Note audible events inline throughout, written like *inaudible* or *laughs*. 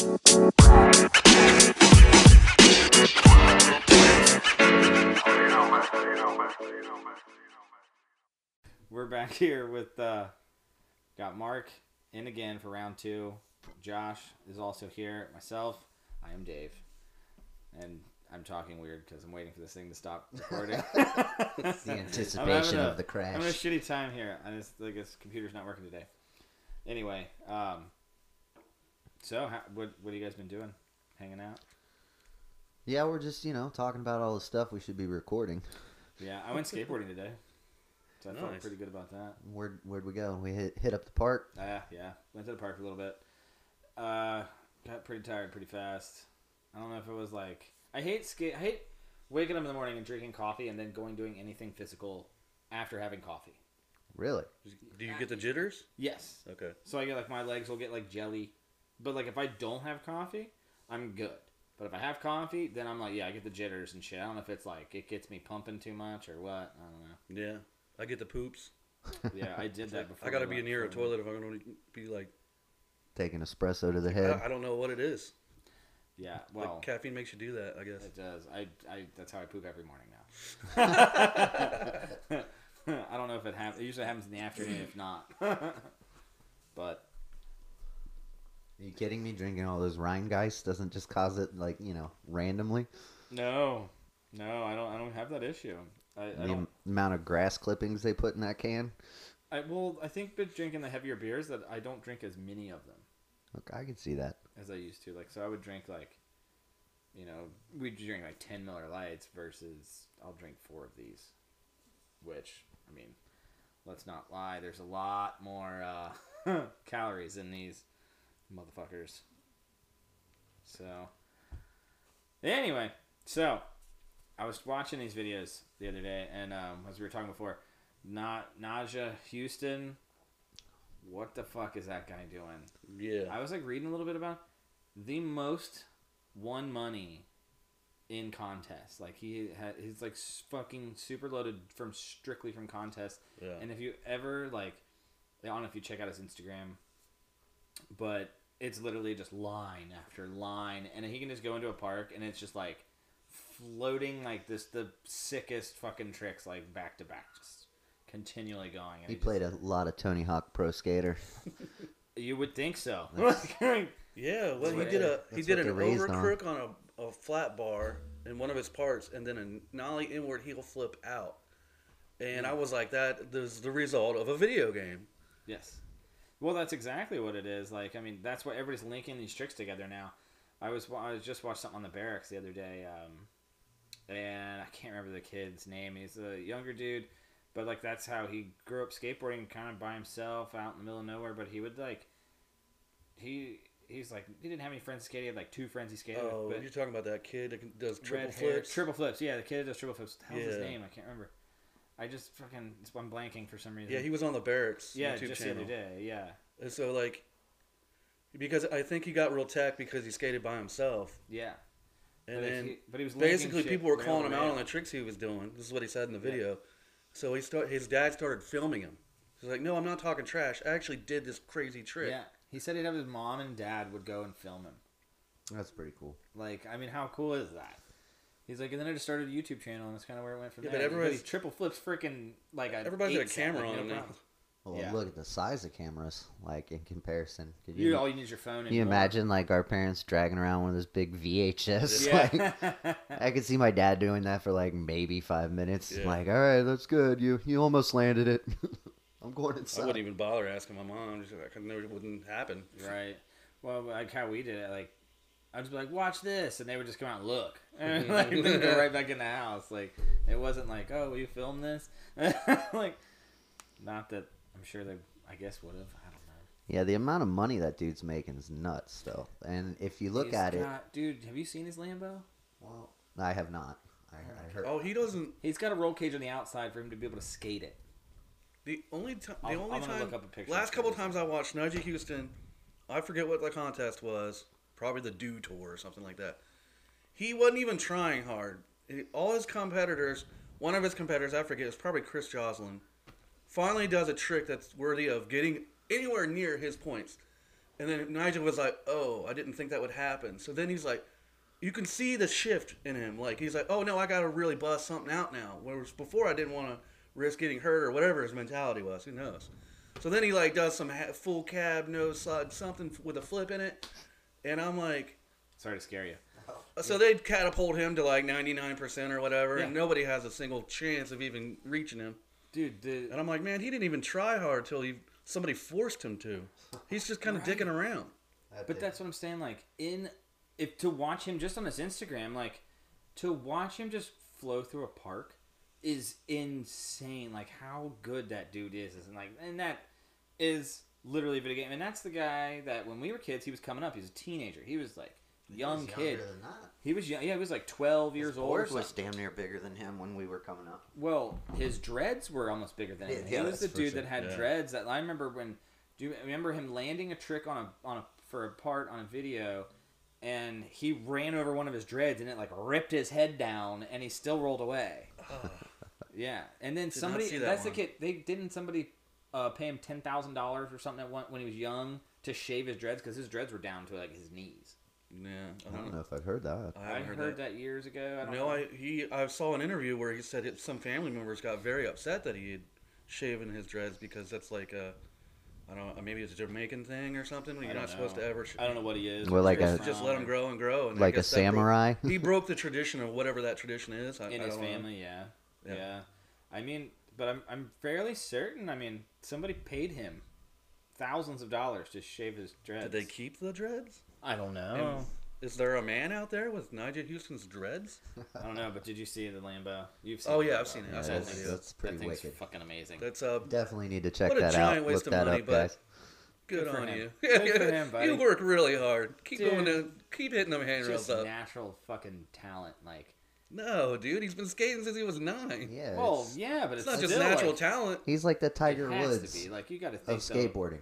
We're back *laughs* here with uh, got Mark in again for round two. Josh is also here. Myself, I am Dave, and I'm talking weird because I'm waiting for this thing to stop *laughs* recording. It's the *laughs* anticipation a- of the crash. I'm having a shitty time here. I just like this computer's not working today. Anyway, um, so how, what what have you guys been doing? Hanging out? Yeah, we're just you know talking about all the stuff we should be recording. Yeah, I went skateboarding today, so I felt Nice. pretty good about that. Where where'd we go? We hit hit up the park. Ah, yeah. Went to the park for a little bit. Uh, got pretty tired pretty fast. I don't know if it was like I hate skate. I hate waking up in the morning and drinking coffee and then going doing anything physical after having coffee. Really? Do you get the jitters? Yes. Okay. So I get like my legs will get like jelly, but like if I don't have coffee, I'm good. But if I have coffee, then I'm like, yeah, I get the jitters and shit. I don't know if it's like it gets me pumping too much or what. I don't know. Yeah. I get the poops. Yeah, I did that before. I gotta be left near a for- toilet if I'm gonna be like. Taking espresso to the head. I, I don't know what it is. Yeah, Like well, caffeine makes you do that. I guess. It does. I, I that's how I poop every morning now. *laughs* *laughs* I don't know if it happens. It usually happens in the afternoon, if not. *laughs* but Are you kidding me? Drinking all those Rhinegeist doesn't just cause it like you know randomly. no, no, I don't. I don't have that issue. I, I the don't. amount of grass clippings they put in that can. I, well, I think with drinking the heavier beers that I don't drink as many of them Look, I can see that. as I used to. Like, so I would drink like, you know, we'd drink like ten Miller Lites versus I'll drink four of these, which I mean, let's not lie. There's a lot more uh, *laughs* calories in these motherfuckers. So, anyway, so I was watching these videos the other day, and um, as we were talking before, not Nyjah Huston. What the fuck is that guy doing? Yeah. I was like reading a little bit about the most won money in contests. Like he had, he's like fucking super loaded from strictly from contests. Yeah. And if you ever like, I don't know if you check out his Instagram, but it's literally just line after line, and he can just go into a park and it's just like floating like this the sickest fucking tricks like back to back, just continually going. And He just- played a lot of Tony Hawk Pro Skater. *laughs* You would think so. *laughs* Yeah, well, he did a he did what an they're over on. crook on a, a flat bar in one of his parts, and then a nollie inward heel flip out. And hmm. I was like, that is the result of a video game. Yes. Well, that's exactly what it is. Like, I mean, that's why everybody's linking these tricks together now. I was I was just watched something on the Berrics the other day, um, and I can't remember the kid's name. He's a younger dude, but like that's how he grew up skateboarding, kind of by himself out in the middle of nowhere. But he would like, he he's like he didn't have any friends skating. He had like two friends he skated Oh, with. you're talking about that kid that does triple red hair- flips. triple flips. Yeah, the kid that does triple flips. How's his name? I can't remember. I just fucking I'm blanking for some reason. yeah, he was on the Berrics yeah, YouTube just channel. the other day. Yeah. And so like, because I think he got real tech because he skated by himself, Yeah. and But then he- but he was basically people were calling him out on the tricks he was doing. This is what he said in the video. So he start his dad started filming him. He's like, "No, I'm not talking trash. I actually did this crazy trick." Yeah. He said he'd have his mom and dad would go and film him. That's pretty cool. Like, I mean, how cool is that? He's like, and then I just started a YouTube channel, and that's kind of where it went from Yeah, but there. everybody's- he triple flips freaking like a Everybody's got a camera on no him now. Well, Yeah. look at the size of cameras, like in comparison. Could You you, all you need is your phone. And you more. imagine like our parents dragging around one of those big VHS? Yeah. Like, *laughs* I could see my dad doing that for like maybe five minutes. Yeah. Like, all right, that's good. You you almost landed it. *laughs* I'm going inside. I wouldn't even bother asking my mom. Just like, I knew it wouldn't happen. right. Well, like how we did it, like I'd just be like, "Watch this," and they would just come out and look, *laughs* and like then go right back in the house. Like it wasn't like, "Oh, will you film this?" *laughs* like, not that I'm sure they, I guess would have. I don't know. Yeah, the amount of money that dude's making is nuts, though. And if you look He's at it, dude. Have you seen his Lambo? well, I have not. I, I heard. Oh, he doesn't. He's got a roll cage on the outside for him to be able to skate it. The only time, the I'll- only I'm time, look up a picture last couple this. times I watched Nyjah Huston, I forget what the contest was. Probably the Dew Tour or something like that. He wasn't even trying hard. All his competitors, one of his competitors, I forget, it was probably Chris Joslin, finally does a trick that's worthy of getting anywhere near his points. And then Nyjah was like, "Oh, I didn't think that would happen." So then he's like, you can see the shift in him. Like he's like, "Oh no, I got to really bust something out now." Whereas before, I didn't want to risk getting hurt or whatever his mentality was. Who knows? So then he like does some ha- full cab nose slide something with a flip in it, and I'm like, Sorry to scare you. Uh, so they catapult him to like 99% or whatever, and nobody has a single chance of even reaching him. Dude, the, And I'm like, man, he didn't even try hard till he somebody forced him to. He's just kind of Right. dicking around. But that's what I'm saying. Like in, if to watch him just on his Instagram, like to watch him just flow through a park is insane. Like how good that dude is, and like, and that is literally a video game. And that's the guy that when we were kids, he was coming up. He was a teenager. He was like young kid. He was young. Yeah, he was like 12 years old. or was something. damn near bigger than him when we were coming up. Well, his dreads were almost bigger than him. Yeah, he was the dude sure. that had Yeah. dreads. That I remember when. Do you remember him landing a trick on a on a for a part on a video, and he ran over one of his dreads and it like ripped his head down, and he still rolled away. Yeah, and then not somebody see that that's the kid. They didn't somebody uh, pay him ten thousand dollars or something at one, when he was young to shave his dreads because his dreads were down to like his knees. Yeah, I don't know if I've heard that. I I heard, heard, that. years ago. I don't No, know. I he I saw an interview where he said it, some family members got very upset that he had shaven his dreads because that's like a I don't know maybe it's a Jamaican thing or something. You're not don't supposed to ever. Sh- I don't know what he is. Well, what like he's a- just, just let him grow and grow. And Like a guess that broke- samurai. he broke the tradition of whatever that tradition is. I, in I his don't know. family. Yeah. Yeah. yeah, I mean, but I'm I'm fairly certain. I mean, somebody paid him thousands of dollars to shave his dreads. Did they keep the dreads? I don't know. And is there a man out there with Nyjah Huston's dreads? I don't know, but did you see the Lambo? You've seen Oh, yeah, Lambo. I've seen it. Yeah, I've that seen thing's. That's pretty that wicked. fucking amazing. That's uh, Definitely need to check What a that giant out. waste Look of that money, up, but- guys. good, Good for on him. you. Good for *laughs* him, buddy. you work really hard. Keep Dude. going to keep hitting them handrails just up. natural fucking talent. Like, No, dude, he's been skating since he was nine. Yeah, well, it's- yeah, but It's it's, not just natural like, talent. he's like the Tiger it has Woods to be. Like, you got to think of so. skateboarding,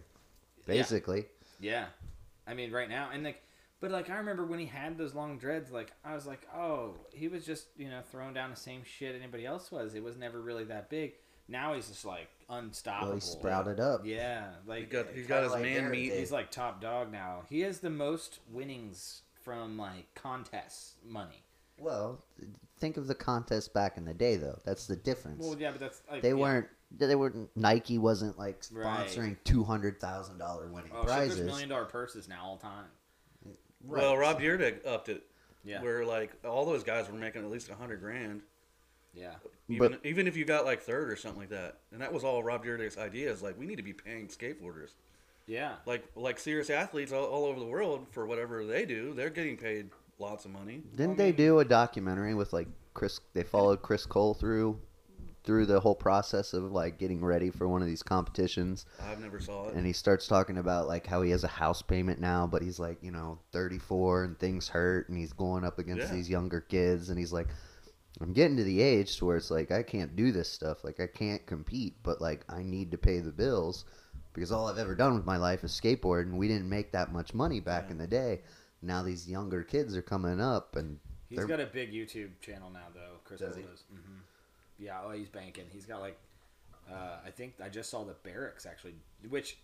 basically. Yeah, I mean, right now, and like, but like, I remember when he had those long dreads. Like, I was like, oh, he was just you know throwing down the same shit anybody else was. It was never really that big. Now he's just like unstoppable. Well, he sprouted up. Yeah, He like got he's kinda got his like man Derek meat. did. he's like top dog now. He has the most winnings from like contests money. Well, think of the contest back in the day, though. That's the difference. Well, yeah, but that's like, they yeah. weren't. They weren't. Nike wasn't like Right. sponsoring two hundred thousand dollar winning Oh, shit, there's million dollar purses now all the time. Right. Well, Rob Dyrdek upped it. Yeah, Where like all those guys were making at least a hundred grand, yeah. even But- even if you got like third or something like that. And that was all Rob Dyrdek's idea. Is like we need to be paying skateboarders, Yeah. like like serious athletes all, all over the world for whatever they do. They're getting paid lots of money. Didn't they do a documentary with like Chris? They followed Chris Cole through through the whole process of like getting ready for one of these competitions, I've never saw it. and he starts talking about like how he has a house payment now, but he's like you know 34 and things hurt, and he's going up against Yeah. these younger kids, and he's like. I'm getting to the age to where it's like I can't do this stuff. Like I can't compete, but like I need to pay the bills because all I've ever done with my life is skateboard, and we didn't make that much money back Yeah. in the day. Now these younger kids are coming up, and He's got a big YouTube channel now, though. Chris Does does. hmm Yeah, oh, he's banking. He's got like, uh, I think I just saw the Berrics actually, which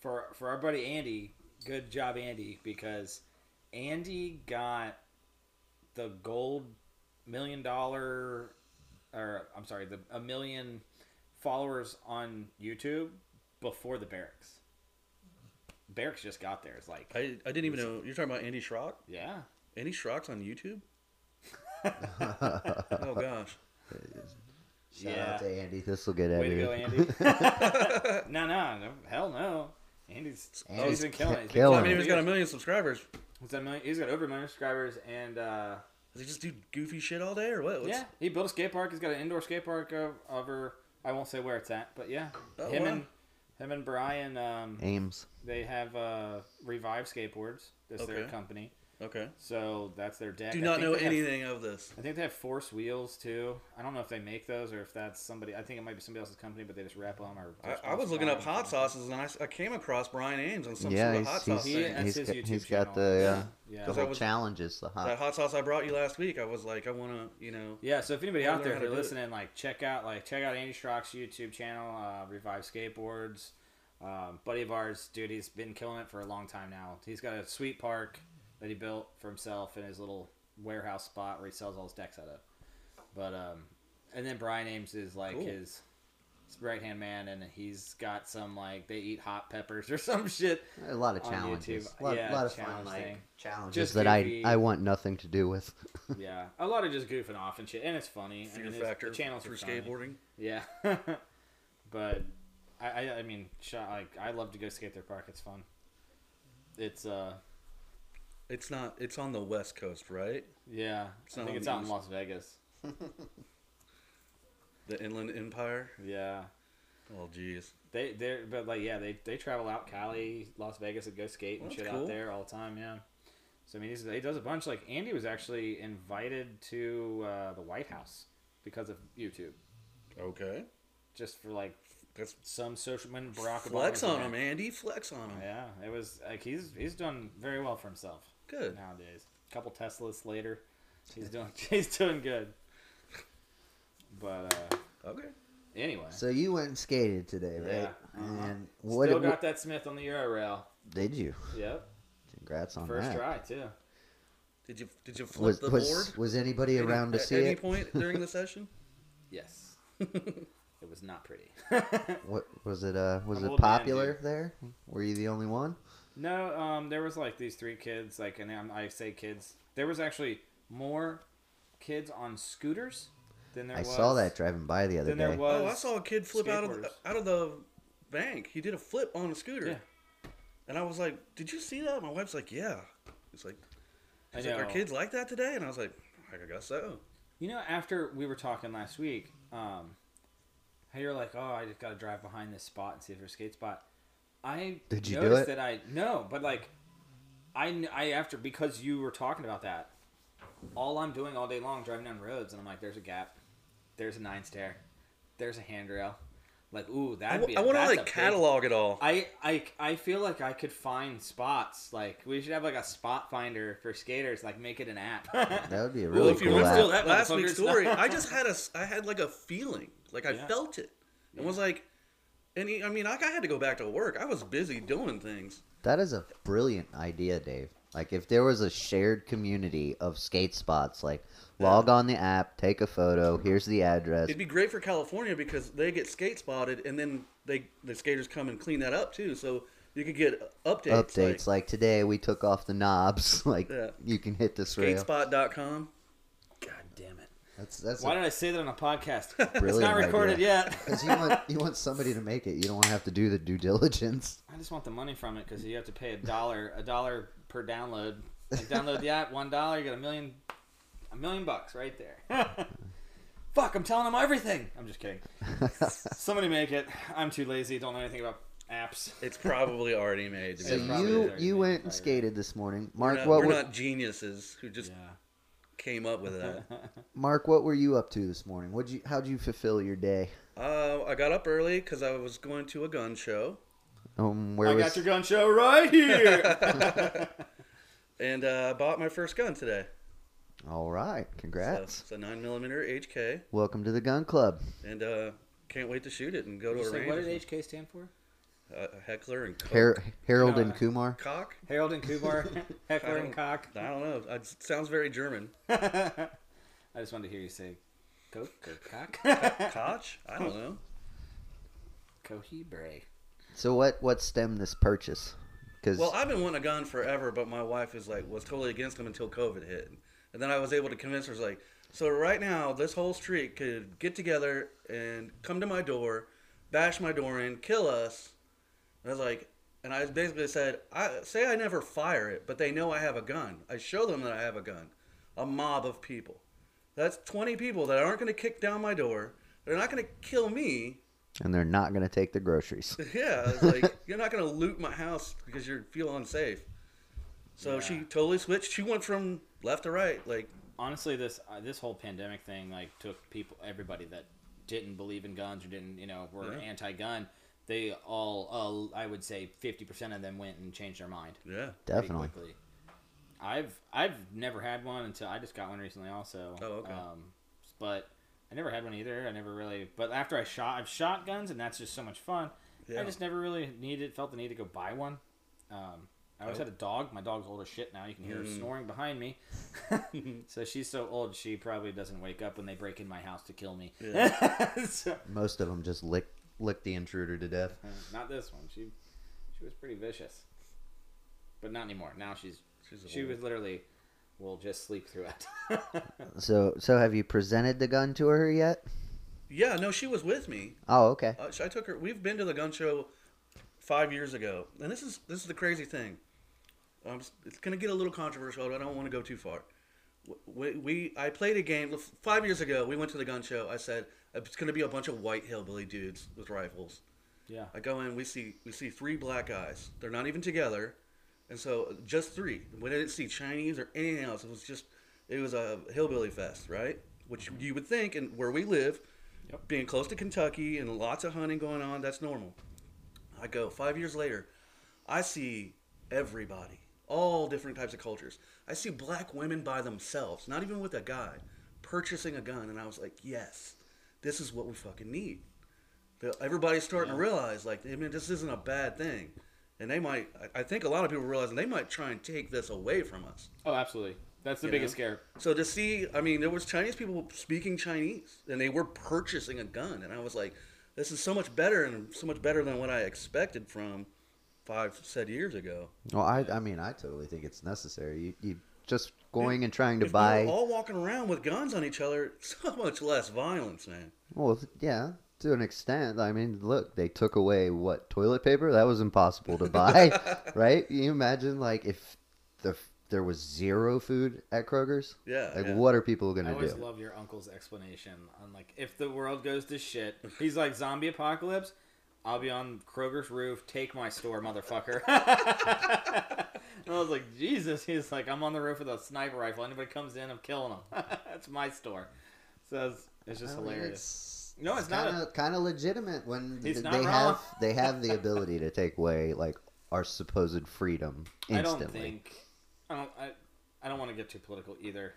for for our buddy Andy, good job Andy, because Andy got the gold million dollar, or I'm sorry, the a million followers on YouTube before the Berrics. Berrics just got there. It's like, I, I didn't even know you're talking about Andy Schrock. yeah, Andy Schrock's on YouTube. *laughs* Oh gosh. Shout Yeah. out to Andy. This will get Way to go, Andy. *laughs* no, no, no, hell no. Andy's, Andy's he's been killing it. He's killing I mean, he's got a million subscribers. He's got a million- he's got over a million subscribers, and uh, Does he just do goofy shit all day or what? What's- yeah, he built a skate park. He's got an indoor skate park over. I won't say where it's at, but yeah, Oh, him wow. and him and Brian, um, Ames. they have uh, Revive Skateboards. That's their company. Okay. So that's their deck. Do not know they have- anything of this. I think they have Force Wheels too. I don't know if they make those or if that's somebody. I think it might be somebody else's company, but they just wrap them. Or I, I was looking up hot sauces and I, I, came across Brian Ames on some Yeah, sort of hot he's- sauce He, thing. He's his got- YouTube he's got the, uh, yeah. The whole was- challenges, the hot. That hot sauce I brought you last week, I was like, I want to, you know. Yeah, so if anybody out there, if you're to do it. listening, like check out like check out Andy Schrock's YouTube channel, uh, Revive Skateboards. Um, buddy of ours, dude, he's been killing it for a long time now. He's got a sweet park that he built for himself in his little warehouse spot where he sells all his decks out of. But um, and then Brian Ames is like Cool. his right hand man, and he's got some like they eat hot peppers or *laughs* some shit. A lot of challenges. YouTube. A lot, Yeah, lot of fun challenge like challenges Just that I goofy. I want nothing to do with. *laughs* yeah, a lot of just goofing off and shit, and it's funny. I Fear mean, it's- factor the channels for are funny. skateboarding. Yeah, *laughs* but I, I, I mean, like I love to go skate their park. It's fun. It's uh, It's not. It's on the west coast, right? yeah. It's I not think on it's the out in east. Las Vegas. *laughs* The Inland Empire. Yeah, Oh, jeez. they they but like yeah they they travel out Cali, Las Vegas, and go skate and shit that's out there all the time. Yeah. So I mean, he's, he does a bunch. Like Andy was actually invited to uh, the White House because of YouTube, Okay. just for like That's some social when Barack flex Obama was on there. him, Andy. Flex on him. Yeah, it was like he's he's done very well for himself Good. nowadays. A couple Teslas later, he's doing *laughs* he's doing good. But uh, Okay. anyway, So you went and skated today, right? Yeah, uh-huh. And what, still what got that Smith on the Euro rail. did you? Yep, Congrats on first that. try too. Did you did you flip Was the was, board? was anybody Any- around to see it? at any point *laughs* during the session? Yes, *laughs* it was not pretty. What was it? Uh, was I'm it old man, popular there? Were you the only one? No, um, there was like these three kids. Like, and I'm- I say kids. There was actually more kids on scooters than there I was. saw that driving by the other Than there day. was. oh, I saw a kid flip out of the, out of the bank. He did a flip on a scooter. Yeah. And I was like, "Did you see that?" My wife's like, "Yeah." It's like, I she's like, "Are kids like that today?" And I was like, "I guess so." You know, after we were talking last week, um, how you're like, oh, I just got to drive behind this spot and see if there's a skate spot. I Did you do it? that I no, but like, I I after because you were talking about that, all I'm doing all day long driving down roads, and I'm like, there's a gap, there's a nine stair, there's a handrail, like ooh, that'd be. a- want to that's a like big- catalog it all. I, I, I feel like I could find spots. Like we should have like a spot finder for skaters. Like make it an app. That would be a *laughs* well, really if you cool remember Steal that, last week's story, I just *laughs* had a I had like a feeling, like I Yeah. felt it, and Yeah. was like, and he, I mean, like I had to go back to work. I was busy doing things. That is a brilliant idea, Dave. Like if there was a shared community of skate spots, like log on the app, take a photo, here's the address. It'd be great for California because they get skate spotted, and then they the skaters come and clean that up too. So you could get updates. Updates like, today we took off the knobs. *laughs* like Yeah. you can hit this like rail. skatespot.com. God damn it! That's that's Why did I say that on a podcast? it's not recorded idea. yet. *laughs* because you want you want somebody to make it. You don't want to have to do the due diligence. *laughs* I just want the money from it because you have to pay a dollar, a dollar per download. Like download the app, one dollar, you get a million, a million bucks right there. *laughs* Fuck! I'm telling them everything. I'm just kidding. Somebody make it. I'm too lazy. Don't know anything about apps. It's probably already made. So be It honest. probably is you you went and skated this morning, we're Mark. not, what we're were, not geniuses who just Yeah. Came up with that. *laughs* Mark? What were you up to this morning? What you how'd you fulfill your day? uh, I got up early because I was going to a gun show, Um, where I was got your gun show right here. *laughs* *laughs* and uh, I bought my first gun today. all right? So Congrats. it's a nine millimeter HK, Welcome to the gun club. and uh, can't wait to shoot it and go to You a say, range. what did HK stand for? Something. uh, heckler and coke. Har- Harold No, and Kumar. cock. Harold and Kumar, *laughs* *laughs* Heckler and Cock. I don't know. It sounds very German. *laughs* I just wanted to hear you say Coke or Cock. Koch? I don't know. Cohibre. So what what stemmed this purchase? Because Well, I've been wanting a gun forever, but my wife is like was totally against them until COVID hit, and then I was able to convince her. I like, so right now, this whole street could get together and come to my door, bash my door in, kill us. And I was like, and I basically said, I say I never fire it, but they know I have a gun. I show them that I have a gun. A mob of people. That's 20 people that aren't going to kick down my door. They're not going to kill me. and they're not gonna take the groceries. *laughs* Yeah, I was like, *laughs* you're not gonna loot my house because you feel unsafe. So Yeah. she totally switched. She went from left to right. Like, honestly, this uh, this whole pandemic thing like took people, everybody that didn't believe in guns or didn't, you know, were Yeah. anti-gun. They all, uh, I would say, fifty percent of them went and changed their mind. yeah, Definitely. quickly. I've I've never had one until I just got one recently, also. Oh, okay. Um, but I never had one either. I never really. But after I shot, I've shot guns, and that's just so much fun. Yeah. I just never really needed, felt the need to go buy one. Um, I always Nope. had a dog. My dog's old as shit now. You can hear her Mm. snoring behind me. *laughs* so she's so old, she probably doesn't wake up when they break in my house to kill me. *laughs* So- Most of them just lick lick the intruder to death. uh, not this one. She she was pretty vicious, but not anymore. Now she's She's she was literally will just sleep through it. *laughs* So so have you presented the gun to her yet? Yeah, no, she was with me. Oh, okay. Uh, I took her. We've been to the gun show five years ago, and this is this is the crazy thing. Um, it's gonna get a little controversial. but I don't want to go too far. We, we I played a game five years ago. We went to the gun show. I said it's gonna be a bunch of white hillbilly dudes with rifles. yeah. I go in. We see we see three black guys. They're not even together, and so just three. We didn't see Chinese or anything else. It was just it was a hillbilly fest, right? Which mm-hmm. you would think, and where we live, Yep. being close to Kentucky and lots of hunting going on, that's normal. I go five years later, I see everybody, all different types of cultures. I see black women by themselves, not even with a guy, purchasing a gun, and I was like, yes, this is what we fucking need. Everybody's starting to realize, like, I mean, this isn't a bad thing, and they might. I- I think a lot of people realize they might try and take this away from us. Oh, absolutely. That's the You biggest know? scare. So to see, I mean, there was Chinese people speaking Chinese, and they were purchasing a gun, and I was like, this is so much better, and so much better than what I expected from five said years ago. Well, I I mean I totally think it's necessary. You, you just going and trying to If we buy. were all walking around with guns on each other, *laughs* so much less violence, man. Well, yeah, to an extent. I mean, look, they took away what toilet paper? That was impossible to buy, *laughs* right? You imagine like if the there was zero food at Kroger's? Yeah, Like, yeah. what are people gonna do? I always do? love your uncle's explanation on like if the world goes to shit. He's like zombie apocalypse. I'll be on Kroger's roof. Take my store, motherfucker. and *laughs* I was like, Jesus. He's like, I'm on the roof with a sniper rifle. Anybody comes in, I'm killing them. *laughs* That's my store. So it's, it's just oh, I mean, hilarious. No, it's not kind of legitimate when th- they wrong. have they have the *laughs* ability to take away like our supposed freedom I instantly. don't think. I don't. I, I don't want to get too political either,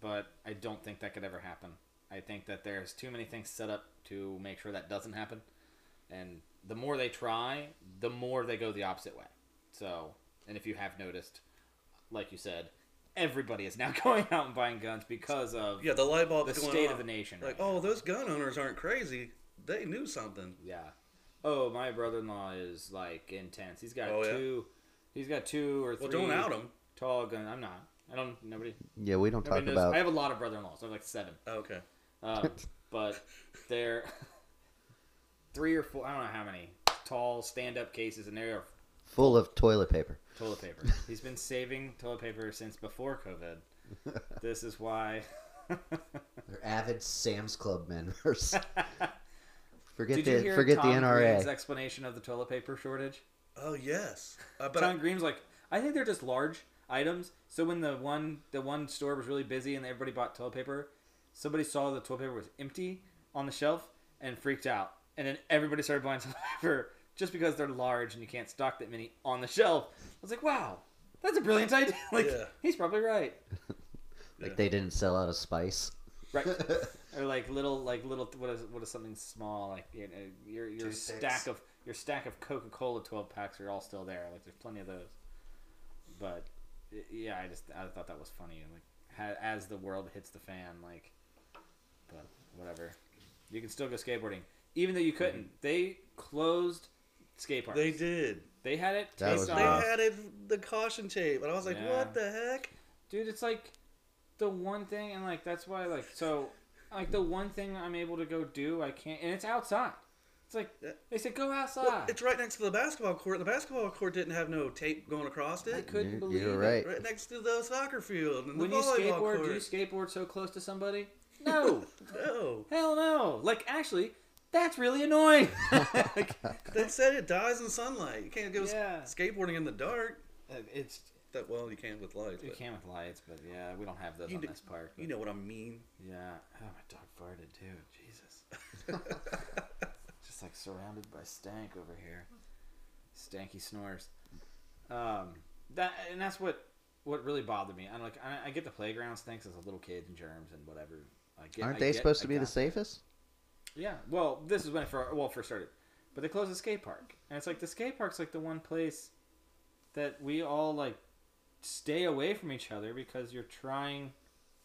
but I don't think that could ever happen. I think that there's too many things set up to make sure that doesn't happen, and the more they try, the more they go the opposite way. So, and if you have noticed, like you said, everybody is now *laughs* going out and buying guns because of Yeah, the light bulb the going state off. of the nation. Like, right oh, now. those gun owners aren't crazy. They knew something. Yeah. Oh, my brother-in-law is like intense. He's got Oh, yeah? two. He's got two or three. Well, don't out them. Tall gun. I'm not. I don't. Nobody. Yeah, we don't talk knows. I have a lot of brother-in-laws. I have like seven. Okay. Um, *laughs* but they're three or four. I don't know how many tall stand-up cases, and they are Full of toilet paper. toilet paper. *laughs* He's been saving toilet paper since before COVID. *laughs* This is why. *laughs* They're avid Sam's Club members. forget Did you the hear forget Tom the NRA. Green's explanation of the toilet paper shortage? Oh yes. Uh, but Tom Green's like, I think they're just large items. So when the one the one store was really busy and everybody bought toilet paper, somebody saw the toilet paper was empty on the shelf and freaked out. And then everybody started buying toilet *laughs* paper just because they're large and you can't stock that many on the shelf. I was like, wow, that's a brilliant idea. *laughs* like Yeah. he's probably right. *laughs* Like they didn't sell out of spice. Right. or like little like little what is what is something small like you know, your your Toothpicks. stack of your stack of Coca Cola twelve packs are all still there. Like there's plenty of those. But yeah, I just I thought that was funny. Like ha- as the world hits the fan, like, but whatever. You can still go skateboarding, even though you mm-hmm. couldn't. They closed skate parks. they did. They had it That taped was off. They rough. had it, the caution tape, and I was like, Yeah. "What the heck?" dude it's like the one thing and like that's why like so like the one thing i'm able to go do i can't and it's outside it's like Yeah. they said go outside Well, it's right next to the basketball court. The basketball court didn't have no tape going across it. i it. couldn't You- believe you're it right. Right next to the soccer field and when the you volleyball skateboard court. do you skateboard so close to somebody *laughs* no No, hell no like actually that's really annoying Like, *laughs* *laughs* they said it dies in sunlight. You can't go Yeah. skateboarding in the dark. it's That well, you can with lights. you But can with lights but yeah we don't have those You on do- this park you know what I mean. yeah oh my dog farted too jesus *laughs* just like surrounded by stank over here. Stanky snores. Um, that and that's what what really bothered me. I'm like I, I get the playgrounds things as a little kid and germs and whatever. I get, Aren't I they get- supposed I to be the got- safest? Yeah. Well, this is when it for well first started. but they closed the skate park, and it's like the skate park's like the one place that we all like stay away from each other because you're trying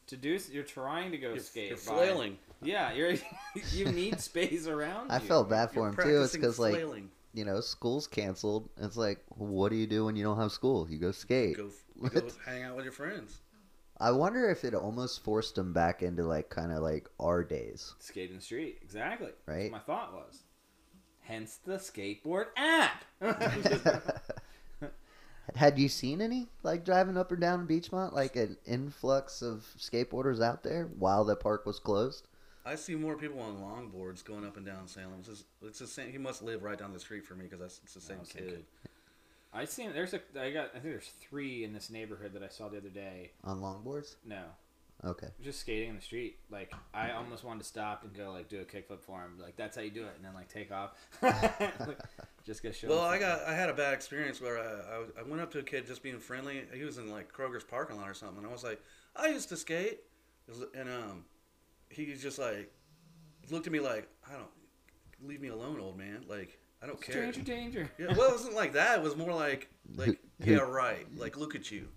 to do you're trying to go You're, skate. you're by- flailing. Yeah, you're *laughs* you need space around. I you. felt bad for You're him too. It's because like you know school's canceled. It's like, what do you do when you don't have school? You go skate. Go, go hang out with your friends. I wonder if it almost forced him back into like kind of like our days. skate in the street. Exactly. That's Right. what my thought was. Hence the skateboard app. *laughs* Had you seen any like driving up or down Beechmont, like an influx of skateboarders out there while the park was closed? I see more people on longboards going up and down Salem. It's, just, it's the same. He must live right down the street from me because it's the same same kid. Kid. I seen there's a I got I think there's three in this neighborhood that I saw the other day. On longboards? No, Okay. just skating in the street. Like I almost wanted to stop and go like do a kickflip for him. Like that's how you do it, and then like take off. *laughs* Like, just go show. Well, I got I had a bad experience where I, I, I went up to a kid just being friendly. He was in like Kroger's parking lot or something, and I was like, I used to skate, and um, he was just like looked at me like I don't leave me alone, old man. Like I don't care. stranger danger. Yeah, well, it wasn't like that. It was more like like *laughs* yeah, right. Like look at you,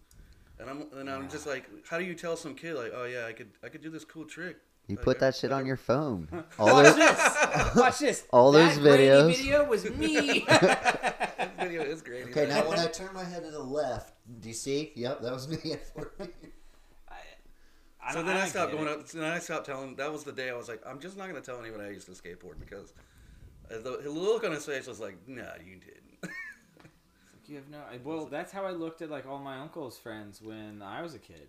and I'm and I'm just like, how do you tell some kid like, oh yeah, I could I could do this cool trick. You put that shit on your *laughs* phone. All Watch those, this. *laughs* Watch this. All That those grainy videos. video was me. That video is great. Okay, now when I turn my head to the left, do you see? Yep, that was me at 40. I so don't- then I, don't stopped get going it. up. Then I stopped telling. That was the day I was like, I'm just not going to tell anyone I used to skateboard because the, the look on his face was like, Nah, you didn't. *laughs* Like, you have no. I- Well, that's how I looked at like all my uncle's friends when I was a kid.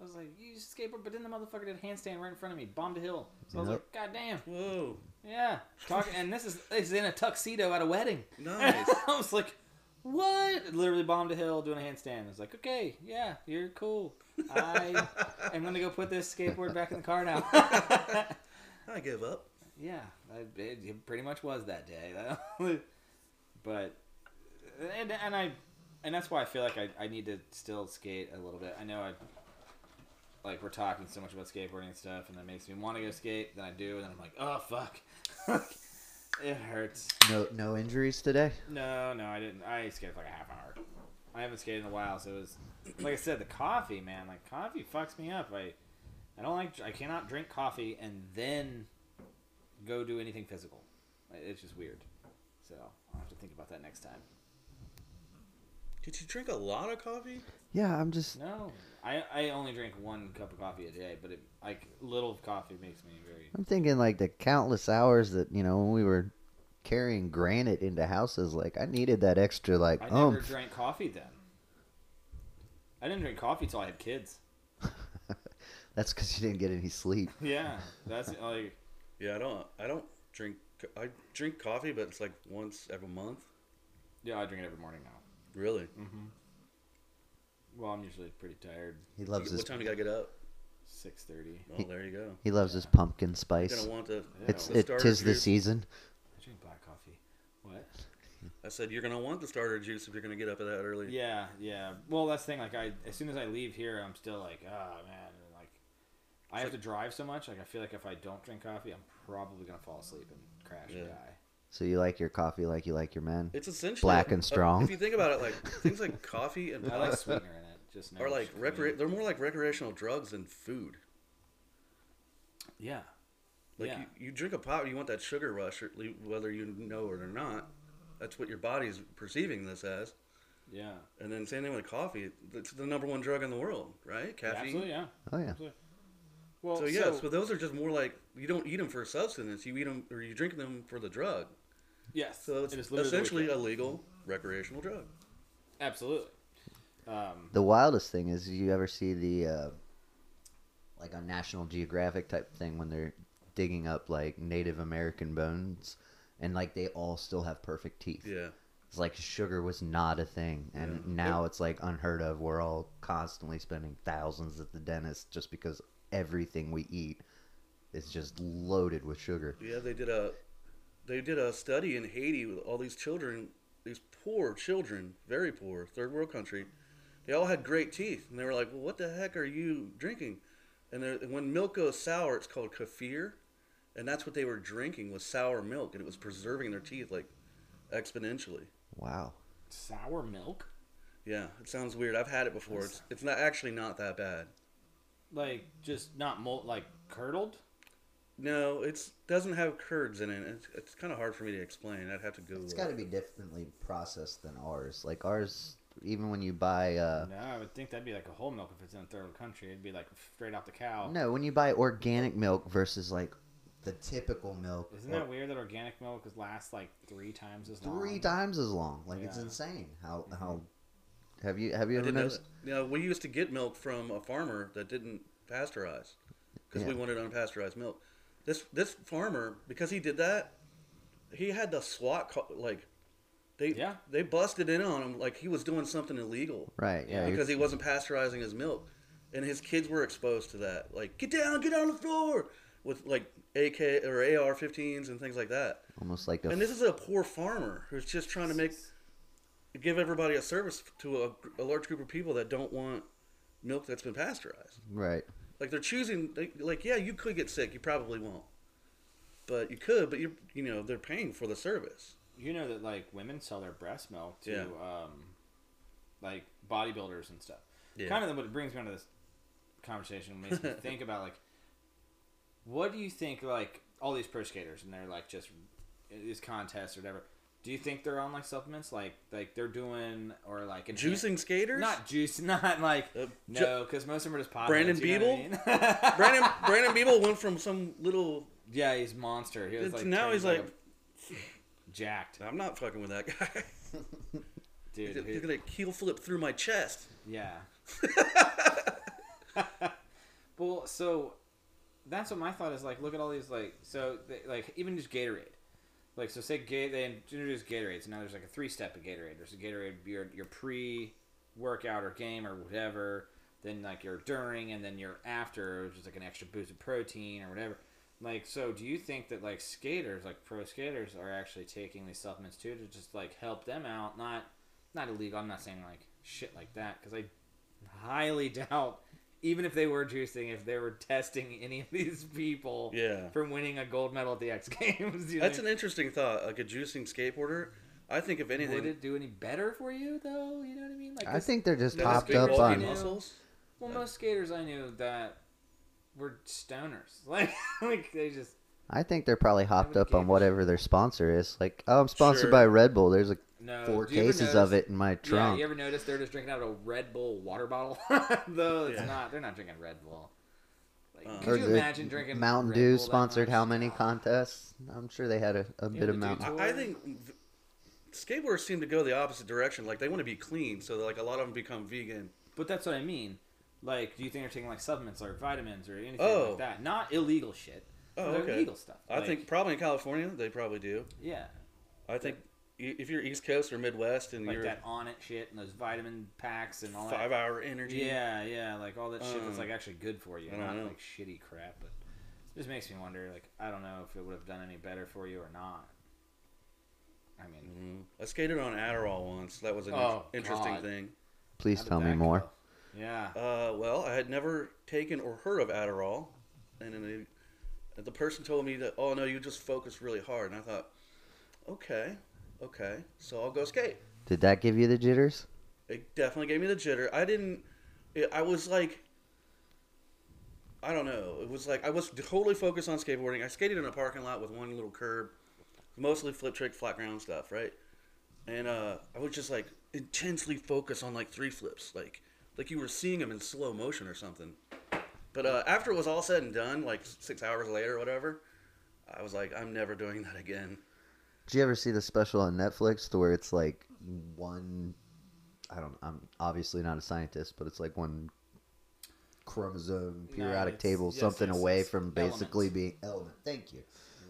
I was like, you used to skateboard, but then the motherfucker did a handstand right in front of me, bombed a hill. So I was Yep. like, God damn, Whoa, yeah. Talking, and this is this is in a tuxedo at a wedding. *laughs* nice. I was like, what? Literally bombed a hill doing a handstand. I was like, okay, yeah, you're cool. I *laughs* am gonna go put this skateboard back in the car now. I give up. Yeah, I, it, it pretty much was that day. *laughs* but and, and I and that's why I feel like I, I need to still skate a little bit. I know I like we're talking so much about skateboarding and stuff, and that makes me want to go skate. Then I do, and then I'm like, oh fuck, *laughs* it hurts. No, no injuries today. No, no, I didn't. I skated for like a half hour. I haven't skated in a while, so it was like I said, the coffee, man. Like coffee fucks me up. I I don't like. I cannot drink coffee and then go do anything physical. It's just weird. So I'll have to think about that next time. Did you drink a lot of coffee? Yeah, I'm just. No, I I only drink one cup of coffee a day, but it like little coffee makes me very. I'm thinking like the countless hours that you know when we were carrying granite into houses. Like I needed that extra like I never oomph. drank coffee then. I didn't drink coffee till I had kids. *laughs* That's because you didn't get any sleep. Yeah, that's like Yeah, I don't. I don't drink. I drink coffee, but it's like once every month. yeah. I drink it every morning now. Really? Mm-hmm. Well, I'm usually pretty tired. He loves what his. time you gotta get up? Six thirty. Oh, there you go. He loves his pumpkin spice. You're spice. gonna want to. It's the it starter tis the juice. season. I drink black coffee. What? I said you're gonna want the starter juice if you're gonna get up at that early. Yeah, yeah. Well, that's the thing. Like, I as soon as I leave here, I'm still like, ah, man. And, like, I have to drive so much. Like, I feel like if I don't drink coffee, I'm probably gonna fall asleep and crash and Yeah. die. So you like your coffee like you like your men. It's essentially Black and uh, strong. If you think about it, like things like *laughs* coffee and I like pop sweetener in it. Just no are like cream. recre- They're more like recreational drugs than food. Yeah. Like yeah. you, you drink a pop, you want that sugar rush, or le- whether you know it or not. That's what your body's perceiving this as. yeah. And then same thing with coffee. It's the number one drug in the world, right? Caffeine. Absolutely. Yeah. Oh yeah. Absolutely. Well, So yes, but those are just more like you don't eat them for substance. You eat them or you drink them for the drug. yes. So it's it is essentially a legal recreational drug. Absolutely. Um, The wildest thing is you ever see the uh, like on National Geographic type thing when they're digging up like Native American bones and like they all still have perfect teeth. Yeah. It's like sugar was not a thing, and Yeah. now it's like unheard of. We're all constantly spending thousands at the dentist just because everything we eat is just loaded with sugar. Yeah, they did a they did a study in Haiti with all these children, these poor children, very poor, third world country. They all had great teeth, and they were like, "Well, what the heck are you drinking?" And they're- when milk goes sour, it's called kefir, and that's what they were drinking was sour milk, and it was preserving their teeth. Like exponentially. Wow. Sour milk? Yeah, it sounds weird. I've had it before. It's it's not actually not that bad. Like just not molt like curdled? No, it's doesn't have curds in it. It's, it's kind of hard for me to explain. I'd have to Google. It. It's got to be differently processed than ours. Like ours, even when you buy, uh, no, I would think that'd be like a whole milk if it's in a third world country. It'd be like straight out the cow. no, when you buy organic milk versus like the typical milk, Isn't that weird that organic milk lasts like three times as long? three times as long. Like it's insane. How how have you have you ever noticed? that. You know, we used to get milk from a farmer that didn't pasteurize because we wanted unpasteurized milk. This this farmer because he did that, he had the SWAT call, like they Yeah. they busted in on him like he was doing something illegal Right. Yeah. Yeah, because he wasn't pasteurizing his milk, and his kids were exposed to that. Like get down, get on the floor with like AK or AR-15s and things like that. almost like a And this is a poor farmer who's just trying to make give everybody a service to a, a large group of people that don't want milk that's been pasteurized. right. Like they're choosing, they, like yeah, you could get sick, you probably won't, but you could, but you you know they're paying for the service. You know that like women sell their breast milk to Yeah. um, like bodybuilders and stuff. Yeah. Kind of what it brings me onto this conversation makes me *laughs* think about like, what do you think like all these pro skaters and they're like just these contests or whatever. Do you think they're on like supplements like like they're doing or like Juicing skaters. Not juice, *laughs* not like Uh, no, because most of them are just potheads. Brandon what I mean? *laughs* Brandon Brandon Biebel went from some little. yeah, he's monster. He was like now he's like, a- jacked, I'm not fucking with that guy. *laughs* dude. He's he- gonna heel flip through my chest. Yeah. well, so that's what my thought is like. Look at all these like so they, like even just Gatorade. Like so, say Ga- they introduce Gatorade. So now there's like a three step of Gatorade. There's a Gatorade your your pre workout or game or whatever. Then like your during and then your after, which is like an extra boost of protein or whatever. Like so, do you think that like skaters, like pro skaters, are actually taking these supplements too to just like help them out? Not not illegal. I'm not saying like shit like that because I highly *laughs* doubt even if they were juicing, if they were testing *laughs* any of these people Yeah. from winning a gold medal at the X *laughs* Games. you know? That's an interesting thought. Like a juicing skateboarder. I think if anything, Would it do any better for you though? You know what I mean? Like I this- think they're just They're hopped up on. muscles. well, most skaters I knew that were stoners. *laughs* Like, like they just I think they're probably hopped up on whatever their sponsor is. Like, oh, I'm sponsored Sure. by Red Bull. There's like no. four do you ever cases of it in my trunk. Yeah, trunk. you ever notice they're just drinking out of a Red Bull water bottle? *laughs* Though it's Yeah. not. They're not drinking Red Bull. Like, Uh, could you imagine drinking Mountain Red Dew Bull sponsored much? how many contests? I'm sure they had a, a bit of Mountain. Dew I, I think skateboarders seem to go the opposite direction. Like they want to be clean, so like a lot of them become vegan. But that's what I mean. Like, do you think they're taking like supplements or vitamins or anything Oh. like that? Not illegal shit. Oh, okay. Illegal stuff. I Like, think probably in California they probably do. Yeah, I think i- if you're East Coast or Midwest and like you're that on it shit and those vitamin packs and all five that. hour energy, Yeah, yeah, like all that shit that's Um, like actually good for you, I don't not know. like shitty crap. But it just makes me wonder. Like, I don't know if it would have done any better for you or not. I mean, Mhm. I skated on Adderall once. That was an Oh, interesting God. thing. Please tell me more. go? Yeah. Uh, well, I had never taken or heard of Adderall, and then they, the person told me that, oh no, you just focus really hard, and I thought, okay, okay, so I'll go skate. Did that give you the jitters? It definitely gave me the jitter. I didn't. It, I was like, I don't know. It was like I was totally focused on skateboarding. I skated in a parking lot with one little curb, mostly flip trick, flat ground stuff, right? And uh, I was just like intensely focused on like three flips, like like you were seeing them in slow motion or something. But uh, after it was all said and done, like six hours later or whatever, I was like, I'm never doing that again. Did you ever see the special on Netflix to where it's like one? I don't. I'm obviously not a scientist, but it's like one chromosome periodic it's- table, yes, something yes, away from basically elements. being element. Thank you.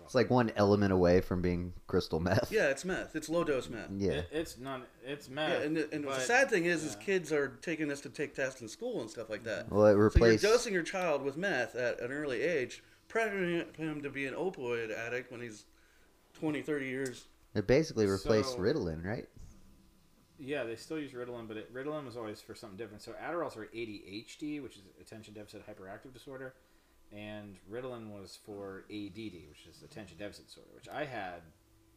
It's like one element away from being crystal meth. Yeah, it's meth. It's low dose meth. Yeah. It, it's not. It's meth. Yeah, mad. and, the, and the sad thing is, is kids are taking this to take tests in school and stuff like that. Well, it So you're dosing your child with meth at an early age, prepping him to be an opioid addict when he's 20, 30 years. it basically replaced So- Ritalin, right? Yeah, they still use Ritalin, but it, Ritalin was always for something different. So Adderall's for ADHD, which is attention deficit hyperactive disorder, and Ritalin was for ADD, which is attention deficit disorder, which I had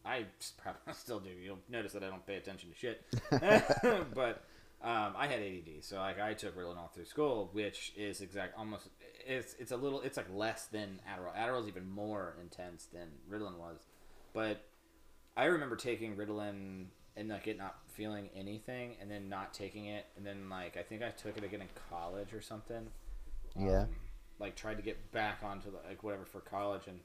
I probably *laughs* still do. You'll notice that I don't pay attention to shit. *laughs* *laughs* but um, I had ADD, so like I took Ritalin all through school, which is exact almost it's it's a little it's like less than Adderall. Adderall's even more intense than Ritalin was, but I remember taking Ritalin and like it not feeling anything, and then not taking it, and then like I think I took it again in college or something. Yeah. Um, like tried to get back onto the, like whatever for college, and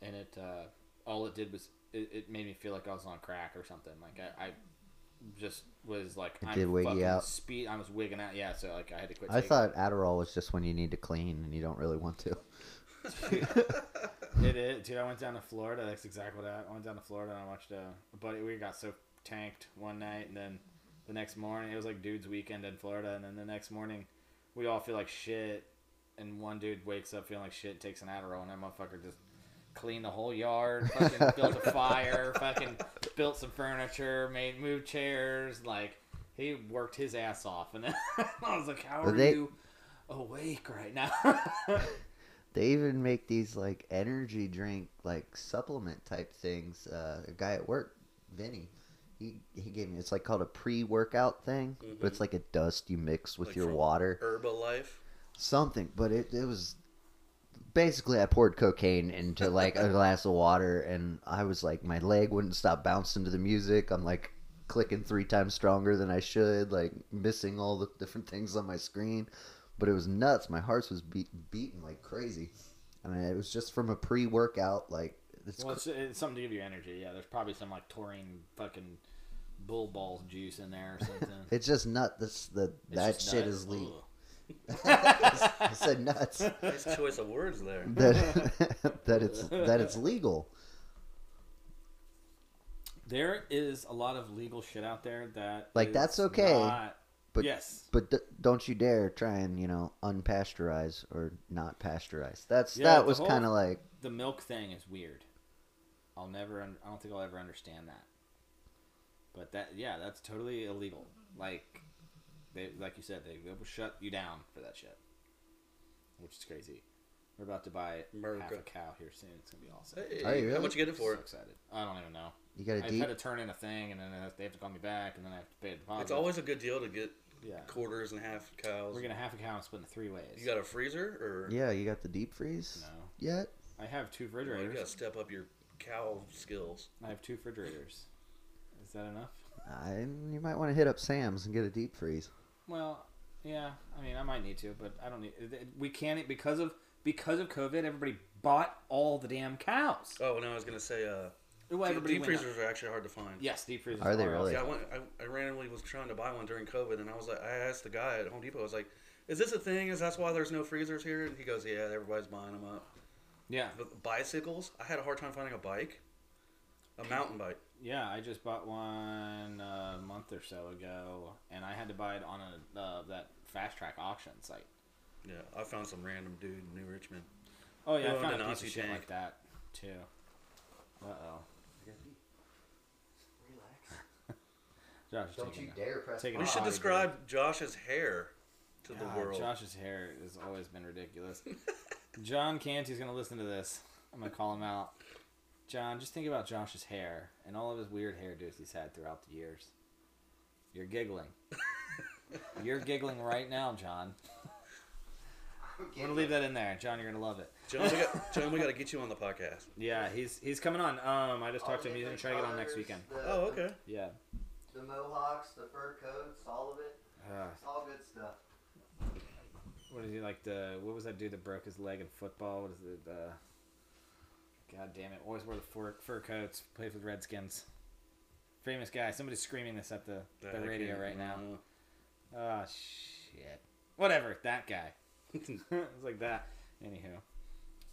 and it uh, all it did was it, it made me feel like I was on crack or something. Like I, I just was like It I'm did wig you out. Speed. I was wigging out. Yeah, so like I had to quit. I thought Adderall was just when you need to clean and you don't really want to. *laughs* It is, dude. I went down to Florida. That's exactly what I, I went down to Florida and I watched a, a buddy. We got so tanked one night, and then the next morning it was like dude's weekend in Florida, and then the next morning we all feel like shit, and one dude wakes up feeling like shit, takes an Adderall, and that motherfucker just cleaned the whole yard, fucking *laughs* built a fire, fucking built some furniture, made moved chairs, like he worked his ass off, and *laughs* I was like, how But are they- you awake right now? They even make these like energy drink like supplement type things. Uh, a guy at work, Vinny, he he gave me. It's like called a pre-workout thing, but it's like a dust you mix with Like your water, Herbalife. something. But it it was basically I poured cocaine into like a *laughs* glass of water, and I was like my leg wouldn't stop bouncing to the music. I'm like clicking three times stronger than I should, like missing all the different things on my screen. But it was nuts. My heart was beat, beating like crazy. I mean, it was just from a pre-workout. Like it's Well, it's, it's something to give you energy. Yeah, there's probably some like taurine fucking bull balls juice in there or something. *laughs* it's just nut. This the It's that just shit nuts. is legal. Ugh. *laughs* I said nuts. *laughs* Nice choice of words there. that that it's that it's legal. There is a lot of legal shit out there that Like, is that's okay, not- but- yes, But d- don't you dare try and you know unpasteurize or not pasteurize. That's Yeah, that was kind of like the milk thing is weird. I'll never. Un- I don't think I'll ever understand that. But that, yeah, that's totally illegal. Like, they, like you said, they, they will shut you down for that shit, which is crazy. We're about to buy half a cow here soon. It's gonna be awesome. Hey, Are you How really? much you get it for? So excited. I don't even know. you got a I've deep. had to turn in a thing, and then they have to call me back, and then I have to pay a deposit. It's always a good deal to get yeah. quarters and half cows. We're gonna half a cow and split into three ways. You got a freezer or Yeah, you got the deep freeze no. yet? I have two Well, you refrigerators. got to step up your cow skills. I have two refrigerators. Is that enough? I, you might want to hit up Sam's and get a deep freeze. Well, yeah. I mean, I might need to, but I don't need. We can't because of because of COVID. Everybody bought all the damn cows. Oh, no, I was gonna say, uh, Well, deep, everybody deep went up. freezers are actually hard to find. Yes, deep freezers. Are they really? Yeah, I, went, I, I randomly was trying to buy one during COVID, and I was like, I asked the guy at Home Depot, I was like, "Is this a thing? Is that's why there's no freezers here?" And he goes, "Yeah, everybody's buying them up." Yeah, But bicycles, I had a hard time finding a bike, a mountain bike. yeah. I just bought one a month or so ago, and I had to buy it on a uh, that fast track auction site. Yeah, I found some random dude in New Richmond. Oh yeah, I found a an piece of shit like that too. Uh oh. Josh is taking a- dare press taking We should describe Josh's hair to the world. Josh's hair has always been ridiculous. *laughs* John Canty's gonna listen to this. I'm gonna call him out. John, just think about Josh's hair and all of his weird hairdos he's had throughout the years. You're giggling. *laughs* You're giggling right now, John. I'm gonna leave that in there, John. You're gonna love it. John, we got, *laughs* John, we got to get you on the podcast. Yeah, he's he's coming on. Um, I just talked to him. He's gonna try to get on next weekend. Oh, okay. Yeah. The mohawks, the fur coats, all of it. Uh, It's all good stuff. what is he like? The what was that dude that broke his leg in football? What is it? Uh, God damn it! Always wore the fur, fur coats. Played with Redskins. Famous guy. Somebody's screaming this at the, I the radio right now. Oh shit. Whatever. That guy. *laughs* it's like that. Anywho,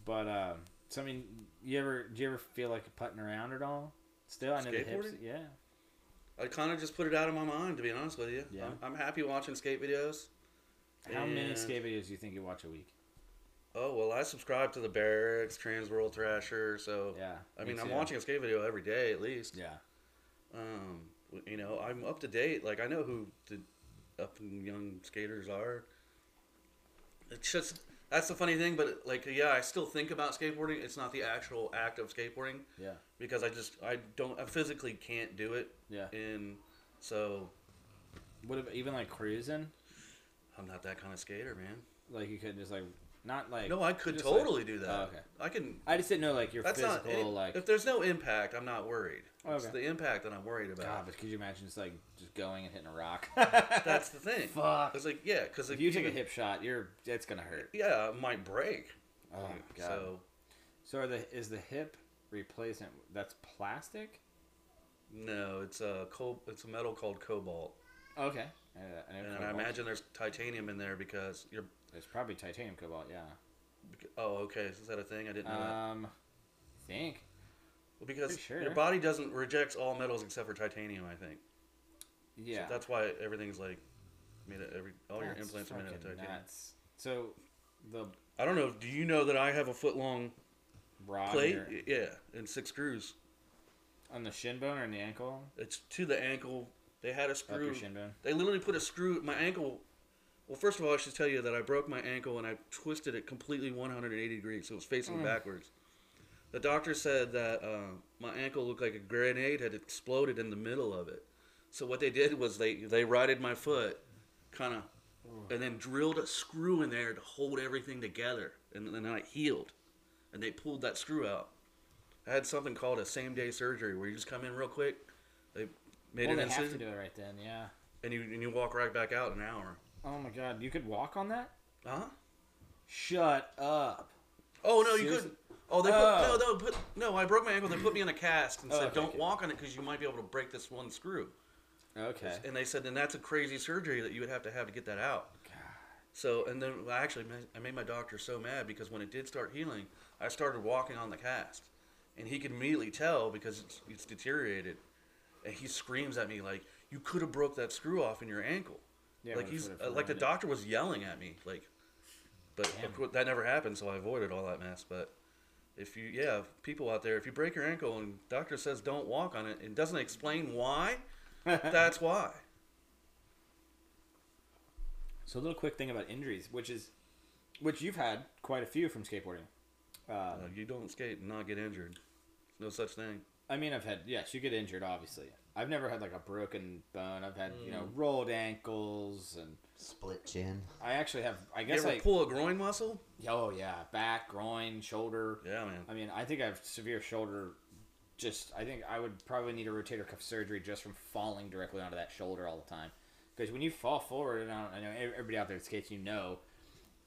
but um, so I mean, you ever do you ever feel like putting around at all? Still, I know the hips. Yeah. I kind of just put it out of my mind, to be honest with you. Yeah. I'm, I'm happy watching skate videos. How many skate videos do you think you watch a week? Oh well, I subscribe to the Berrics, Trans World Thrasher, so Yeah. I me mean, I'm watching a skate video every day at least. Yeah. Um, you know, I'm up to date. Like I know who the up and young skaters are. It's just That's the funny thing, but like, yeah, I still think about skateboarding. It's not the actual act of skateboarding Yeah. because I just I don't I physically can't do it, Yeah. and so What if even like cruising, I'm not that kind of skater, man. like you couldn't just like not like. No, I could totally like- do that. Oh, okay. I can. I just didn't know like your That's physical not any- like. if there's no impact, I'm not worried. It's the impact that I'm worried about. God, but could you imagine just like just going and hitting a rock? *laughs* That's the thing. Fuck. It's like yeah, because if you take a hip shot, you're it's gonna hurt. yeah, it might break. Oh god. So So are the is the hip replacement that's plastic? no, it's a it's a metal called cobalt, Okay. Uh, I and I imagine there's titanium in there because you're. There's probably titanium cobalt. Yeah. Oh, okay. Is that a thing? I didn't know that. Um, think. Well, because sure. your body doesn't rejects all metals except for titanium. I think. Yeah. So that's why everything's like made of every all your implants are made out of titanium. nuts. So the I don't know. Do you know that I have a foot long rod plate? Yeah, and six screws. on the shin bone or in the ankle, It's to the ankle. They had a up screw. your shin bone. They literally put a screw. My ankle. Well, first of all, I should tell you that I broke my ankle and I twisted it completely 180 degrees, so it was facing Mm. backwards. The doctor said that uh, my ankle looked like a grenade had exploded in the middle of it. So what they did was they they righted my foot, kind of, and then drilled a screw in there to hold everything together, and then I healed, and they pulled that screw out. I had something called a same day surgery where you just come in real quick. They made well, an they have to incision, do it right then. Yeah. and you and you walk right back out in an hour. Oh my god, you could walk on that? Huh? Shut up. Oh no, you couldn't. Oh, they put Oh. no, no, put no. I broke my ankle. They put me in a cast and Oh, said, okay, "Don't okay. walk on it because you might be able to break this one screw." Okay. And they said, "And that's a crazy surgery that you would have to have to get that out." God. So, and then I actually I made my doctor so mad because when it did start healing, I started walking on the cast, and he could immediately tell because it's, it's deteriorated, and he screams at me like, "You could have broke that screw off in your ankle." Yeah, like he's uh, like the doctor was yelling at me like but course, that never happened so i avoided all that mess but if you yeah people out there if you break your ankle and doctor says don't walk on it and doesn't explain why *laughs* that's why. So a little quick thing about injuries, which is, which you've had quite a few from skateboarding. Uh, uh, you don't skate and not get injured. No such thing. I mean, I've had yes, you get injured, obviously. I've never had like a broken bone. I've had you know Mm. rolled ankles, and Split chin. I actually have. I you guess ever I. pull a groin muscle Oh yeah, back, groin, shoulder. yeah man I mean, I think I have severe shoulder. Just, I think I would probably need a rotator cuff surgery just from falling directly onto that shoulder all the time. Because when you fall forward, and I, don't, I know everybody out there that skates, you know,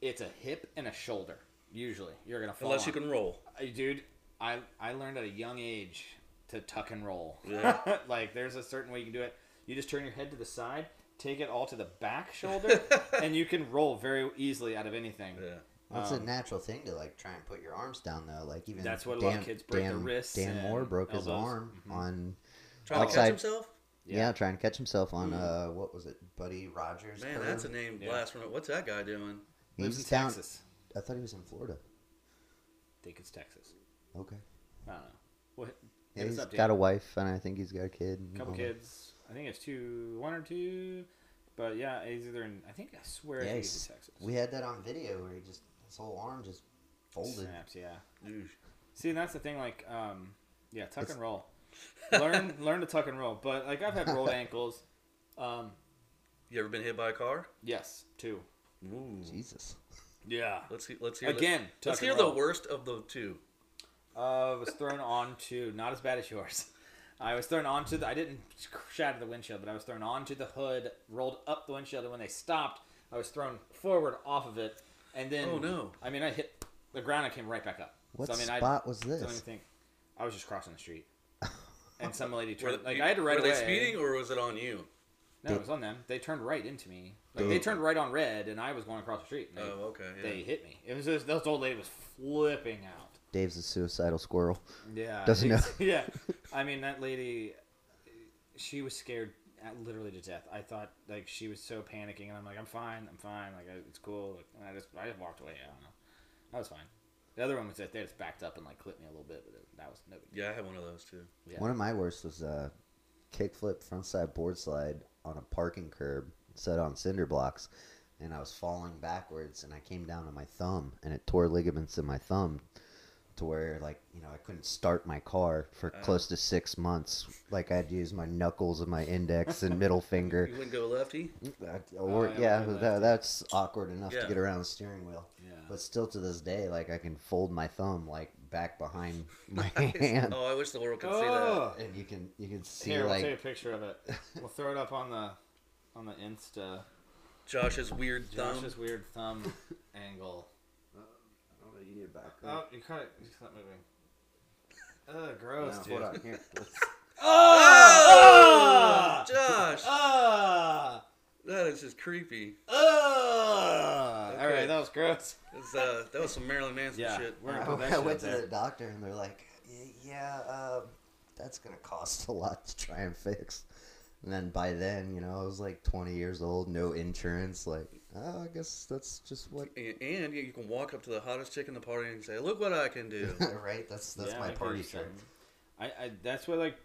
it's a hip and a shoulder. Usually, you're gonna fall. unless you on. can roll Hey, dude, I I learned at a young age to tuck and roll. Yeah. *laughs* like there's a certain way you can do it. You just turn your head to the side, take it all to the back shoulder, *laughs* and you can roll very easily out of anything. yeah Well, it's a Um, natural thing to like try and put your arms down though. Like even That's what a Dan, lot of kids break their Dan, wrists Dan Moore broke his elbows. arm Mhm. on trying to catch himself yeah. trying to catch himself on uh what was it, Buddy Rogers? man curve? that's a name Yeah. blast from it what's that guy doing Lives He's in down. Texas. I thought he was in Florida. I think it's Texas. Okay. I don't know. What? Yeah, he's up, got Dan. a wife, and I think he's got a kid. and couple all kids. I think it's two, one or two. But yeah, he's either in. I think I swear Yeah, he's he's- in Texas. We had that on video where he just his whole arm just folded. Snaps, yeah. Ooh. See, and that's the thing. Like, um, yeah, tuck It's- and roll. learn, *laughs* learn to tuck and roll. But like, I've had rolled *laughs* ankles. Um, you ever been hit by a car yes, two. Ooh. Jesus. Yeah. let's see let's hear the- Again, tuck let's and hear the worst of the two Uh, was thrown onto not as bad as yours. I was thrown onto the. I didn't shatter the windshield, but I was thrown onto the hood, rolled up the windshield, and when they stopped, I was thrown forward off of it, and then. Oh, no. I mean, I hit the ground and came right back up. What so, I mean, spot was I don't even this? think. I was just crossing the street, *laughs* and some lady turned. they- Like I had to right were away. they speeding or was it on you No, it was on them. They turned right into me. Like they turned right on red, and I was going across the street. They, oh okay yeah. they hit me. It was just, this old lady was flipping out. Dave's a suicidal squirrel. Yeah. Doesn't it's- *laughs* yeah. *laughs* I mean, that lady, she was scared uh, literally to death. I thought like she was so panicking, and I'm like, I'm fine, I'm fine, like it's cool. Like, and I just I just walked away. I don't know. That was fine. The other one was that they just backed up and like clipped me a little bit, but it, that was no big deal. Yeah, I had one of those too. Yeah. One of my worst was a kickflip frontside board slide on a parking curb set on cinder blocks. and I was falling backwards, and I came down on my thumb, and it tore ligaments in my thumb, to where like you know I couldn't start my car for Uh. close to six months. Like I'd use my knuckles and my index and *laughs* middle finger. You wouldn't go lefty. That- Oh, Or yeah, yeah, like that, that's awkward enough Yeah. to get around the steering wheel. Yeah. But still, to this day, like I can fold my thumb like back behind *laughs* my hand, Oh, I wish the world could see that. Oh. and you can you can see Here, we'll like take a picture of it. We'll throw it up on the on the Insta. Josh's weird thumb. Josh's weird thumb *laughs* angle. You need a back. Oh, you cut it. You not moving. *laughs* Ugh, gross, dude. hold on here. Let's- *laughs* Oh, Ah! Josh, Ah! that is just creepy. Ah! All Okay. right, that was gross. It's, uh, that was some Marilyn Manson Yeah, shit. we're I, gonna put that I shit went up to there. the doctor and they're like, "Y- yeah, uh, that's gonna cost a lot to try and fix. And then by then, you know, I was like 20 years old, no insurance. Like, oh, I guess that's just what. And, and you can walk up to the hottest chick in the party and say, "Look what I can do." *laughs* right? That's that's Yeah, my party trick. I, I that's what like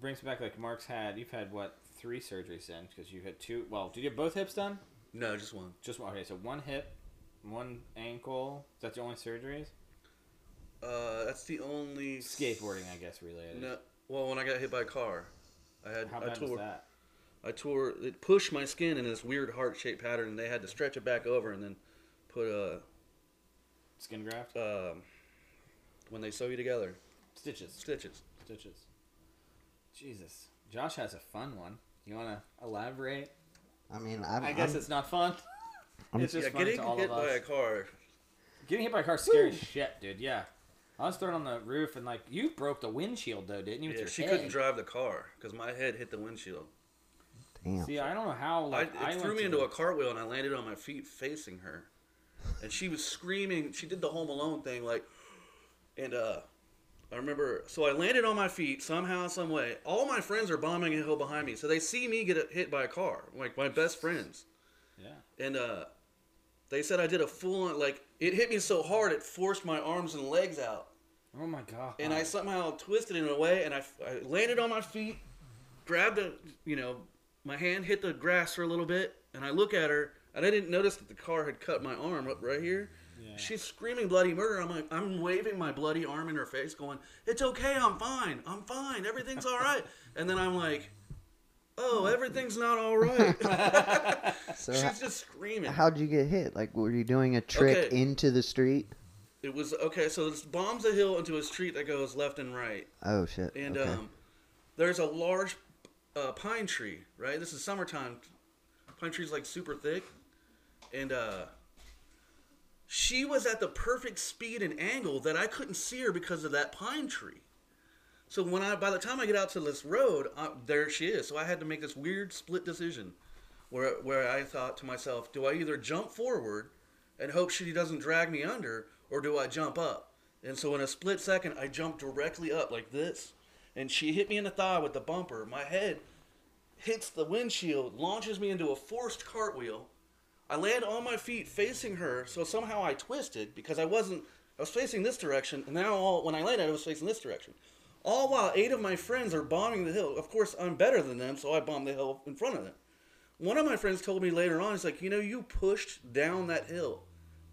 brings me back. Like Mark's had. You've had what three surgeries then? Because you had two. Well, did you have both hips done? no, just one. Just one. Okay, so one hip, one ankle. Is that the only surgeries? Uh, that's the only Skateboarding, I guess, related. No, well, when I got hit by a car, I had How I bad was that? I tore it pushed my skin in this weird heart shaped pattern, and they had to stretch it back over and then put a Skin graft? um, when they sew you together Stitches. stitches. Stitches. Jesus. Josh has a fun one. You want to elaborate? I mean, I'm, I guess I'm- it's not fun. I'm- it's just yeah, fun getting to all hit of by us. a car. Getting hit by a car scary as shit, dude. Yeah. I was thrown on the roof and like you broke the windshield though, didn't you? With Yeah, your she head? couldn't drive the car because my head hit the windshield. Damn. See, I don't know how. I, it I, threw me into the- a cartwheel and I landed on my feet facing her, and she was screaming. She did the Home Alone thing, like, and uh, I remember. So I landed on my feet somehow, some way. All my friends are bombing a hill behind me, so they see me get hit by a car, like my best friends, Yeah. and uh, they said I did a full on like it hit me so hard it forced my arms and legs out. Oh my god. and I somehow twisted in a way, and I, I landed on my feet, grabbed a, you know, my hand hit the grass for a little bit, and I look at her, and I didn't notice that the car had cut my arm up right here. Yeah. She's screaming bloody murder. I'm like, I'm waving my bloody arm in her face, going, "It's okay, I'm fine, I'm fine, everything's all right." *laughs* and then I'm like, "Oh, everything's not all right." *laughs* *laughs* So She's just screaming. how'd you get hit? Like, were you doing a trick Okay. into the street? It was okay. So this bombs a hill into a street that goes left and right. Oh shit. And okay. um, there's a large uh, pine tree, right? This is summertime. Pine tree's like super thick, and uh, she was at the perfect speed and angle that I couldn't see her because of that pine tree. So when I, by the time I get out to this road, uh, there she is. So I had to make this weird split decision, where where I thought to myself, do I either jump forward and hope she doesn't drag me under, or do I jump up? And so in a split second, I jumped directly up like this, and she hit me in the thigh with the bumper. My head hits the windshield, launches me into a forced cartwheel. I land on my feet facing her, so somehow I twisted because I wasn't. I was facing this direction, and now all, when I landed, I was facing this direction. All while eight of my friends are bombing the hill. Of course, I'm better than them, so I bombed the hill in front of them. One of my friends told me later on, he's like, you know, you pushed down that hill.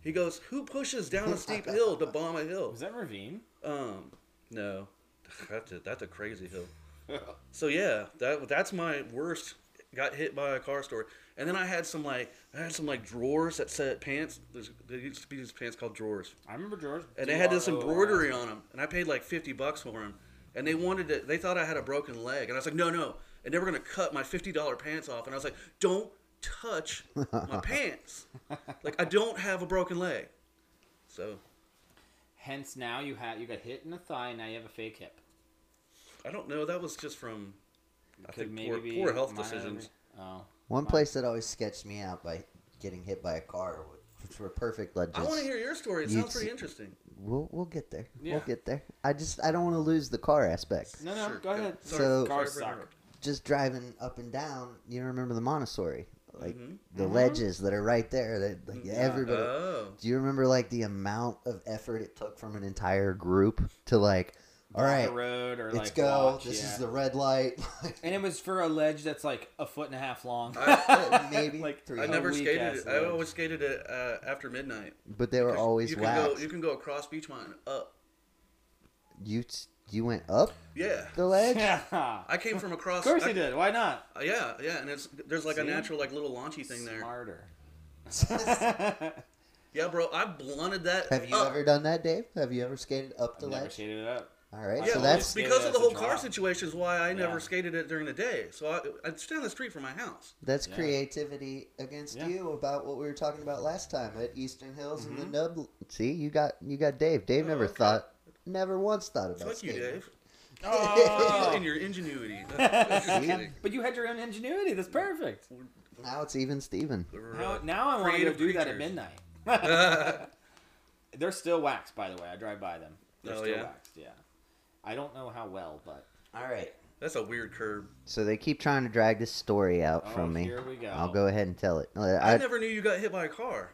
He goes, who pushes down a steep hill to bomb a hill? Was that Ravine? Um, no, that's a, that's a crazy hill. So yeah, that that's my worst. Got hit by a car story, and then I had some like I had some like drawers that said pants. There's, there used to be these pants called drawers, I remember drawers. and they had this embroidery on them, and I paid like fifty bucks for them. And they wanted it. They thought I had a broken leg, and I was like, no, no. And they were gonna cut my fifty dollar pants off, and I was like, don't touch my *laughs* pants. Like I don't have a broken leg. So Hence, now you had you got hit in the thigh. Now you have a fake hip. I don't know. That was just from I Could think poor, poor health minor- decisions. Oh, One place that always sketched me out by getting hit by a car, which were perfect legends. I want to hear your story. It You'd sounds pretty interesting. We'll we'll get there. Yeah. We'll get there. I just I don't want to lose the car aspect. no, no, Sure, go ahead. Sorry, So- Cars suck. Just driving up and down, you remember the Montessori, like Mhm. the Mhm. ledges that are right there. That like Yeah. everybody. Oh, Do you remember like the amount of effort it took from an entire group to like All block right, a road or let's like go. watch, this yeah. is the red light. *laughs* And it was for a ledge that's like a foot and a half long. *laughs* Maybe like three I a never weak skated. it. I always skated it uh, after midnight. but they were always you can go. You can go across Beechmont up. You you went up Yeah, the ledge. Yeah. I came from across. Of course I, you did. Why not? uh, yeah, yeah, and it's there's like a natural like little launchy thing there. Smarter. *laughs* Yeah, bro, I blunted that. Have you up. ever done that, Dave? Have you ever skated up the I've never ledge? shaded it up. All right, Yeah, Yeah, so that's skated because of the whole car situation is why I never Yeah. skated it during the day. So I, I'd stay on the street from my house. that's Yeah. creativity against Yeah. you about what we were talking about last time at Eastern Hills and Mhm. the Nub. See, you got you got Dave. Dave Oh, never okay. thought, never once thought about Fuck you, skating. Dave. *laughs* Oh. and your ingenuity. *laughs* Just See? but you had your own ingenuity. That's perfect. Now it's even Steven. Now, uh, now I want to go creative do that at midnight. *laughs* They're still waxed, by the way. I drive by them. They're Oh, still yeah? waxed. Yeah. I don't know how well, but All right. That's a weird curb. So they keep trying to drag this story out oh, from me. here we go. I'll go ahead and tell it. I, I, never knew you got hit by a car.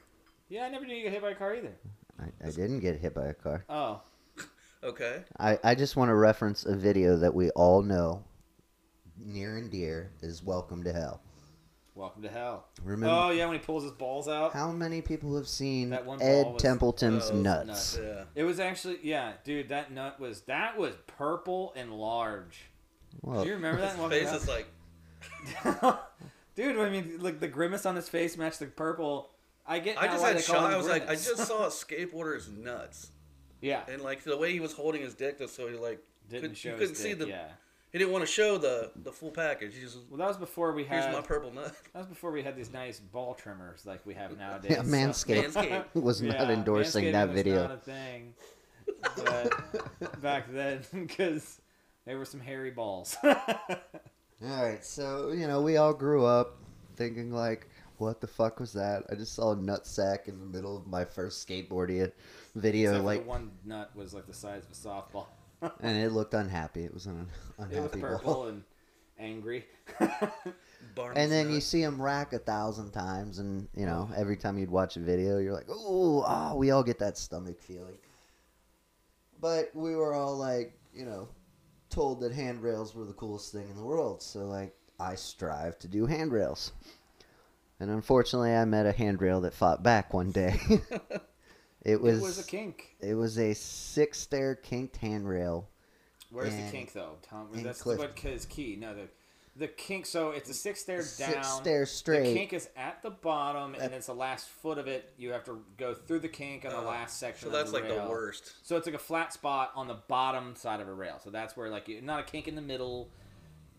Yeah, I never knew you got hit by a car either. I, I didn't get hit by a car. Oh, *laughs* Okay. I, I just want to reference a video that we all know, near and dear, is Welcome to Hell. Welcome to hell. Remember Oh yeah, when he pulls his balls out. how many people have seen That one Ed was- Templeton's Oh, nuts? nuts. Yeah. It was actually yeah, dude. That nut was that was purple and large. Well, Do you remember that? His one? face is like, *laughs* Dude, I mean, like the grimace on his face matched the purple. I get. I just had they call I was like, I just saw a *laughs* skateboarder's nuts, yeah, and like the way he was holding his dick, just so he like didn't could- show you his couldn't see dick, the. Yeah, He didn't want to show the the full package. He just well, that was before we had. here's had. my purple nut. *laughs* That was before we had these nice ball trimmers like we have *laughs* nowadays. Yeah, Manscaped Manscaped. *laughs* was not Yeah, endorsing Manscaping that was video. Not a thing. But back then, because they were some hairy balls. All right, so you know we all grew up thinking like, what the fuck was that? I just saw a nut sack in the middle of my first skateboarding video, Except like, one nut was like the size of a softball. And it looked unhappy. It was an It was *laughs* unhappy purple ball. and angry. *laughs* Barney's And then you see him rack a thousand times, and you know every time you'd watch a video, you're like, "Oh, ah, we all get that stomach feeling." But we were all like, you know, told that handrails were the coolest thing in the world, so like I strive to do handrails. And unfortunately, I met a handrail that fought back one day. *laughs* it was it was a kink. it was a six stair kinked handrail. Where's and- the kink though, Tom? and That's Cliff- what is key. No, the the kink. So it's a six stair down. Six stair The straight. kink is at the bottom, At- and it's the last foot of it. You have to go through the kink on the Oh, last section. Of the side. So that's of the like rail. the worst. So it's like a flat spot on the bottom side of a rail. So that's where like you, not a kink in the middle.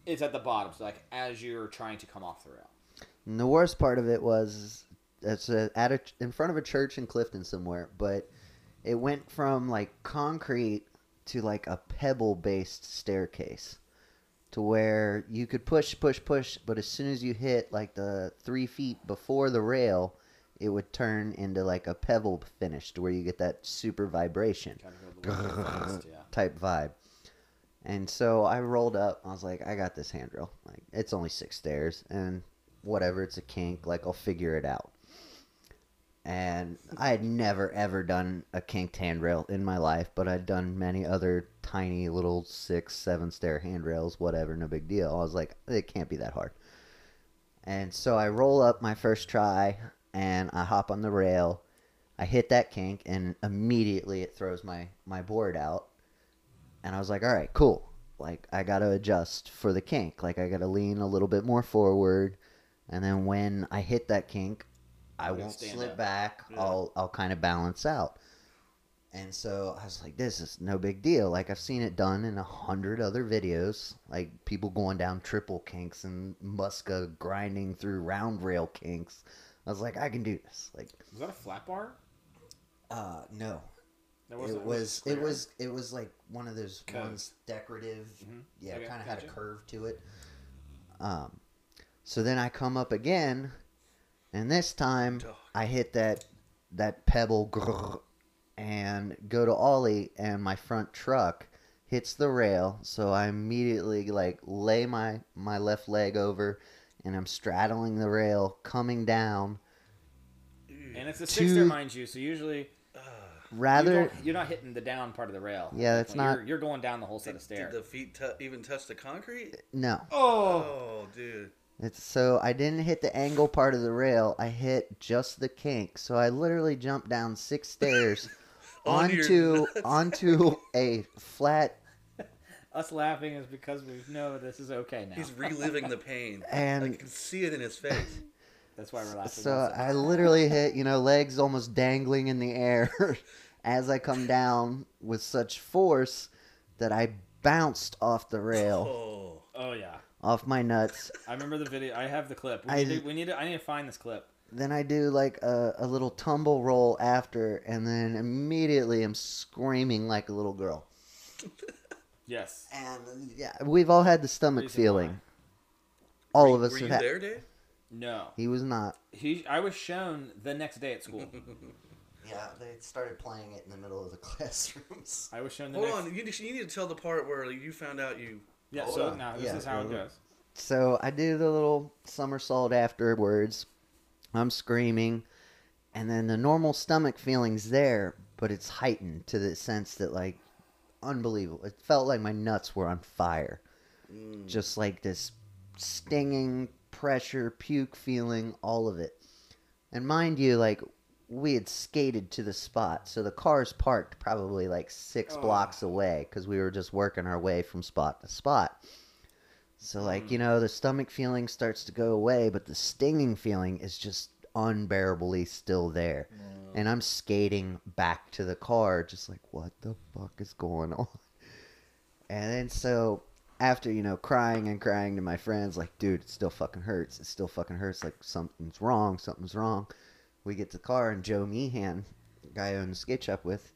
It's at the bottom. So like as you're trying to come off the rail. And the worst part of it was it's a, at a, in front of a church in Clifton somewhere, but it went from like concrete to like a pebble based staircase to where you could push, push, push, but as soon as you hit like the three feet before the rail, it would turn into like a pebble finish to where you get that super vibration Kind of go the way fast, *laughs* yeah. type vibe. And so I rolled up. I was like, I got this handrail. Like it's only six stairs, and whatever, it's a kink. Like I'll figure it out. And I had never ever done a kinked handrail in my life, but I'd done many other tiny little six, seven stair handrails. Whatever, no big deal. I was like, it can't be that hard. And so I roll up my first try, and I hop on the rail. I hit that kink, and immediately it throws my my board out and I was like, all right, cool. Like, I got to adjust for the kink. Like, I got to lean a little bit more forward. And then when I hit that kink, I won't slip up. back. Yeah. I'll, I'll kind of balance out. And so I was like, this is no big deal. Like, I've seen it done in a hundred other videos. Like, people going down triple kinks and Muska grinding through round rail kinks. I was like, I can do this. Like, Was that a flat bar? uh, no, it was square? it was it was like one of those ones decorative Mhm. yeah Okay, kind of had a curve to it um so then i come up again and this time Dog. i hit that that pebble grrr, and go to ollie and my front truck hits the rail so i immediately like lay my my left leg over and i'm straddling the rail coming down And it's a Two- six there, mind you, so usually Rather, you you're not hitting the down part of the rail. Yeah, it's Like, you're- not- You're, going down the whole set Did, of stairs. did the feet tou even touch the concrete? no. oh, Oh, dude. It's so I didn't hit the angle part of the rail. I hit just the kink. So I literally jumped down six *laughs* stairs Onto your onto nuts. onto a flat *laughs* us laughing is because we know this is okay now. He's reliving the pain. *laughs* And- I can see it in his face. That's why we're laughing. So. I literally hit, you know, legs almost dangling in the air as I come down with such force that I bounced off the rail, Oh, oh yeah, off my nuts. I remember the video. I have the clip. We I- need, to, we need to. I need to find this clip. Then I do like a, a little tumble roll after, and then immediately I'm screaming like a little girl. Yes. And yeah, we've all had the stomach Reason feeling. why. All were, of us Were have you had. there, Dave? No. He was not. He. I was shown the next day at school. *laughs* Yeah, they started playing it in the middle of the *laughs* classrooms. I was shown the Hold next. on. You, need- you need to tell the part where you found out you. Yeah. Hold So on. now this Yeah, is how it goes. So I do the little somersault afterwards. I'm screaming, and then the normal stomach feeling's there, but it's heightened to the sense that like unbelievable. It felt like my nuts were on fire. Mm. Just like this stinging pressure, puke feeling, all of it. And mind you, like we had skated to the spot, so the car's parked probably like six Oh. blocks away because we were just working our way from spot to spot. So like hmm. you know, the stomach feeling starts to go away, but the stinging feeling is just unbearably still there. And I'm skating back to the car, just like, what the fuck is going on? And then so after you know crying and crying to my friends, like, dude, it still fucking hurts. It still fucking hurts. Like something's wrong. Something's wrong. We get to the car and Joe Meehan, guy I own the skate shop with,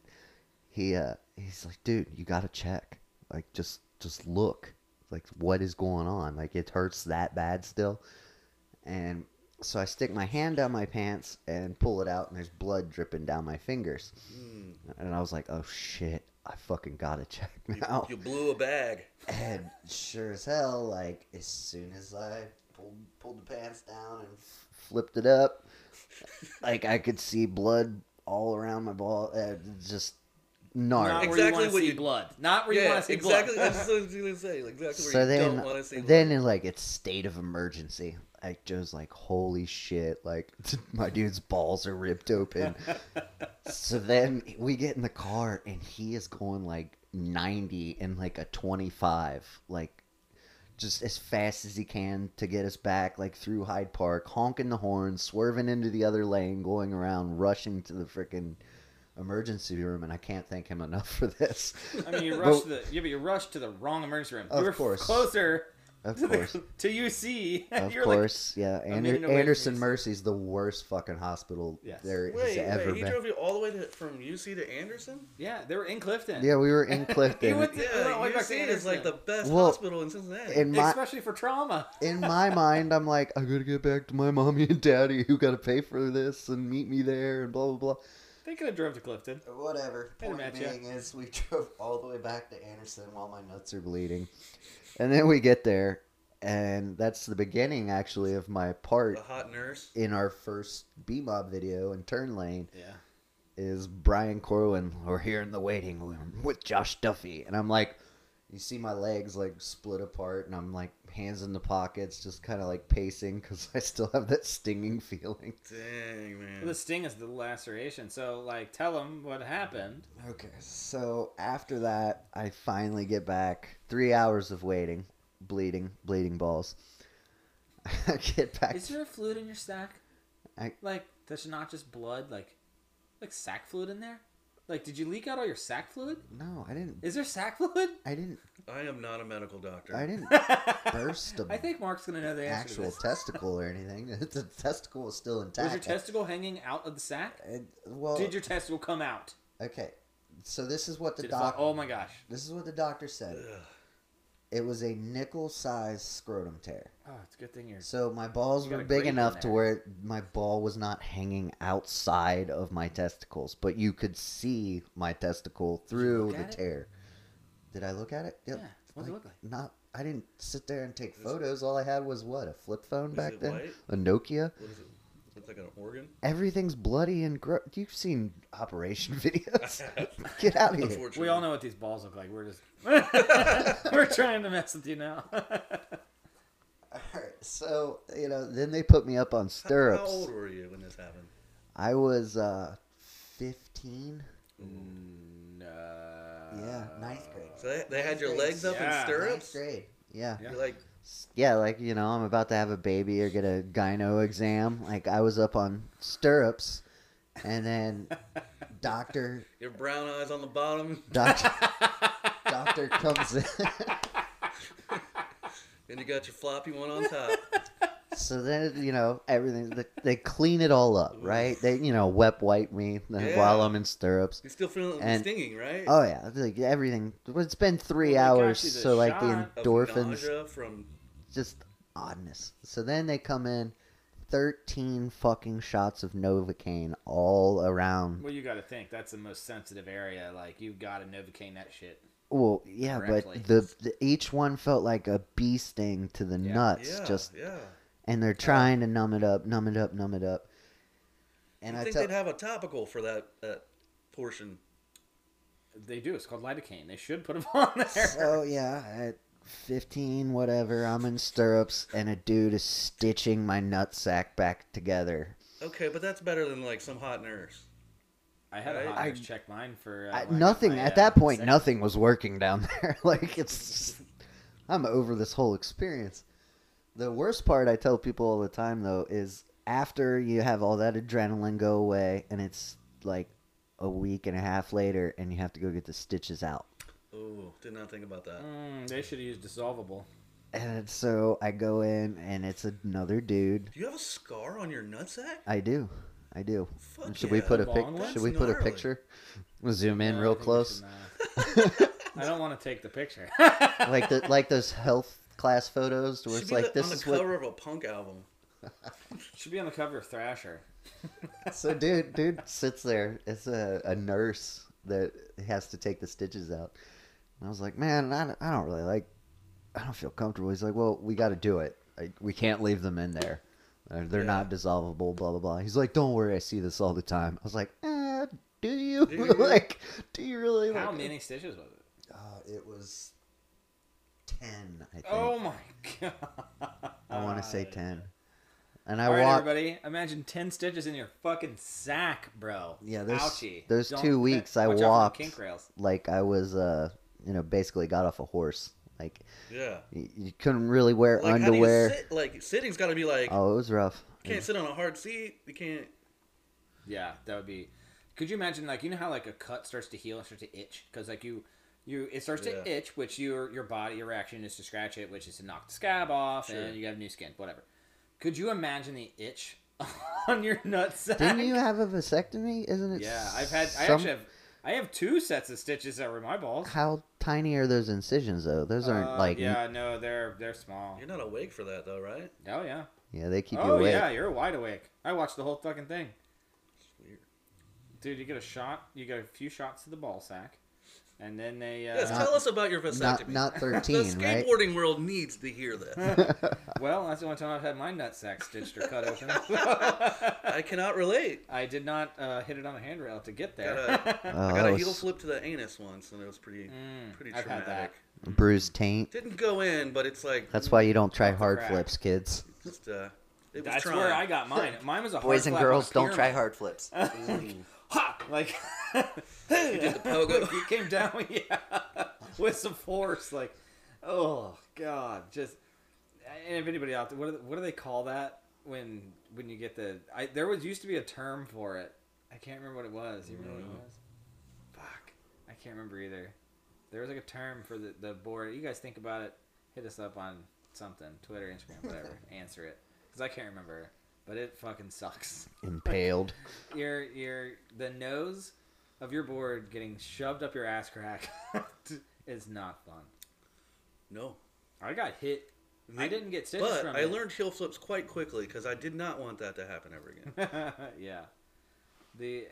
he uh he's like, dude, you gotta check. Like just just look. Like what is going on? Like it hurts that bad still. And so I stick my hand down my pants and pull it out, and there's blood dripping down my fingers. Mm. And I was like, "Oh shit, I fucking gotta check now." you blew a bag. And sure as hell, like as soon as I pulled pulled the pants down and flipped it up, like I could see blood all around my ball. Uh, just Not gnarly. where you Exactly want to see you- blood. Not where you yeah, want to see exactly. blood. That's *laughs* what I was going to say. Like, exactly where So you then, don't want to see. then in like its state of emergency, like Joe's like, "Holy shit!" Like *laughs* my dude's balls are ripped open. *laughs* so then we get in the car, and he is going like ninety and like a twenty-five, like just as fast as he can to get us back, like through Hyde Park, honking the horn, swerving into the other lane, going around, rushing to the freaking emergency room, and I can't thank him enough for this. I mean, you *laughs* But- rushed to the yeah, but you rushed to the wrong emergency room. Of you were course. closer Of *laughs* to, course. The, to UC. Of you're like, course, yeah. Ander- minute away from Anderson UC. Mercy's the worst fucking hospital Yes. there Wait, has ever wait, he been. drove you all the way to, from UC to Anderson? yeah, they were in Clifton. Yeah, we were in *laughs* Clifton. Went to- Yeah, all the way back to UC is like the best Well, hospital in Cincinnati. in my especially for trauma. *laughs* in my mind, I'm like, I gotta get back to my mommy and daddy who gotta pay for this and meet me there and blah blah blah. They could have drove to Clifton. Whatever. Point Matt, being is, we drove all the way back to Anderson while my nuts are bleeding, and then we get there, and that's the beginning actually of my part the hot nurse. in our first B Mob video in Turn Lane. Yeah. is Brian Corwin. We're here in the waiting room with Josh Duffy, and I'm like, you see my legs like split apart, and I'm like hands in the pockets, just kind of like pacing because *laughs* I still have that stinging feeling. Dang, man. Well, the sting is the laceration. So, like, tell them what happened. Okay, so after that, I finally get back. Three hours of waiting, bleeding, bleeding balls. *laughs* I get back. Is there a fluid in your sack? I- Like, that's not just blood. Like, like sack fluid in there. Like, did you leak out all your sack fluid? No, I didn't. Is there sack fluid? I didn't. I am not a medical doctor. I didn't *laughs* burst a I think Mark's gonna know the answer actual to this. testicle or anything. *laughs* The testicle was still intact. Was your testicle hanging out of the sack? It- uh, well, Did your testicle come out? Okay, so this is what the Did it fall- doc. oh my gosh. This is what the doctor said. Ugh. It was a nickel-sized scrotum tear. Oh, it's a good thing you're. So my balls were big enough to where my ball was not hanging outside of my testicles, but you could see my testicle through the it? tear. Did I look at it? Yeah. What's it look like? Not. I didn't sit there and take photos. All I had was what a flip phone back then, white? a Nokia. What is it? What's like an organ. everything's bloody and gross. You've seen operation videos. *laughs* Get out of here. We all know what these balls look like. We're just *laughs* *laughs* we're trying to mess with you now. Alright, so you know, then they put me up on stirrups. How old were you when this happened? I was uh, fifteen. no. Yeah, ninth grade. So they, they had your Ninth legs up Yeah. in Ninth stirrups. grade. Yeah. Yeah. You're like, yeah, like you know, I'm about to have a baby or get a gyno exam. Like I was up on stirrups, and then *laughs* doctor your brown eyes on the bottom, doctor *laughs* doctor comes in. and you got your floppy one on top. So then you know everything. They, they clean it all up, right? They you know wet wipe me *laughs* Yeah. while I'm in stirrups. You're still feeling And- stinging, right? Oh yeah, like everything. It's been three Well, hours, so like the endorphins, from just oddness. So then they come in, thirteen fucking shots of Novocaine all around. Well, you got to think that's the most sensitive area. Like you've got to novocaine that shit. Well, yeah, Correctly. but the, the each one felt like a bee sting to the Yeah. nuts. yeah, Just yeah. And they're trying to numb it up, numb it up, numb it up. And I I think tell, they'd have a topical for that that portion. They do. It's called lidocaine. They should put them *laughs* on there. So yeah, at fifteen, whatever, I'm in stirrups, and a dude is stitching my nutsack back together. Okay, but that's better than like some hot nurse. I had a hot I- nurse check mine for uh, I, when I got nothing my, at uh, that point. second- Nothing was working down *laughs* there. like it's, I'm over this whole experience. The worst part I tell people all the time though is after you have all that adrenaline go away, and it's like a week and a half later, and you have to go get the stitches out. Oh, did not think about that. Mm, they should have used dissolvable. And so I go in, and it's another dude. Do you have a scar on your nutsack? I do, I do. Fuck should we put a pic? one? Should we That's put a picture? We'll zoom in No, real think we close. *laughs* I don't want to take the picture. like the like those health class photos where Should it's be like the, this on the is what cover of a punk album. *laughs* should be on the cover of Thrasher. *laughs* So dude, dude sits there. It's a, a nurse that has to take the stitches out. And I was like, man, I, don't- I don't really like. I don't feel comfortable. He's like, well, we got to do it. Like, we can't leave them in there. They're Yeah. not dissolvable. Blah blah blah. He's like, don't worry. I see this all the time. I was like, eh, do you? Do *laughs* you? like, do you really? How like many stitches was it? Uh, it was ten. I think. Oh my god! I want to say ten. And I All right, walked. everybody. Imagine ten stitches in your fucking sack, bro. Yeah, those- Ouchie. those Don't- two weeks I watch out for the walked. Kink rails. like I was, uh, you know, basically got off a horse. Like Yeah. you, you couldn't really wear Like underwear. how do you sit? Like sitting's got to be like Oh, it was rough. you can't sit on a hard seat. You can't. Yeah, that would be. Could you imagine, like, you know how like a cut starts to heal and starts to itch because like you, you it starts Yeah. to itch, which your your body your reaction is to scratch it, which is to knock the scab off, Sure. and you have new skin, whatever. Could you imagine the itch *laughs* on your nutsack? Didn't you have a vasectomy? Isn't it? Yeah, I've had. I actually have. I have two sets of stitches that were my balls. How tiny are those incisions though? Those aren't Uh, like. Yeah, no, they're they're small. You're not awake for that though, right? Oh yeah. Yeah, they keep you awake. oh yeah, you're wide awake. I watched the whole fucking thing. It's weird. Dude, you get a shot. You get a few shots to the ball sack, and then they. Uh, Yes, Not- tell us about your vasectomy. Not not *laughs* the thirteen, right? skateboarding world needs to hear that. *laughs* well, that's the only time I've had my nutsack stitched or cut open. *laughs* I cannot relate. I did not uh, hit it on a handrail to get there. Got Oh, I got a was heel flip to the anus once, and it was pretty, Mm, pretty I've had traumatic. bruised taint. Didn't go in, but it's like That's why you don't try hard crack. flips, kids. just uh, it was That's trying. where I got mine. Mine was a hard Boys and flap girls don't try hard flips. ha! Like did the pogo. *laughs* Like, you came down, *laughs* yeah, with some force. Like, oh god, just. And if anybody out there, what do they, what do they call that when when you get the? I there was used to be a term for it. I can't remember what it was. You remember what it was? Fuck, I can't remember either. There was like a term for the the board. You guys think about it. Hit us up on something, Twitter, Instagram, whatever. *laughs* Answer it, because I can't remember. But it fucking sucks Impaled. your your the nose of your board getting shoved up your ass crack *laughs* is not fun. No, I got hit. I didn't get stitches but from I it. learned heel flips quite quickly because I did not want that to happen ever again. *laughs* yeah. The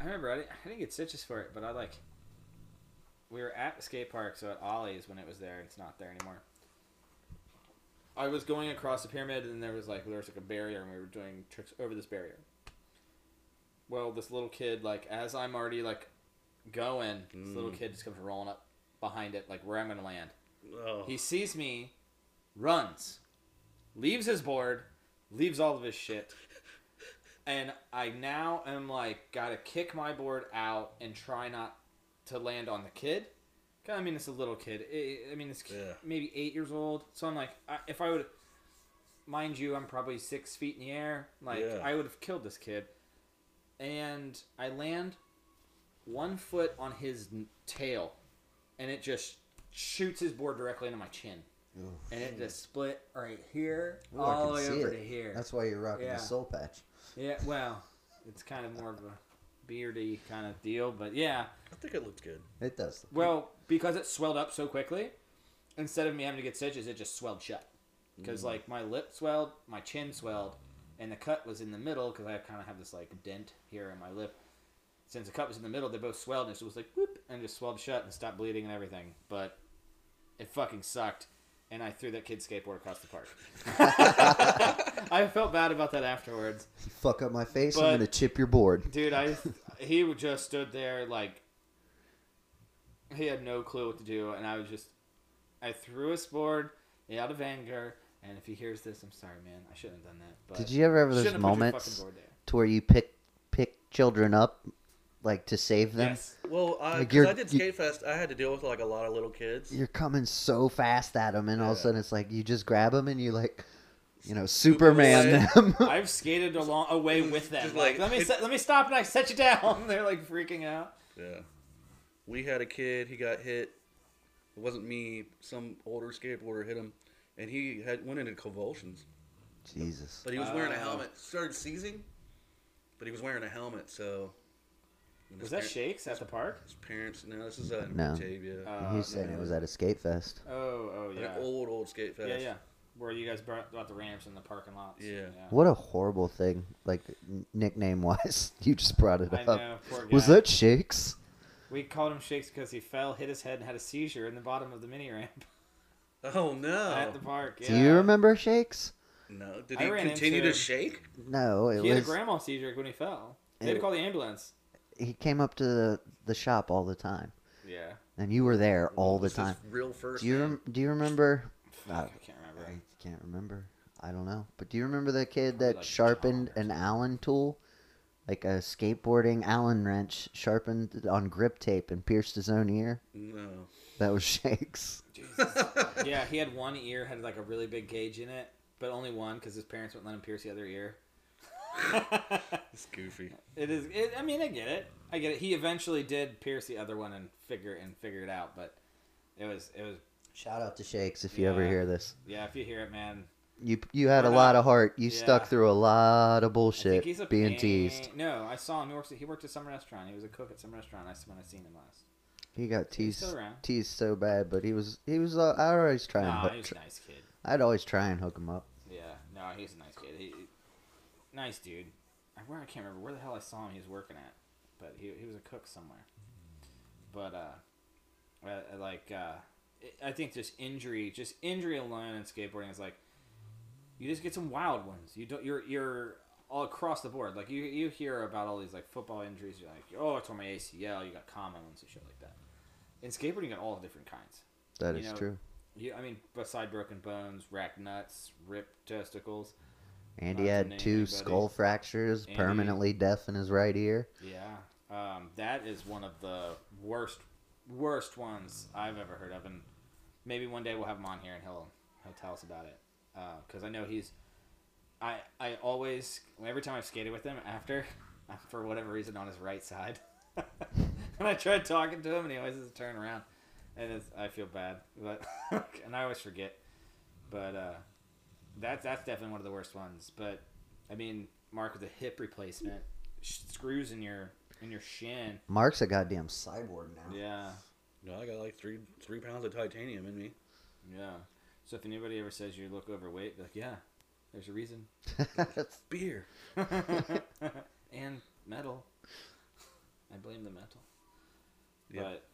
I remember I didn't, I didn't get stitches for it, but I like we were at the skate park, so at Ollie's when it was there, it's not there anymore. I was going across the pyramid, and there was like there was like a barrier, and we were doing tricks over this barrier. Well, this little kid, like as I'm already like going, this little Mm. kid just comes rolling up behind it, like where I'm gonna land. Oh. He sees me, runs, leaves his board, leaves all of his shit. And I now am like, gotta kick my board out and try not to land on the kid. I mean, it's a little kid. I mean, it's Yeah. maybe eight years old. So I'm like, I, if I would, mind you, I'm probably six feet in the air. Like, Yeah. I would have killed this kid. And I land one foot on his n- tail, and it just shoots his board directly into my chin. And it just split right here, Ooh, I all can the way see over it. to here. That's why you're rocking Yeah. the soul patch. Yeah, well, it's kind of more of a beardy kind of deal, but yeah. I think it looks good. It does. Well, because it swelled up so quickly, instead of me having to get stitches, it just swelled shut. Because mm. like my lip swelled, my chin swelled, and the cut was in the middle because I kind of have this like dent here in my lip. Since the cut was in the middle, they both swelled, and it was like whoop, and just swelled shut and stopped bleeding and everything. But it fucking sucked, and I threw that kid's skateboard across the park. *laughs* I felt bad about that afterwards. You fuck up my face, But- I'm gonna chip your board. Dude, I he just stood there like he had no clue what to do, and I was just I threw his board out of anger. And if he hears this, I'm sorry, man. I shouldn't have done that. But Did you ever have those shouldn't have put your moments fucking board there. to where you pick pick children up, like to save them? Yes. Well, I, Like 'cause you're- I did you- Skate Fest. I had to deal with like a lot of little kids. You're coming so fast at them, and all of a Yeah. sudden it's like you just grab them and you like, you know, Superman away. them. *laughs* I've skated along away with them. Just Like, like- let me set, let me stop and I set you down. *laughs* They're like freaking out. Yeah. We had a kid. He got hit. It wasn't me. Some older skateboarder hit him, and he had went into convulsions. Jesus. But he was wearing a helmet. Started seizing, but he was wearing a helmet. So when Was that par- shakes at the park? His parents. No, this is at No. Batavia. Uh, He's saying it was at a skate fest. Oh, oh Like yeah. an old old skate fest. Yeah, yeah. Where you guys brought, brought the ramps in the parking lots. Yeah. What a horrible thing, like nickname wise. *laughs* You just brought it I up. know. Poor guy. Was that Shakes? We called him Shakes because he fell, hit his head, and had a seizure in the bottom of the mini ramp *laughs* Oh no. at the park. Yeah. Do you remember Shakes? No. Did I he continue into- to shake? No, it He had a grandma seizure when he fell. They had to call the ambulance. he came up to the, the shop all the time, Yeah. and you were there all the Was his time. Real first. Do you rem- do you remember? Fuck, *sighs* Uh, I can't remember. I can't remember. I don't know. But do you remember the kid that like sharpened an Allen tool, like a skateboarding Allen wrench, sharpened on grip tape and pierced his own ear? No. That was *laughs* Shakes. *laughs* yeah, he had one ear had like a really big gauge in it, but only one because his parents wouldn't let him pierce the other ear. *laughs* It's goofy. it is. It, I mean, I get it. I get it. He eventually did pierce the other one and figure and figure it out, but it was it was Shout out to Shakes if you ever hear this. yeah. If you hear it, man, You you had We're a lot of heart. You stuck through a lot of I think bullshit he's a being pain- teased. No, I saw him. He works. He worked at some restaurant. He was a cook at some restaurant. I when I seen him last. He got teased teased so bad, but he was he was. Uh, I'd always try and Nah, hook, he's tr- a nice kid. I'd always try and hook him up. Yeah, no, he's a nice kid. He, nice dude. I, where I can't remember where the hell I saw him. He was working at, but he, he was a cook somewhere. But uh, uh, like uh, I- I think just injury, just injury alone in skateboarding is like you just get some wild ones. You don't. You're you're all across the board. Like you you hear about all these like football injuries. You're like, oh, I tore my ACL. You got common ones and shit like that. In skateboarding, you got all different kinds. That You is know, true. You, I mean, beside broken bones, racked nuts, ripped testicles. Andy not to had two anybody. skull fractures, Andy- permanently deaf in his right ear. Yeah, um, that is one of the worst, worst ones I've ever heard of, and maybe one day we'll have him on here and he'll he'll tell us about it. Because I know he's, I I always every time I've skated with him after, *laughs* for whatever reason on his right side, *laughs* and I tried talking to him and he always has to turn around, and it's, I feel bad, but *laughs* and I always forget, but uh, that's that's definitely one of the worst ones. But I mean, Mark with a hip replacement, screws in your in your shin. Mark's a goddamn cyborg now. Yeah, No, I got like three three pounds of titanium in me. yeah. So if anybody ever says you look overweight, be like, yeah, there's a reason. That's *laughs* beer. *laughs* and metal. I blame the metal. Yeah. But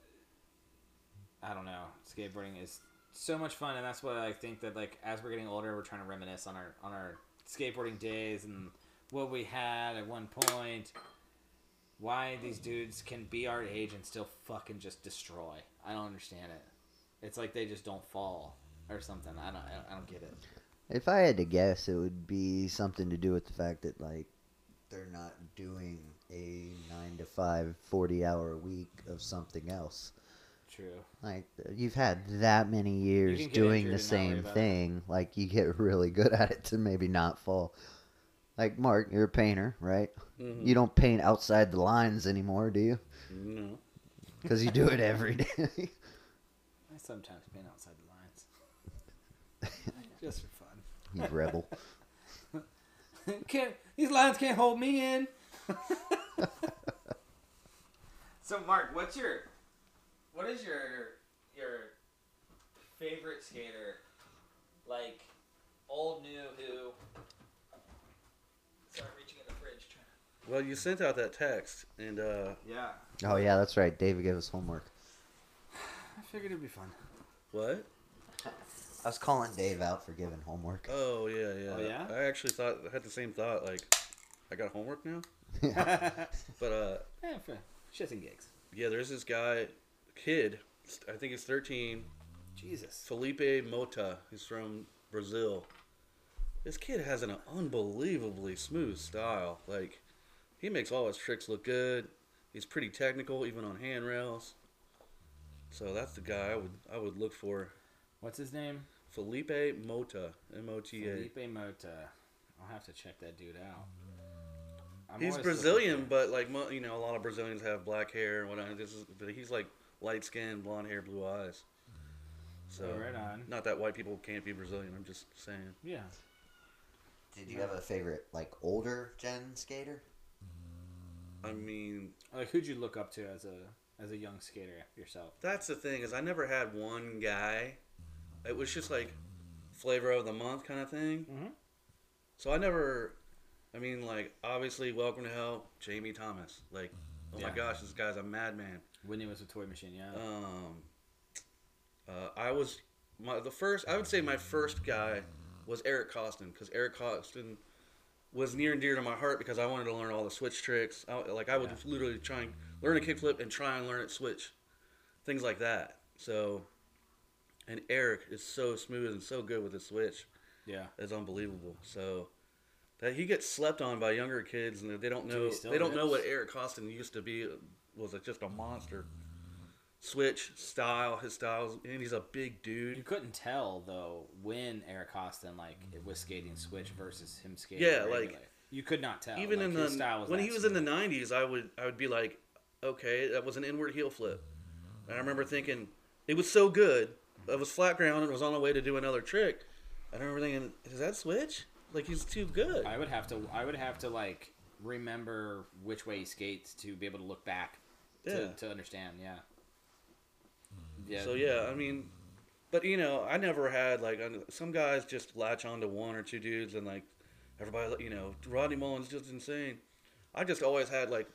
I don't know. Skateboarding is so much fun, and that's what I think that like as we're getting older, we're trying to reminisce on our on our skateboarding days and what we had at one point. Why these dudes can be our age and still fucking just destroy? I don't understand it. It's like they just don't fall or something. I don't. I don't, I don't get it. If I had to guess, it would be something to do with the fact that like they're not doing a nine to five, 40 hour week of something else. True. Like you've had that many years doing the and not worry same about it. thing, like you get *laughs* really good at it to maybe not fall. Like Mark, you're a painter, right? Mhm. You don't paint outside the lines anymore, do you? No. Because you do it every *laughs* day. I sometimes paint outside the lines, *laughs* just for fun. you rebel. can't these lines can't hold me in. So Mark, what's your what is your your favorite skater? Like old, new, who? Sorry, reaching in the fridge. Trying Well, you sent out that text, and uh, Yeah, Oh yeah, that's right. David gave us homework. I figured it'd be fun. what? I was calling Dave out for giving homework. Oh yeah, yeah. Oh, yeah? I actually thought I had the same thought. Like, I got homework now. Yeah, But uh, *laughs* for shits and gigs. yeah, there's this guy, kid. I think he's 13. Jesus. Felipe Mota. He's from Brazil. This kid has an unbelievably smooth style. Like, he makes all his tricks look good. He's pretty technical, even on handrails. So that's the guy I would I would look for. What's his name? Felipe Mota, M O T A. Felipe Mota. I'll have to check that dude out. I'm He's Brazilian, but like you know, a lot of Brazilians have black hair and whatnot. This is, but he's like light skin, blonde hair, blue eyes. So Oh, right on. not that white people can't be Brazilian. I'm just saying. Yeah. Did you have a favorite, like older gen skater? I mean, Like who'd you look up to as a as a young skater yourself? that's the thing is I never had one guy. It was just like flavor of the month kind of thing. Mhm. So I never. I mean, like obviously, Welcome to Hell, Jamie Thomas. Like, oh my gosh, this guy's a madman. Whitney was a toy machine, yeah. Um, uh, I was my the first. I would say my first guy was Eric Koston because Eric Koston was near and dear to my heart because I wanted to learn all the switch tricks. I, like I would Yeah. literally try and learn a kickflip and try and learn it switch, things like that. So, and Eric is so smooth and so good with the switch. yeah. It's unbelievable. So. That he gets slept on by younger kids, and they don't know they don't know what Eric Koston used to be. Was it just a monster switch style his style, and he's a big dude. You couldn't tell though when Eric Koston like was skating switch versus him skating. Yeah, regular. like, you could not tell. even like, in the style was when he was in the 90s i would i would be like okay that was an inward heel flip and i remember thinking it was so good it was flat ground and was on the way to do another trick i remember thinking is that switch like he's too good I would have to. I would have to like remember which way he skates to be able to look back to, Yeah. to understand. Yeah. Yeah. so yeah i mean but you know i never had like some guys just latch on to one or two dudes and like everybody you know rodney mullen's just insane i just always had like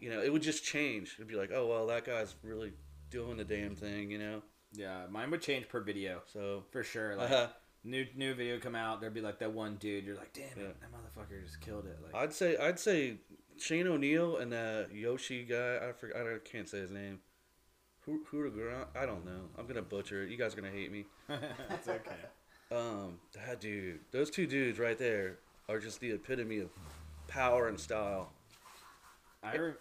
you know it would just change it'd be like oh well that guy's really doing the damn thing you know Yeah, mine would change per video so for sure. Like uh, new new video come out, there'd be like that one dude. You're like, damn Yeah. it, that motherfucker just killed it. Like, i'd say i'd say shane o'neill and the yoshi guy i forgot i can't say his name who who i don't know i'm gonna butcher it you guys are gonna hate me *laughs* it's okay. Um, that dude, those two dudes right there are just the epitome of power and style. I re-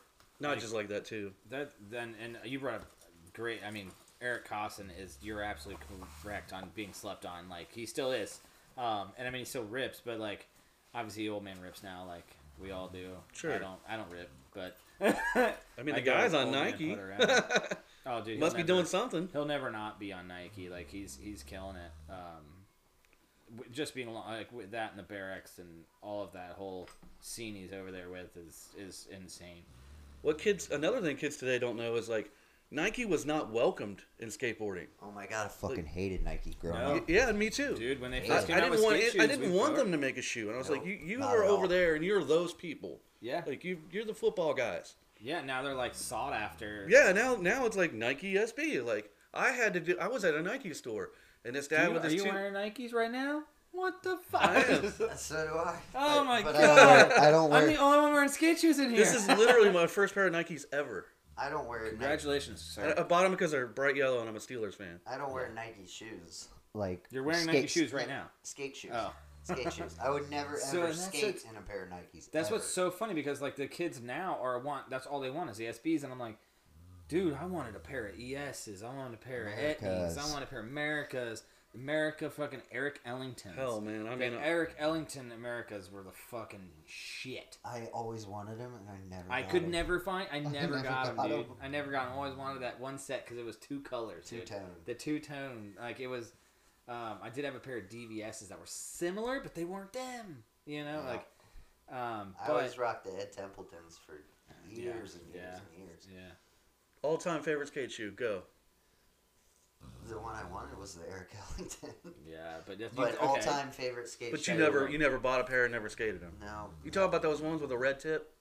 Not Like- just like that too. that then and you brought up great. I mean, Eric Koston is you're absolutely correct on being slept on. Like he still is, um, and I mean he still rips, but like obviously old man rips now, like we all do. Sure. I don't. I don't rip, but *laughs* I mean, the go guy's on Nike. *laughs* oh, dude, Must he'll be doing something. He'll never not be on Nike. Like he's he's killing it. Um, just being along, like with that and the Berrics and all of that whole scene he's over there with is is insane. What kids? Another thing kids today don't know is like Nike was not welcomed in skateboarding. Oh my god, I fucking hated Nike growing No. up. Yeah, me too. Dude, when they I- I, first came I out didn't with want skate it, shoes, I didn't want broke- them to make a shoe, and I was No, like, you you are over there, and you're those people. Yeah, Like you you're the football guys. yeah. Now they're like sought after. Yeah, now now it's like Nike SB. Like I had to do. I was at a Nike store, And this dad you- with are his you two. wearing Nikes right now? What the *laughs* I fuck? am. *laughs* So do I. Oh But- my but God. I don't wear, I don't I'm the only one wearing skate shoes in here. This is literally *laughs* my first pair of Nikes ever. I don't wear Nike, Congratulations, I, sir. I bought them because they're bright yellow and I'm a Steelers fan. I don't wear Nike shoes. Like You're wearing skate- Nike shoes right now. Skate shoes. Oh. Skate *laughs* shoes. I would never So ever that's skate in a pair of Nikes. That's ever. what's so funny because like the kids now are want that's all they want is the SBs and I'm like, dude, I wanted a pair of ESs, I wanted a pair of Etnies, Emericas. I want a pair of Emericas, Emerica fucking Eric Ellington. Hell, man. I mean, uh, Eric Ellington Emericas were the fucking shit. I always wanted them, and I never. I got could 'em. never find. *laughs* I never, never got them, got dude. 'em. I never got them. Always wanted that one set because it was two colors. two dude. tone. The two tone, like it was. Um, I did have a pair of DVSs that were similar, but they weren't them. You know, Yeah. like. Um, I but always rocked the Ed Templetons for years Yeah, years and years yeah. and years. yeah. all time favorites, skate shoe. Go. The one I wanted was the Eric *laughs* Ellington. Yeah, but if but okay. all time favorite skate. But you shoe- never, you never bought a pair and never skated them. No. You talk about those ones with a red tip.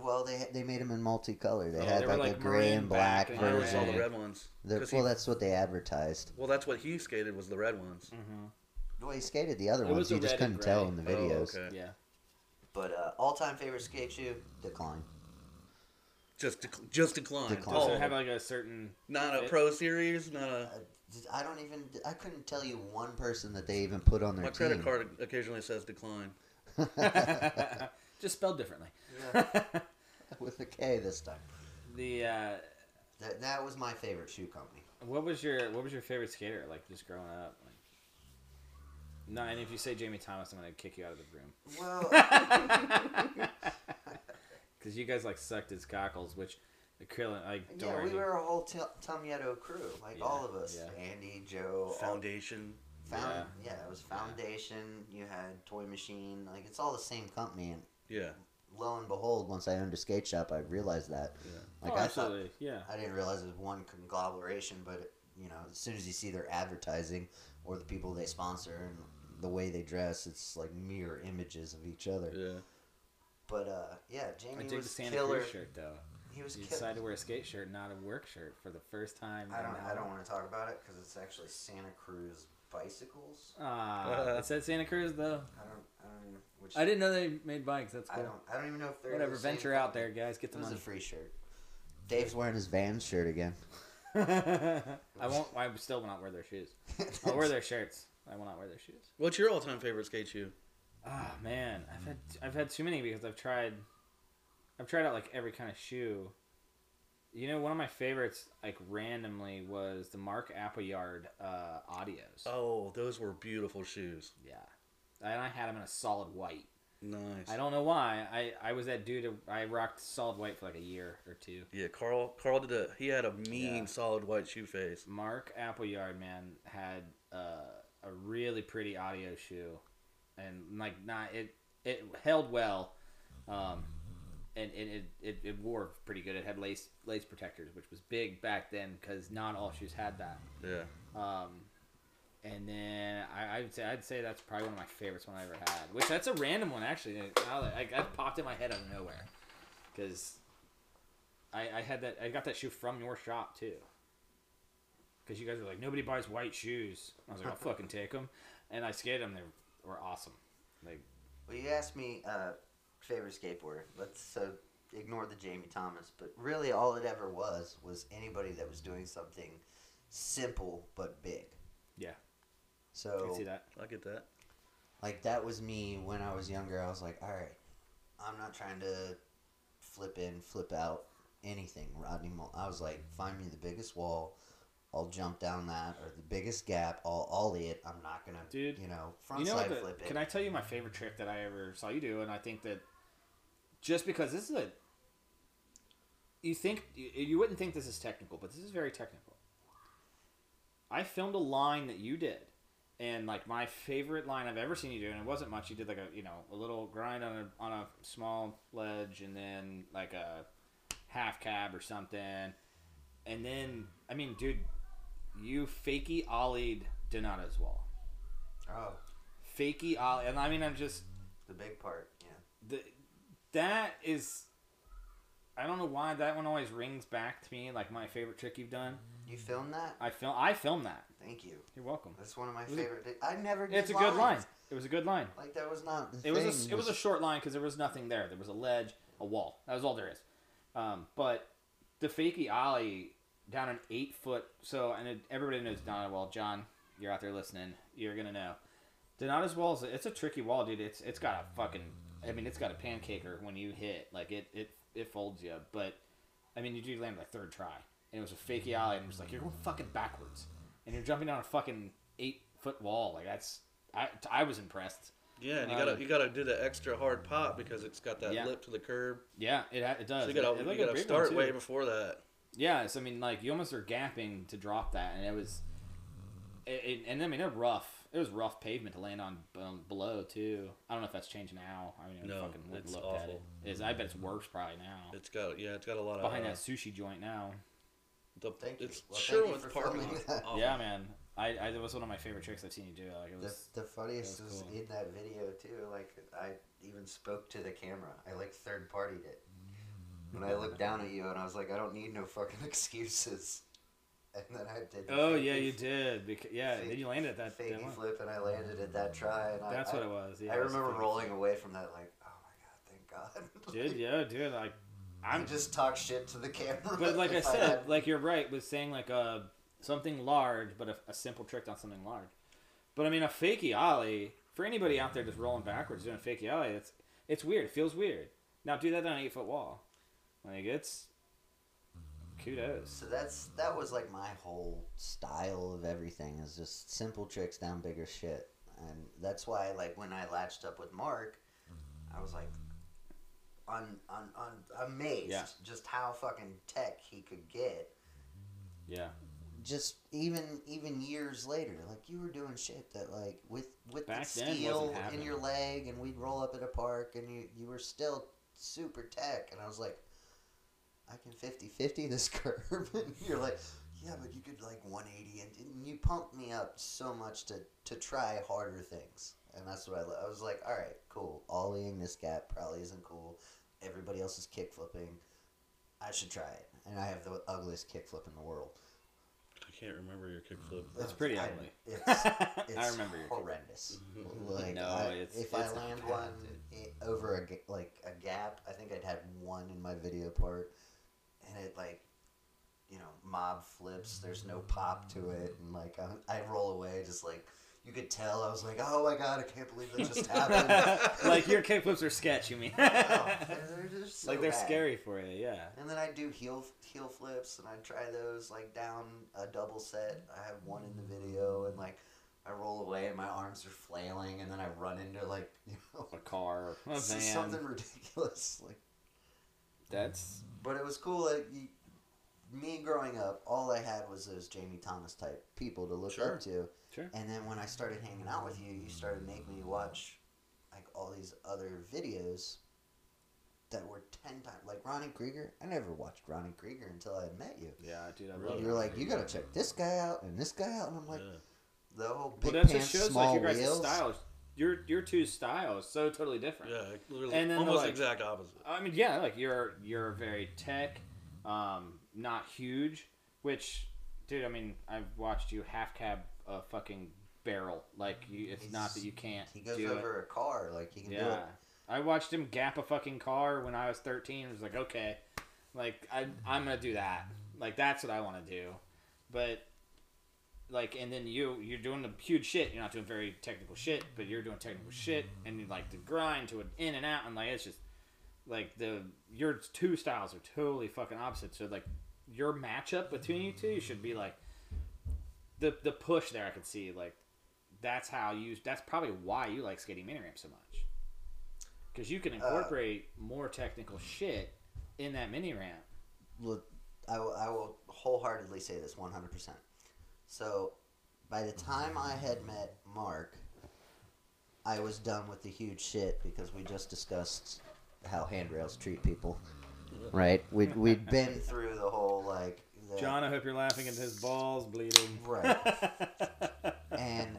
Well, they they made them in multicolor. They Yeah, had they like, like a gray and black back and I always version. saw the red ones. The- well, he- that's what they advertised. well, that's what he skated was the red ones. Mm-hmm. Well, he skated the other It ones. was You just couldn't tell in the Oh, videos. okay. Yeah. But uh, all time favorite skate shoe, Decline. Just, dec- just decline. Decline. All So of have like a certain. not a pro series. Not a. Uh, I don't even. I couldn't tell you one person that they even put on their My team. credit card occasionally says decline. *laughs* just spelled differently. *laughs* with a K this time. the uh, That, that was my favorite shoe company. what was your what was your favorite skater like just growing up? Like, no, and if you say Jamie Thomas, I'm gonna kick you out of the room. Well, *laughs* Because you guys like sucked his cockles, which the Krillin like yeah, we were a whole T- Tum Yeto crew, like Yeah, all of us. yeah. Andy, Joe, all- Foundation. Found, yeah. it was Foundation. You had Toy Machine. Like it's all the same company. And Yeah. lo and behold, once I owned a skate shop, I realized that. Yeah. Like oh, I thought, yeah. I didn't realize it was one conglomeration, but you know, as soon as you see their advertising or the people they sponsor and the way they dress, it's like mirror images of each other. Yeah. But uh, yeah, I Jamie dig the was Santa killer. Cruz shirt though. He was You killer. decided to wear a skate shirt, not a work shirt, for the first time. I don't. I don't want to talk about it because it's actually Santa Cruz bicycles. Ah, Uh, it said Santa Cruz though. I don't. I don't even. Which I didn't know they made bikes. That's I don't. I don't even know if they're Whatever, the same venture out there, guys. Get the It the was a free shirt. Dave's wearing his Vans shirt again. *laughs* I won't. I still will not wear their shoes. *laughs* I'll wear their shirts. I will not wear their shoes. What's your all-time favorite skate shoe? Ah man, I've had I've had too many because I've tried, I've tried out like every kind of shoe. You know, one of my favorites, like randomly, was the Mark Appleyard uh, Audios. Oh, those were beautiful shoes. Yeah, and I had them in a solid white. Nice. I don't know why. I, I was that dude. I rocked solid white for like a year or two. Yeah, Carl. Carl did a. He had a mean, Yeah. solid white shoe face. Mark Appleyard, man, had uh, a really pretty audio shoe, and like not it it held well, um, and it, it, it, it wore pretty good. It had lace lace protectors, which was big back then because not all shoes had that. Yeah. Um, and then I, I'd say I'd say that's probably one of my favorites one I ever had. Which that's a random one actually. Now that I, that popped in my head out of nowhere, because I, I had that I got that shoe from your shop too. Because you guys were like nobody buys white shoes. I was like I'll fucking take them, and I skated them. They were awesome. Like Well, you asked me uh, favorite skateboarder. Let's uh, ignore the Jamie Thomas, but really all it ever was was anybody that was doing something simple but big. Yeah. I So can see that. I get that. like that was me when I was younger. I was like, all right, I'm not trying to flip in, flip out anything, Rodney Mullen. I was like, find me the biggest wall. I'll jump down that or the biggest gap. I'll ollie it. I'm not gonna, Dude, you know, front you know side the, flip it. Can I tell you my favorite trick that I ever saw you do? And I think that just because this is a, you think you, you wouldn't think this is technical, but this is very technical. I filmed a line that you did, and like my favorite line I've ever seen you do, and it wasn't much. You did like a you know a little grind on a on a small ledge, and then like a half cab or something, and then I mean, dude, you fakey ollied Donato's wall Oh, fakey ollie, and I mean I'm just the big part. Yeah. the that is I don't know why that one always rings back to me like my favorite trick you've done. You filmed that? I film I filmed that. Thank you. You're welcome. That's one of my It favorite. I never. Did It's a good line. It was a good line. Like that was not. It was a, it was a short line because there was nothing there. There was a ledge, a wall. That was all there is. Um, but the fakey ollie down an eight foot. So and it, everybody knows Donata Wall. John, you're out there listening. You're gonna know. Donato's wall is it's a tricky wall, dude. It's it's got a fucking. I mean, it's got a pancaker when you hit. Like it it it folds you. But I mean, you do land like third try, and it was a fakey ollie, and it was like you're going fucking backwards, and you're jumping down a fucking eight foot wall. Like that's. I, I was impressed. Yeah, and you Um, gotta you gotta do the extra hard pop because it's got that Yeah. lip to the curb. Yeah, it, it does. So you gotta It- it you gotta start way before that. Yeah, so I mean, like you almost are gapping to drop that, and it was, it, it, and I mean they're rough. It was rough pavement to land on um, below too. I don't know if that's changed now. I mean, I No, fucking it's looked at awful. it. Is I bet it's worse probably now. It's got yeah, it's got a lot of Behind uh, that sushi joint now. The, Thank you. it's Well, sure thank with for parking filming lot. that. Yeah, man. I, I it was one of my favorite tricks I've seen you do. Like it was. the funniest that was was cool. in that video too. Like I even spoke to the camera. I like third partied it. When I looked down at you and I was like, I don't need no fucking *laughs* excuses. And then I did. Oh yeah, *laughs* you did. Because, yeah, fake- then you landed at that. one. flip and I landed at that try. And That's I, what I, it was. Yeah, I remember rolling away from that like, oh my god, thank God. *laughs* Dude, yeah, dude. Like, I'm just talk shit to the camera. But like I said, had- like you're right with saying like a something large, but a, a simple trick on something large. But I mean, a fakey ollie for anybody out there just rolling backwards doing a fakey ollie, it's it's weird. It feels weird. Now do that on an eight foot wall. Like it's kudos. So that's that was like my whole style of everything is just simple tricks down bigger shit, and that's why like when I latched up with Mark, mm-hmm. I was like, un, un, un, amazed Yeah. just how fucking tech he could get. Yeah. Just even even years later, like you were doing shit that like with with Back the then steel in your leg, and we'd roll up at a park, and you you were still super tech, and I was like, I can 50-50 this *laughs* curve, and you're like, yeah, but you could like one eighty, and, and you pumped me up so much to to try harder things, and that's what I lo- I was like, all right, cool, ollieing this gap probably isn't cool. Everybody else is kick flipping. I should try it, and I have the ugliest kick flip in the world. I can't remember your kickflip. It's pretty I- ugly. *laughs* It's, *laughs* I it's remember your horrendous. Mm-hmm. Like, No, I- it's- if it's I land one i- over a like a gap, I think I'd had one in my video part, and it like, you know, mob flips. There's no mm-hmm. pop to it, and like I, I roll away, just like you could tell. I was like, oh my god, I can't believe that just happened. *laughs* like your kickflips are sketch, you mean? *laughs* They're, just so like they're bad. scary for you, yeah. And then I do heel heel flips, and I try those like down a double set. I have one in the video, and like I roll away, and my arms are flailing, and then I run into like *laughs* you know A car, a something ridiculous. Like, That's but it was cool. Like you, me growing up, all I had was those Jamie Thomas type people to look Sure. up to. Sure. And then when I started hanging out with you, you started making me watch like all these other videos that were ten times like Ronnie Creager. I never watched Ronnie Creager until I had met you. yeah, dude. I Really? You're like, you gotta check this guy out and this guy out, and I'm like, Yeah. the whole Well, big that's pants, what shows small like your guys' wheels. styles. Your your two styles so totally different. Yeah, literally, And then, almost like- exact opposite. I mean, yeah, like you're you're very tech, um, not huge. Which, dude, I mean, I've watched you half cab a fucking barrel. Like, you, it's not that you can't He goes do over a car, like he it. can do Yeah, it. I watched him gap a fucking car when I was thirteen. I was like, okay, like I I'm gonna do that. Like that's what I want to do. But like, and then you you're doing the huge shit. You're not doing very technical shit, but you're doing technical shit, and you like the grind to an in and out, and like it's just like the your two styles are totally fucking opposite. So like your matchup between you two should be like the the push there. I could see like that's how you. That's probably why you like skating mini ramp so much because you can uh, incorporate more technical shit in that mini ramp. Look, I will, I will wholeheartedly say this 100%. So, by the time I had met Mark, I was done with the huge shit because we just discussed how handrails treat people. Right? We'd, we'd been through the whole, like. The, John, I hope you're laughing at his balls bleeding. Right. *laughs* and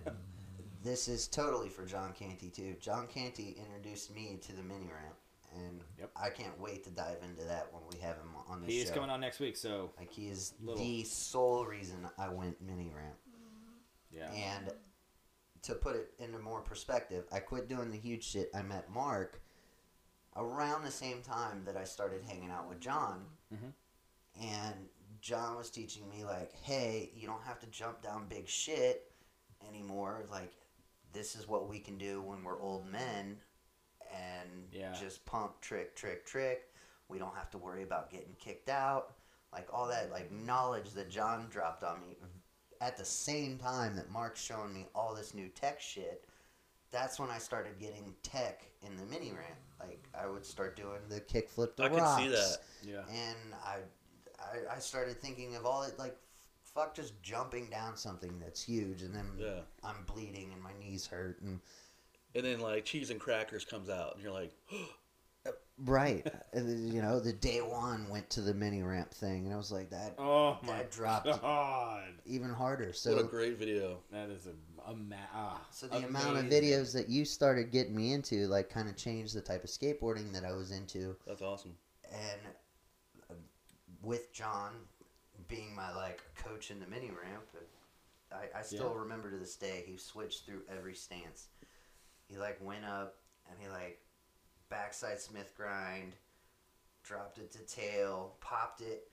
this is totally for John Canty, too. John Canty introduced me to the mini ramp. And Yep. I can't wait to dive into that when we have him on the He is coming on next week, so Like he is Little. the sole reason I went mini ramp. yeah. And to put it into more perspective, I quit doing the huge shit. I met Mark around the same time that I started hanging out with John. Mhm. And John was teaching me, like, hey, you don't have to jump down big shit anymore. Like, this is what we can do when we're old men and Yeah. just pump, trick, trick, trick. We don't have to worry about getting kicked out. Like, all that, like, knowledge that John dropped on me at the same time that Mark's showing me all this new tech shit, that's when I started getting tech in the mini ramp. Like I would start doing the kickflip to I can rocks, see that. yeah. and I, I, I started thinking of all it like, fuck, just jumping down something that's huge, and then Yeah. I'm bleeding and my knees hurt, and And then like cheese and crackers comes out, and you're like, *gasps* right, then, you know, the day one went to the mini ramp thing, and I was like that, Oh my that dropped god. even harder. So what a great video. That is a, a ma- ah, So the amount of videos that you started getting me into, like, kind of changed the type of skateboarding that I was into, That's awesome. and uh, with John being my like coach in the mini ramp, I, I still Yeah. remember to this day he switched through every stance. He like went up and he like backside Smith grind, dropped it to tail, popped it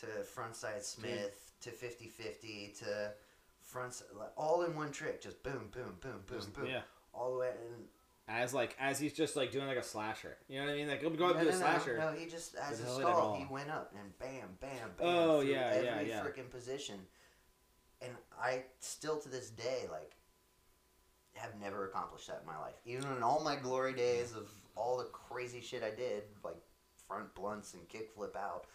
to frontside Smith to 50-50 to front like, all in one trick, just boom, boom, boom, boom, boom, yeah. all the way. And As like as he's just like doing like a slasher. You know what I mean? Like he'll go up no, to no, a slasher. No, he just as a he'll hit it stall, oh. he went up and bam, bam, bam. Oh, yeah, yeah, every yeah. freaking position. And I still to this day like have never accomplished that in my life. Even in all my glory days of all the crazy shit I did, like front blunts and kickflip out,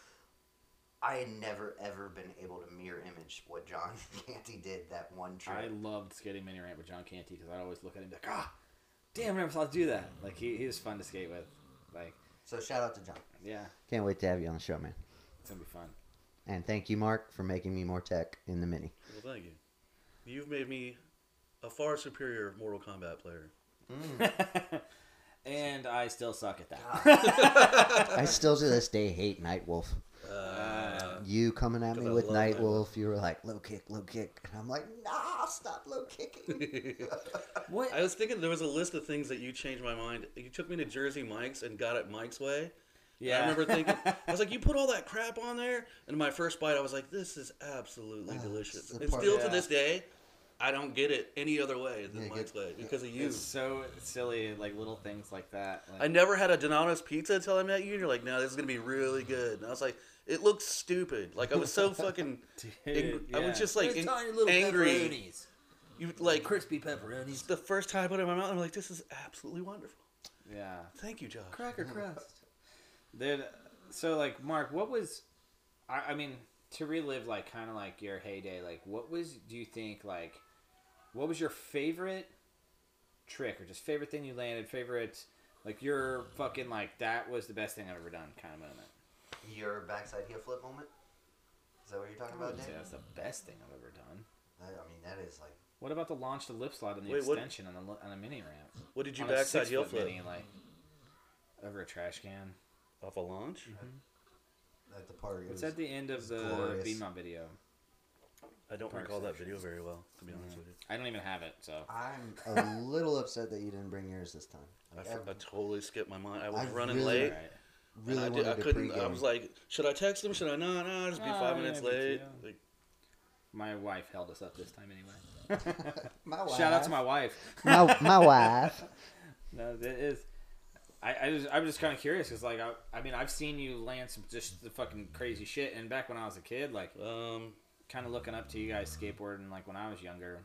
I had never ever been able to mirror image what John *laughs* Canty did that one trick. I loved skating mini ramp with John Canty because I'd always look at him like, ah, damn, I never thought to do that. Like he, he was fun to skate with. Like, so shout out to John. yeah, Can't wait to have you on the show, man. it's gonna be fun. And thank you, Mark, for making me more tech in the mini. Well, thank you. You've made me a far superior Mortal Kombat player. *laughs* and I still suck at that. I still to this day hate Nightwolf. Uh, You coming at me I with love Nightwolf, you were like, low kick, low kick. And I'm like, nah, stop low kicking. *laughs* what? I was thinking there was a list of things that you changed my mind. You took me to Jersey Mike's and got it Mike's way. Yeah. I remember thinking, *laughs* I was like, you put all that crap on there? And my first bite, I was like, this is absolutely delicious. it's And part- still Yeah. to this day, I don't get it any other way than Yeah, Mike's way because of you. It's so silly, like little things like that. Like, I never had a Donato's pizza until I met you. And you're like, no, this is gonna be really good. And I was like, it looks stupid. Like I was so *laughs* fucking. Dude, I was just like Those tiny little angry. pepperonis. You like crispy pepperonis. the first time I put it in my mouth. I'm like, this is absolutely wonderful. Yeah. Thank you, Josh. Cracker mm-hmm. crust. Dude, so like Mark, what was I, I mean, to relive like kind of like your heyday, like what was do you think like what was your favorite trick or just favorite thing you landed, favorite like your fucking like that was the best thing I've ever done kind of moment. Your backside heel flip moment? Is that what you're talking I about, wouldn't say Dan? that's the best thing I've ever done. I I mean, that is like. What about the launch to lip slide and the Wait, what- extension on the on the mini ramp? What did you On a backside heel six-foot flip mini, like over a trash can. off a launch? Mm-hmm. At the party. it It's was- at the end of the glorious. Beamon video. I don't Park recall that video very well, to be honest with you. I don't even have it, so I'm *laughs* a little upset that you didn't bring yours this time. I, Like, f- I totally skipped my mind. I was I running really- late. Alright. really I, did, I wanted to couldn't. I was like, should I text him? Should I not? No, I'll just be No, five yeah, minutes late. Like, My wife held us up this time anyway. *laughs* *laughs* my wife. Shout out to my wife. my, my wife. no, it is. I, I just I'm just kind of curious because like I, I mean I've seen you land some just the fucking crazy shit and back when I was a kid like um, kind of looking up to you guys skateboarding like when I was younger.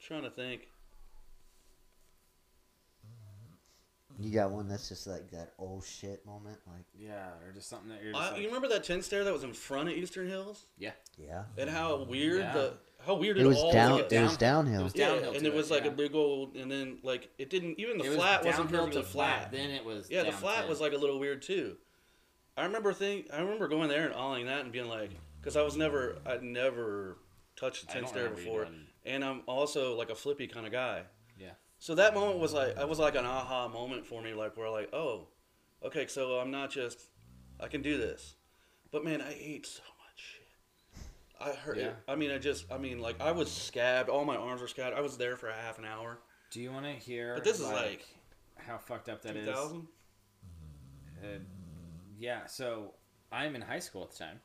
trying to think. You got one that's just like that old shit moment, like Yeah, or just something that you're just I, like, you remember that ten stair that was in front of Eastern Hills, yeah. yeah. and how weird Yeah. the how weird It it, was all down. was. It was down- downhill. it was Yeah, downhill and to it was like yeah. a big old, and then like it didn't even the It was flat wasn't downhill perfectly to flat. Then it was Yeah, the down flat to- was like a little weird too. I remember think I remember going there and awing that and being like, because I was never I'd never touched a ten stair before, and I'm also like a flippy kind of guy. Yeah. So that moment was like I was like an aha moment for me, like where like oh, okay, so I'm not just, I can do this, but man, I ate so much shit. I hurt. Yeah. I mean, I just, I mean, like I was scabbed. All my arms were scabbed. I was there for a half an hour. Do you want to hear? But this is like how fucked up that is. 2000. Uh, yeah, so I'm in high school at the time.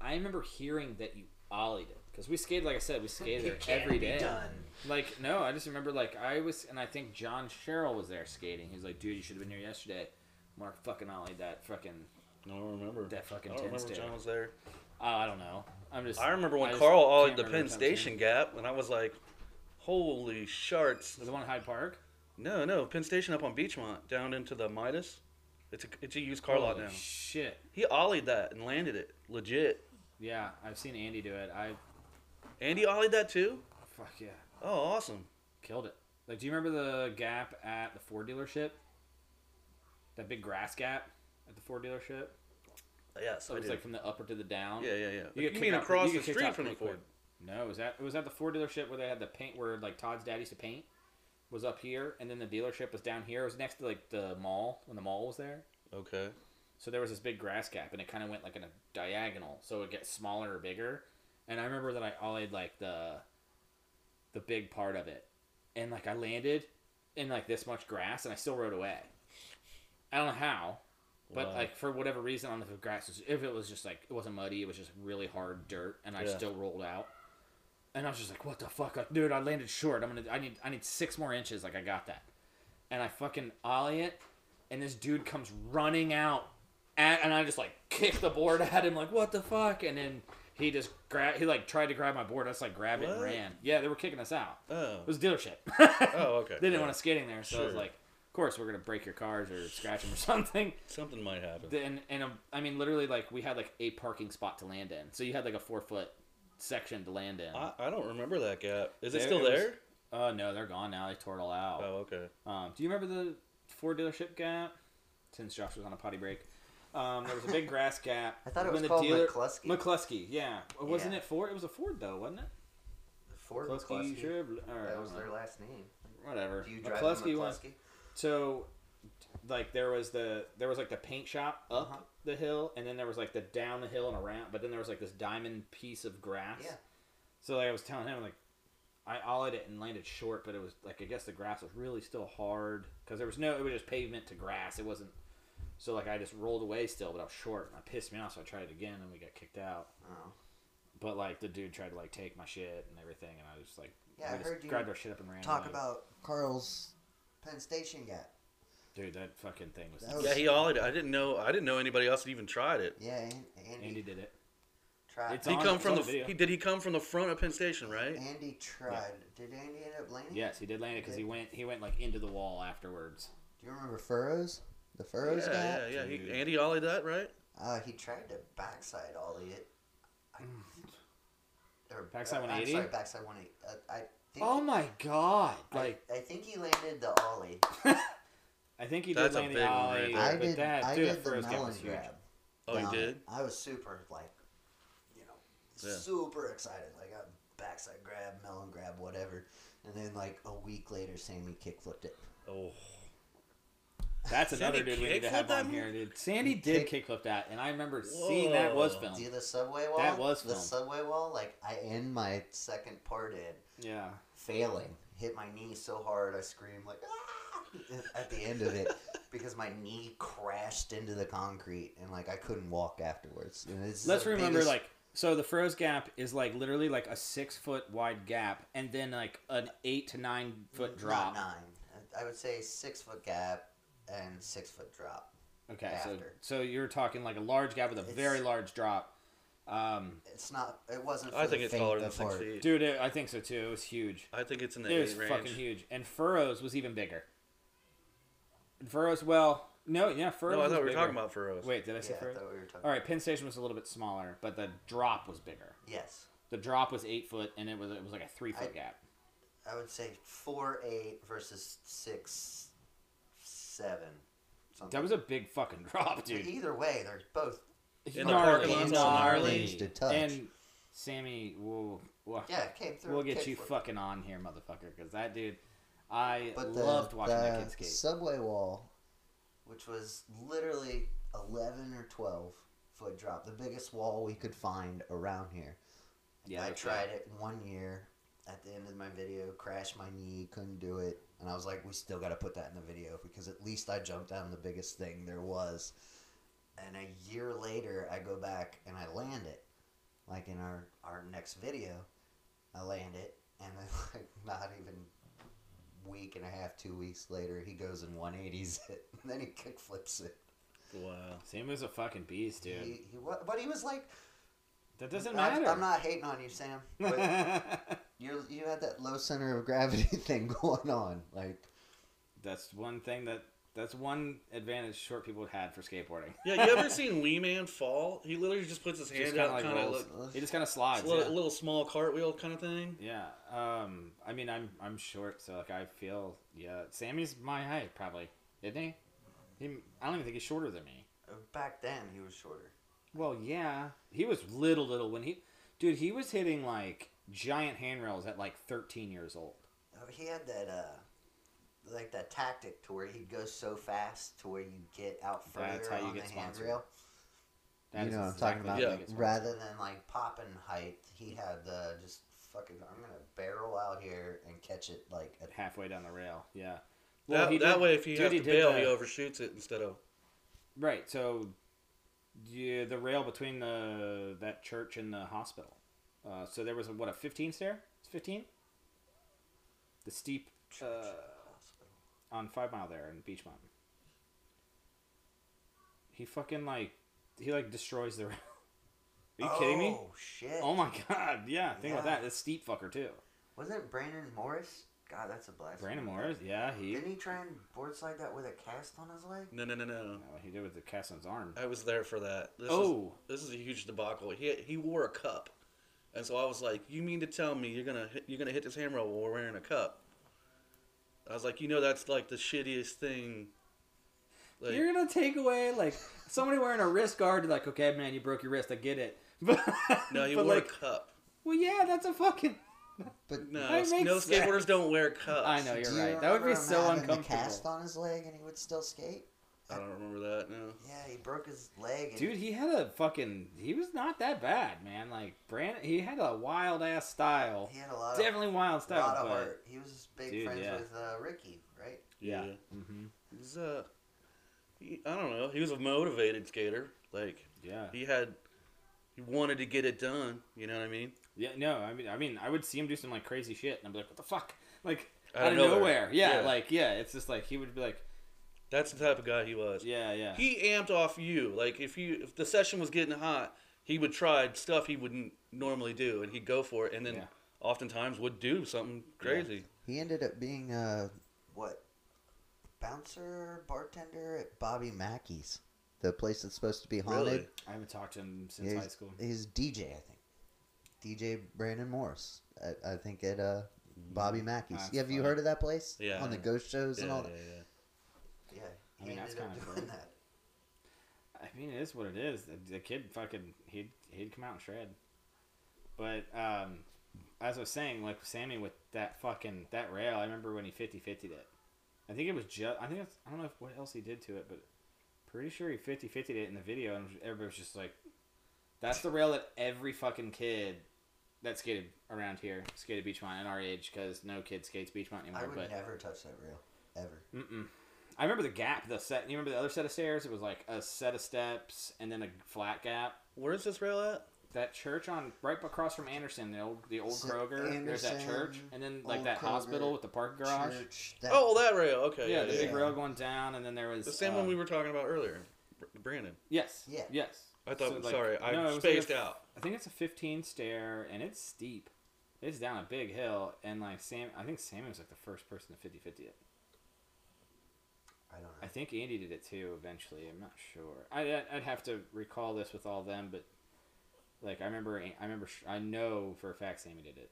I remember hearing that you ollied it because we skated. Like I said, we skated there It can every be day. done. Like no, I just remember like I was, and I think John Sherrill was there skating. He's like, dude, you should have been here yesterday. Mark fucking ollied that fucking. No, I don't remember. That fucking I don't remember John was there. Oh, I don't know. I'm just. I remember when just Carl ollied the Penn the time. Station gap, and I was like, "Holy sharts!" Was the one at Hyde Park? No, no, Penn Station up on Beechmont, down into the Midas. It's a it's a used car lot now. Shit. He ollied that and landed it, legit. Yeah, I've seen Andy do it. I Andy ollied that too. fuck yeah, Oh, awesome. killed it. Like, do you remember the gap at the Ford dealership? That big grass gap at the Ford dealership. Uh, yes, So I it was did. like from the upper to the down. yeah, yeah, yeah. You, get kicked mean out- across you the kicked street out from the pretty Ford? quick. No, it was that it was at the Ford dealership where they had the paint where like Todd's dad used to paint was up here, and then the dealership was down here. It was next to like the mall when the mall was there. Okay. So there was this big grass gap, and it kind of went like in a diagonal, so it gets smaller or bigger. And I remember that I ollied like the the big part of it, and like I landed in like this much grass, and I still rode away. I don't know how, but Wow. like for whatever reason, on the grass, was, if it was just like it wasn't muddy, it was just really hard dirt, and I Yeah. still rolled out. And I was just like, "What the fuck, Like, dude? I landed short. I'm gonna. I need. I need six more inches. Like I got that." And I fucking ollie it, and this dude comes running out, at, and I just like kicked the board *laughs* at him, like, "What the fuck?" And then he just grab. He like tried to grab my board. I just like grabbed it and What? ram. Yeah, they were kicking us out. Oh. It was a dealership. *laughs* Oh, okay. they didn't Yeah. want us skating there, so I was Sure. like, "Of course, we're gonna break your cars or scratch them or *laughs* something." Something might happen. and and um, I mean, literally, like we had like a parking spot to land in, so you had like a four foot section to land in. I, I don't remember that gap. Is it There- still it was- there? Oh no, they're gone now. They tore it all out. Oh, okay. Um, do you remember the Ford dealership gap? Since Josh was on a potty break, um, there was a big grass gap. I thought it when was the called dealer- McCluskey. McCluskey, yeah. Wasn't Yeah. it Ford? It was a Ford though, wasn't it? Ford McCluskey, McCluskey. Chevrolet- or, I That don't was know. their last name. Whatever. Do you drive McCluskey a was- McCluskey? So, like there was the there was like the paint shop up Uh-huh. the hill, and then there was like the down the hill and around. But then there was like this diamond piece of grass. Yeah. So like I was telling him like, I ollied it and landed short, but it was like I guess the grass was really still hard because there was no it was just pavement to grass. It wasn't. So like I just rolled away still, but I was short and I pissed me off. So I tried it again and we got kicked out. Oh. But like the dude tried to like take my shit and everything, and I was like, Yeah, we I just heard you grabbed our shit up and ran. Talk away. about Carl's Penn Station gap. dude that fucking thing was. That was- Yeah, he ollied it. I didn't know. I didn't know anybody else had even tried it. Yeah, An- Andy, Andy did it. tried. It's Did he on- come from the? the video. he, did he come from the front of Penn Station? Right. Andy tried. Did Andy end up landing? Yes, he did land it because he went he went like into the wall afterwards. Do you remember Furrows? The Furrows yeah, gap? yeah, yeah. He, Andy ollied that, right? Uh, he tried to backside ollie it. I, or, Backside uh, I'm 180? sorry, backside 180. Uh, I think. Oh my god! Like I, I think he landed the ollie. *laughs* I think he That's did land the ollie, right I but did. that I dude, did the first melon grab. Oh, he down did. I was super like, you know, Yeah. super excited. Like a backside grab, melon grab, whatever. And then like a week later, Sammy kickflipped it. Oh, That's Sandy another dude we need to have on here, dude. Sandy He did kicked- kickflip that, and I remember seeing that was filmed. See the subway wall? That was the subway wall. Like I end my second part in, Yeah. failing, hit my knee so hard I screamed like ah! at the end of it *laughs* because my knee crashed into the concrete and like I couldn't walk afterwards. And it's Let's remember, biggest- like, so the froze gap is like literally like a six foot wide gap, and then like an eight to nine foot Not drop. nine. I would say six foot gap and six foot drop. Okay, so after. so you're talking like a large gap with a It's- very large drop. Um, It's not. It wasn't. For I the think it's faint taller than six feet. dude, it, I think so too. It was huge. I think it's in the It was eight range. fucking huge, and furrows was even bigger. Furrows, well, no, yeah, furrows. No, I was thought we were bigger. talking about furrows. Wait, did I say Yeah, I furrows? thought we were talking. All right, Penn Station was a little bit smaller, but the drop was bigger. Yes, The drop was eight foot, and it was it was like a three foot I- gap. I would say four eight versus six seven. Something. That was a big fucking drop, dude. Either way, they're both. In Gnarly, parking gnarly. gnarly to touch. And Sammy, we'll, we'll, Yeah, came through. we'll get you kickflip. fucking on here, motherfucker, because that dude, I But the, loved watching the that kid skate. subway wall which was literally 11 or 12 foot drop, the biggest wall we could find around here. Yeah, I that's tried it one year. At the end of my video, crashed my knee, couldn't do it, and I was like, "We still got to put that in the video because at least I jumped down the biggest thing there was." And a year later, I go back and I land it, like in our our next video, I land it, and then *laughs* like not even week and a half, two weeks later, he goes and 180s *laughs* it, and then he kick flips it. Wow. Sam was a fucking beast, dude. He, he but he was like, that doesn't matter. I'm not hating on you, Sam. *laughs* But you you had that low center of gravity *laughs* thing going on. Like, that's one thing that that's one advantage short people had for skateboarding. Yeah, you ever *laughs* seen Wee Man fall? He literally just puts his hand out, kind of like kind of rolls. like he just kind of slides. a little, yeah. little small cartwheel kind of thing. Yeah. Um. I mean, I'm I'm short, so like I feel yeah. Sammy's my height, probably, isn't he? He. I don't even think he's shorter than me. back then, he was shorter. Well, yeah. He was little, little when he, dude. He was hitting like giant handrails at like 13 years old. Oh, He had that, uh, like that tactic to where he'd go so fast to where you get out further That's how you on get the sponsored. handrail. That You know what I'm talking about? how you get Rather than like popping height, he had the just fucking. I'm gonna barrel out here and catch it like at halfway down the rail. Yeah. that, he that did- way, if he dude, has to bail, the- he overshoots it instead of. Right. So, yeah, the rail between the that church and the hospital. Uh, so there was a, what a 15 stair. It's 15. The steep uh, on Five Mile there in Beechmont. He fucking like he like destroys the. *laughs* Are you kidding me? Oh shit! Oh my god! Yeah, think about that. It's steep fucker too. Wasn't it Brandon Morris? God, that's a blast. Brandon Morris. Yeah, he. Didn't he try and board slide that with a cast on his leg? No, no, no, no. No, he did with the cast on his arm. I was there for that. This Oh. is, this is a huge debacle. He he wore a cup, and so I was like, "You mean to tell me you're gonna hit, you're gonna hit this hammer while we're wearing a cup?" I was like, "You know that's like the shittiest thing." Like, You're gonna take away like somebody wearing a wrist guard. You're like, okay, man, you broke your wrist. I get it. *laughs* But no, you but wore like, a cup. well, yeah, that's a fucking. But No, no skateboarders sense. don't wear cups. I know you're Do you right. That would be remember so uncomfortable. The cast on his leg and he would still skate. I don't remember that. No. Yeah, he broke his leg. And Dude, he had a fucking. He was not that bad, man. Like Brandon, he had a wild ass style. he had a lot of Definitely wild style. A lot of but heart. He was big Dude, friends yeah. with uh, Ricky, right? yeah. Yeah. hmm He's uh, he, I don't know. He was a motivated skater. Like Yeah. he had, he wanted to get it done. You know what I mean? Yeah. No, I mean, I mean, I would see him do some like crazy shit, and I'd be like, what the fuck? Like Out out, of of nowhere. nowhere. Yeah, Yeah. Like yeah, it's just like he would be like, That's the type of guy he was. yeah, yeah. He amped off you. Like if you if the session was getting hot, he would try stuff he wouldn't normally do, and he'd go for it, and then Yeah. oftentimes would do something crazy. He ended up being uh, what bouncer bartender at Bobby Mackey's, the place that's supposed to be haunted. Really? I haven't talked to him since Yeah, high he's, school. he's DJ, I think. DJ Brandon Morris, I, I think at uh, Bobby Mackey's. That's Yeah, have you heard of that place? Yeah. On the ghost shows and all yeah, that. yeah. I mean, that's kinda doing cool. that. I mean, it is what it is. The, the kid fucking he'd he'd come out and shred. But um, as I was saying, like Sammy with that fucking that rail, I remember when he 50 50 it. I think it was just I think it's, I don't know if, what else he did to it, but pretty sure he 50 50 it in the video, and everybody was just like, "That's the rail that every fucking kid that skated around here skated Beechmont at our age, because no kid skates Beechmont Mountain I anymore." would but never touch that rail, ever. Mm-mm. I remember the gap, the set. You remember the other set of stairs? It was like a set of steps and then a flat gap. Where's this rail at? That church on right across from Anderson, the old the old So Kroger. there's that church, and then like that Kroger, hospital with the parking garage. Church, that- Oh, that rail. Okay. Yeah, Yeah, the yeah. big rail going down, and then there was The same uh, one we were talking about earlier, Brandon. Yes. Yeah. Yes. I thought. So, like, sorry, I no, it was spaced like a- out. I think it's a 15 stair, and it's steep. It's down a big hill, and like Sam, I think Sam was like the first person to 50 50 it. I don't know. I think Andy did it too eventually. I'm not sure. I I'd have to recall this with all them, but like I remember, I remember, I know for a fact Sammy did it,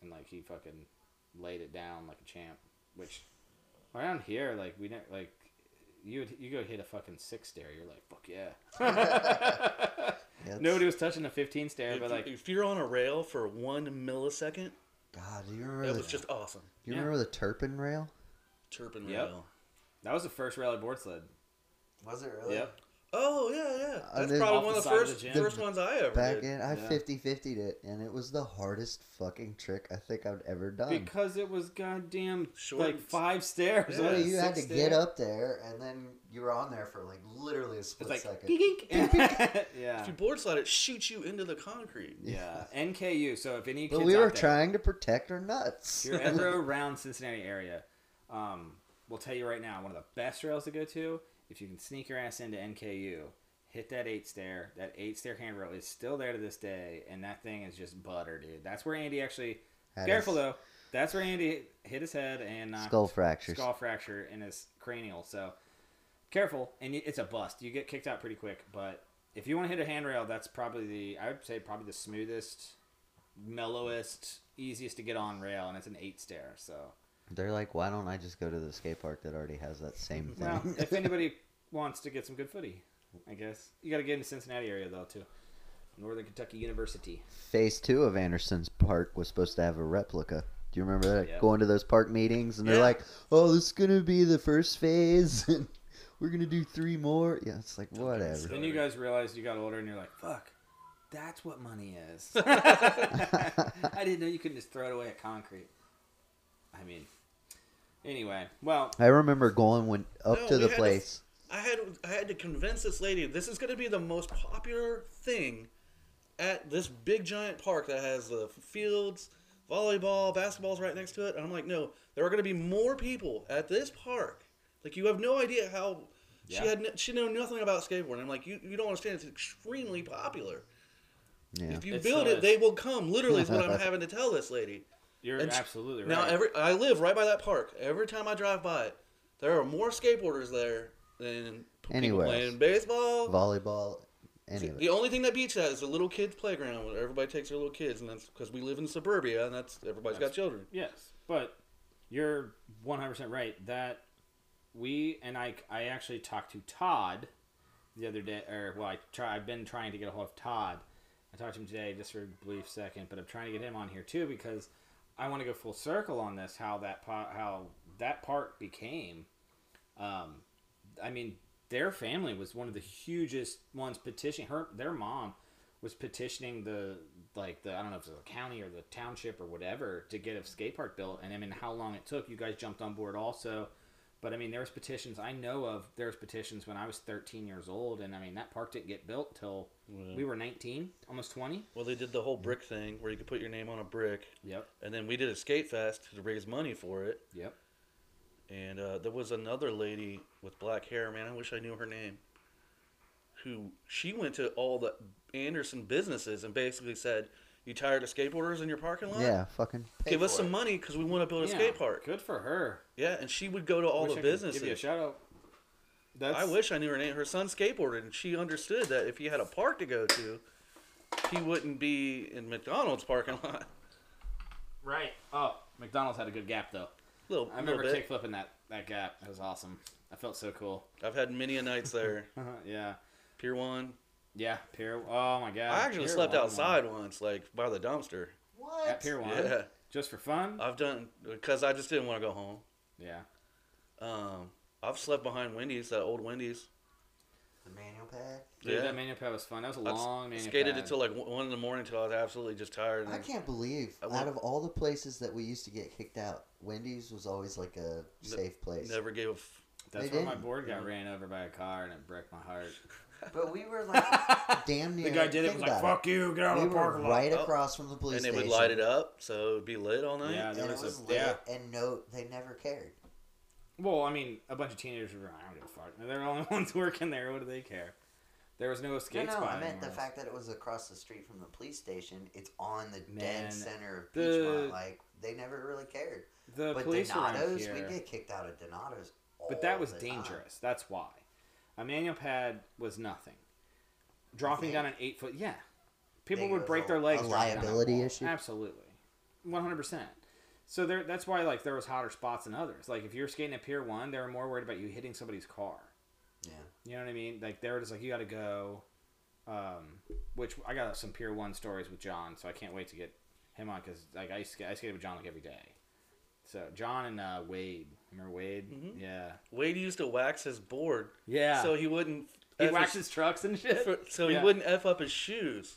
and like he fucking laid it down like a champ. Which around here, like we don't like you would you go hit a fucking six stair, you're like fuck yeah. Yeah, *laughs* Nobody was touching a 15 stair, If, but like if you're on a rail for one millisecond, God, do you remember? it the, was just awesome. do you yeah. remember the Turpin rail? Turpin Yep. rail. That was the first rail I board sled. Was it really? Yep. Oh yeah, yeah. That's then- probably one of the side of first the first ones I ever Back did. in, I Yeah. 50 50'd it, and it was the hardest fucking trick I think I've ever done. Because it was goddamn Short like five stairs. Yeah. What, you had to six get up there, and then you were on there for like literally a It's split like second. geek, geek. *laughs* *laughs* yeah. If you board slide, it shoots you into the concrete. *laughs* Yeah, NKU. So if any But kids we out were there, trying to protect our nuts. you're ever around Cincinnati area, um, we'll tell you right now, one of the best trails to go to, if you can sneak your ass into NKU, hit that eight stair. That eight stair handrail is still there to this day, and that thing is just butter, dude. That's where Andy actually. Had careful his though. That's where Andy hit his head and knocked Skull fracture. skull fracture in his cranial. So careful, and it's a bust. You get kicked out pretty quick. But if you want to hit a handrail, that's probably the I would say probably the smoothest, mellowest, easiest to get on rail, and it's an eight stair. So They're like, why don't I just go to the skate park that already has that same mm-hmm. thing? well, if *laughs* anybody wants to get some good footy, I guess you got to get in the Cincinnati area though too. Northern Kentucky University. Phase two of Anderson's Park was supposed to have a replica. Do you remember that? Yep. Going to those park meetings, and they're like, "Oh, this is gonna be the first phase, *laughs* and we're gonna do three more." Yeah, it's like whatever. Then you guys realized you got older, and you're like, "Fuck, that's what money is." *laughs* I didn't know you couldn't just throw it away at concrete. I mean, anyway, well, I remember going when up No, to the had to- place. I had I had to convince this lady this is going to be the most popular thing at this big giant park that has the fields, volleyball, basketballs right next to it. And I'm like, no, there are going to be more people at this park. Like you have no idea how Yeah. she had she knew nothing about skateboarding. I'm like, you, you don't understand. It's extremely popular. Yeah, If you It build still it, is. they will come. Literally, is what I'm *laughs* having to tell this lady. You're And absolutely right. Now, every I live right by that park. Every time I drive by it, there are more skateboarders there than people Anywhere playing baseball. volleyball. Anyway, The only thing that beats that is a little kids playground where everybody takes their little kids, and that's because we live in suburbia, and that's everybody's got children. Yes, but you're 100% right that we and I I actually talked to Todd the other day or well I try I've been trying to get a hold of Todd. I talked to him today just for a brief second, but I'm trying to get him on here too because I want to go full circle on this how that how that park became um I mean their family was one of the hugest ones petitioning her their mom was petitioning the like the I don't know if it was the county or the township or whatever to get a skate park built and I mean how long it took you guys jumped on board also but I mean there was petitions I know of there was petitions when I was 13 years old and I mean that park didn't get built till we were 19 almost 20 Well, they did the whole brick thing where you could put your name on a brick, yep and then we did a skate fest to raise money for it. yep And uh, there was another lady with black hair, man. I wish I knew her name. Who she went to all the Anderson businesses and basically said, "You tired of skateboarders in your parking lot? yeah, fucking give us some it. money because we want to build a Yeah, skate park." good for her Yeah, and she would go to all Wish the I businesses. give you a shout out that's I wish I knew her name. Her son skateboarded, and she understood that if he had a park to go to, he wouldn't be in McDonald's parking lot. right oh McDonald's had a good gap though Little, I remember little bit. kick flipping that that gap it was awesome I felt so cool I've had many a nights there. *laughs* Uh-huh, yeah Pier One. Yeah, Pier. Oh my god. I actually Pier slept one outside once, like by the dumpster. What? at Pier One. Yeah, Just for fun. I've done because I just didn't want to go home. yeah. Um, I've slept behind Wendy's, that old Wendy's. The manual pad. Dude, Yeah. that manual pad was fun. That was a I s- long manual skated pad. until like one one in the morning until I was absolutely just tired. And I can't believe I out of all the places that we used to get kicked out, Wendy's was always like a safe place. never gave a. F- That's They where my didn't. board got Yeah. ran over by a car and it broke my heart. But we were like *laughs* damn near. the guy did it was like, about "Fuck you, get out We of the were parking lot." right Oh. across from the police station. and they station. would light it up so it'd be lit all night. Yeah, there and was, it was a lit, yeah. and no, they never cared. Well, I mean, a bunch of teenagers were. I don't give a fuck. They're the only *laughs* ones working there. What do they care? There was no escape No, no, spot. I meant the anywhere. fact that it was across the street from the police station. It's on the Man, dead center of the- Beechmont. Like they never really cared. the but police around Donato's, here. we get kicked out of Donato's. But that was the time. dangerous. That's why. A manual pad was nothing. Dropping down an eight foot, yeah. People would break their legs. a dropping down that liability wall. issue? Absolutely, one hundred percent. So there, that's why like there was hotter spots than others. Like if you're skating at Pier One, they were more worried about you hitting somebody's car. Yeah. You know what I mean? Like they were just like you got to go. Um, which I got some Pier One stories with John, so I can't wait to get him on because like I, sk- I skated with John like every day, So John and uh, Wade, remember Wade? Mhm. Yeah, Wade used to wax his board yeah. so he wouldn't. he F waxes trucks and shit. for- so Yeah. he wouldn't f up his shoes.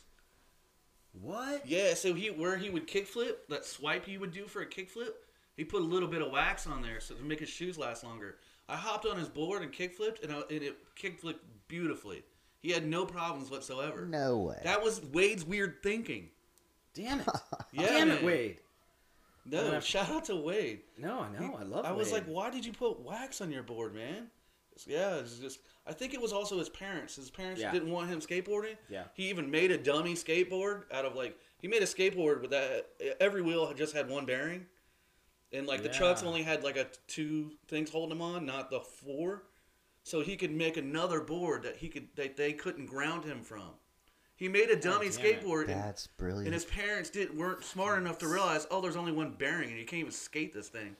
What? Yeah, so he where he would kickflip, that swipe he would do for a kickflip, he put a little bit of wax on there so to make his shoes last longer. I hopped on his board and kickflipped, and, I, and it kickflipped beautifully. He had no problems whatsoever. No way. That was Wade's weird thinking. Damn it! *laughs* Yeah, Damn it. Wade. No, Yeah. shout out to Wade. No, I know. I love. It. I was like, why did you put wax on your board, man? It's- yeah, it's just. I think it was also his parents. His parents Yeah. didn't want him skateboarding. Yeah. He even made a dummy skateboard out of like he made a skateboard with that every wheel just had one bearing, and like the trucks only had like a two things holding them on, not the four. So he could make another board that he could that they couldn't ground him from. He made a dummy damn skateboard, and, That's brilliant. and his parents didn't weren't smart enough to realize, oh, there's only one bearing, and you can't even skate this thing.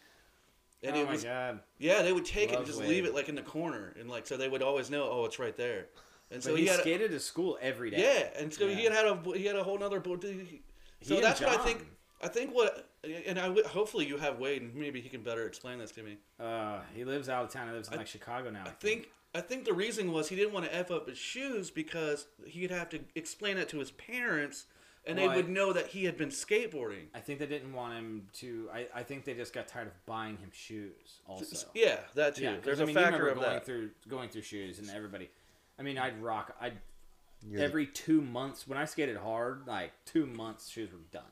And oh it my god. yeah, they would take it and just Wade. leave it like in the corner, and like so they would always know, oh, it's right there. And so But he, he, had, a, skated to school every day. yeah, and so he had had a he had a whole other board. he- So He and that's what I think. I think what, and I would- hopefully you have Wade, and maybe he can better explain this to me. Uh, he lives out of town. He lives in like Chicago now. I think I think the reason was he didn't want to f up his shoes because he'd have to explain it to his parents, and Well, they I- would know that he had been skateboarding. I think they didn't want him to. I, I think they just got tired of buying him shoes. Also, Yeah, that too. Yeah, 'cause, There's I a mean, you factor remember of going that. through going through shoes and everybody. I mean, I'd rock. I'd You're- every two months when I skated hard, like two months, shoes were done.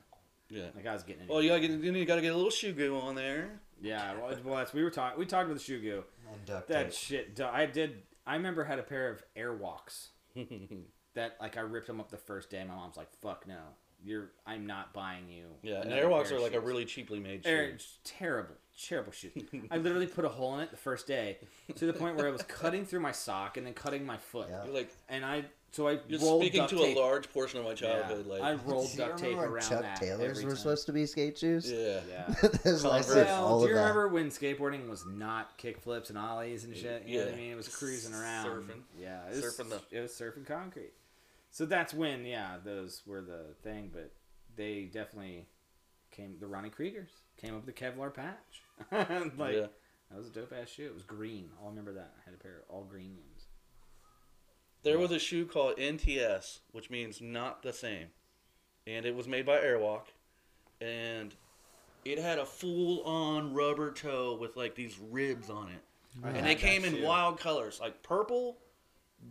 Yeah. Like I was getting. Into Well, you gotta get you gotta get a little shoe goo on there. Yeah, well, well that's, we were talking. We talked with the shoe goo. And duct That tape. shit. I did. I remember had a pair of Airwalks *laughs* that like I ripped them up the first day. My mom's like, "Fuck no, you're. I'm not buying you." Yeah, and another Airwalks are like a shoes." really cheaply made shoe. Terrible, terrible shoes. I literally put a hole in it the first day to the point where it was cutting through my sock and then cutting my foot. Yeah. You're like And I so I you're rolled speaking duct to tape. a large portion of my Yeah, Like I rolled Do you duct tape remember when around Chuck that. Taylors every were time. supposed to be skate shoes? yeah. *laughs* Yeah. There's like Converse. said Well, all do of you that. remember when skateboarding was not kick flips and ollies and shit? You know what I Yeah. mean? It was cruising around. Surfing. Yeah. It was, Surfing the- It was surfing concrete. So that's when, yeah, those were the thing. But they definitely came. The Ronnie Creagers came up with the Kevlar patch. *laughs* like Yeah. that was a dope ass shoe. It was green. Oh, I'll remember that. I had a pair of all green ones. There was a shoe called NTS, which means not the same, and it was made by Airwalk, and it had a full-on rubber toe with like these ribs on it, I and had they came in shoe. wild colors like purple,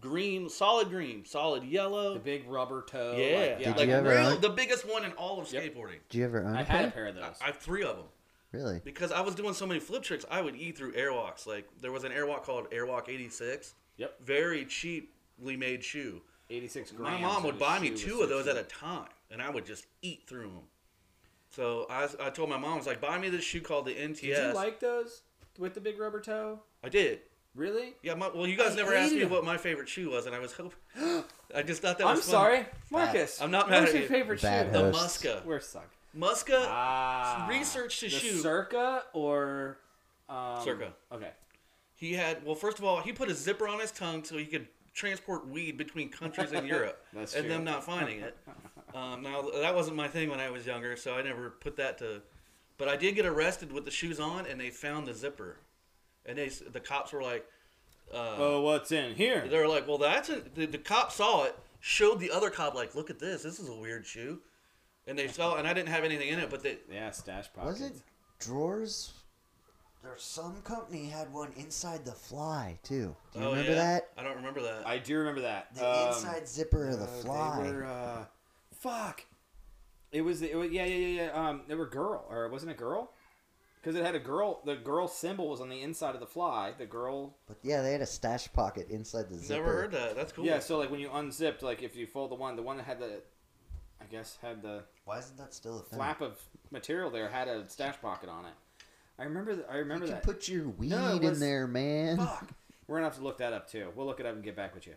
green, solid green, solid yellow. The big rubber toe. yeah, like, yeah. Did like you ever real, own- the biggest one in all of Yep. skateboarding. Did you ever own I a had a pair? pair of those. I have three of them. Really? Because I was doing so many flip tricks, I would eat through Airwalks. Like there was an Airwalk called Airwalk 86. Yep. Very cheaply made shoe. 86 My mom would buy me two of those cheap. at a time, and I would just eat through them. So I, I told my mom, I was like, buy me this shoe called the NTS. Did you like those with the big rubber toe? I did. Really? Yeah, my, well, you guys I never asked me hated 'em. what my favorite shoe was, and I was hoping. *gasps* I just thought that I'm was fun. sorry, Marcus. I'm not what mad was at your you. favorite Bad shoe? The host. Muska. We're suck. Muska, Ah, research the shoe. Circa or um, Circa. Okay. he had, well, first of all, he put a zipper on his tongue so he could transport weed between countries in *laughs* Europe That's and true. them not finding it. *laughs* Um, now, that wasn't my thing when I was younger, so I never put that to. But I did get arrested with the shoes on, and they found the zipper. And they, the cops were like, uh, Oh, what's in here? they were like, well, that's a, the, the cop saw it, showed the other cop like, look at this, this is a weird shoe, and they saw, and I didn't have anything in it, but they, Yeah, stash pockets. Was it drawers? There's some company had one inside the fly too. Do you oh, remember yeah? that? I don't remember that. I do remember that. The Um, inside zipper of the uh, fly. They were, uh, fuck. It was, it was. Yeah, yeah, yeah, yeah. Um, they were girl, or it wasn't a girl, because it had a girl. The girl symbol was on the inside of the fly. The girl. But yeah, they had a stash pocket inside the zipper. Never heard that. That's cool. Yeah. So like when you unzipped, like if you fold the one, the one that had the, I guess had the Why isn't that still a thing? flap of material there had a stash pocket on it. I remember. Th- I remember you that. can put your weed No, it in was- there, man. Fuck. We're gonna have to look that up too. We'll look it up and get back with you.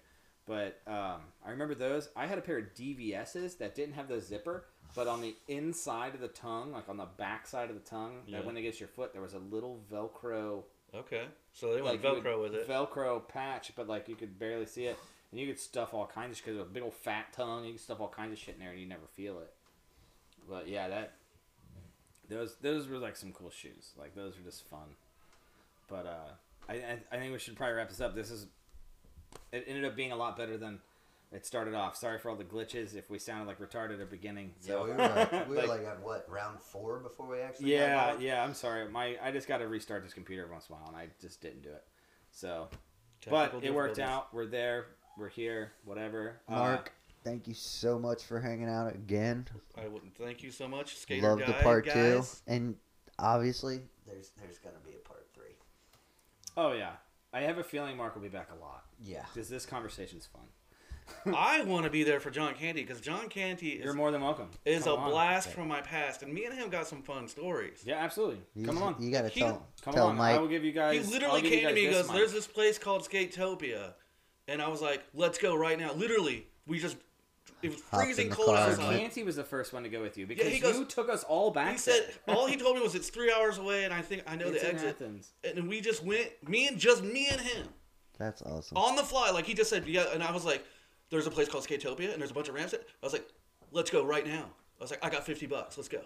But um, I remember those. I had a pair of DVSs that didn't have the zipper, but on the inside of the tongue, like on the back side of the tongue, Yeah. that when it gets your foot, there was a little Velcro, Okay. So they went like Velcro would- with it. Velcro patch, but like you could barely see it, and you could stuff all kinds of because it a big old fat tongue. You can stuff all kinds of shit in there, and you never feel it. But yeah, that Those those were like some cool shoes. Like those were just fun. But uh, I I, I think we should probably wrap this up. This is it ended up being a lot better than it started off. Sorry for all the glitches if we sounded like retarded at the beginning. Yeah, So we were like, *laughs* we were Like- like on what round four before we actually. yeah, going? yeah. I'm sorry. My I just got to restart this computer once in a while, and I just didn't do it. So, but it worked out. We're there. We're here. Whatever. Uh, Mark, thank you so much for hanging out again. I wouldn't thank you so much, skater Love guy, the part guys. two, and obviously there's there's gonna be a part three. oh yeah. I have a feeling Mark will be back a lot Yeah. because this conversation's fun. *laughs* I want to be there for John Canty because John Canty is, You're more than welcome. is a on. blast from my past, and me and him got some fun stories. Yeah, absolutely. You, Come on. You gotta He- tell Come tell on. Mike. I will give you guys. He literally came to me and this goes, mic. "There's this place called Skatopia," and I was like, "Let's go right now!" Literally, we just it was Hopped in freezing the cold car and outside. went. Canty was the first one to go with you because he goes- you took us all back. He said there. all he told me was *laughs* it's three hours away, and I think I know It's the in exit. Athens. And we just went, me and just me and him That's awesome. on the fly. Like he just said, yeah. And I was like, "There's a place called Skatopia, and there's a bunch of ramps." I was like, "Let's go right now." I was like, "I got fifty bucks. Let's go."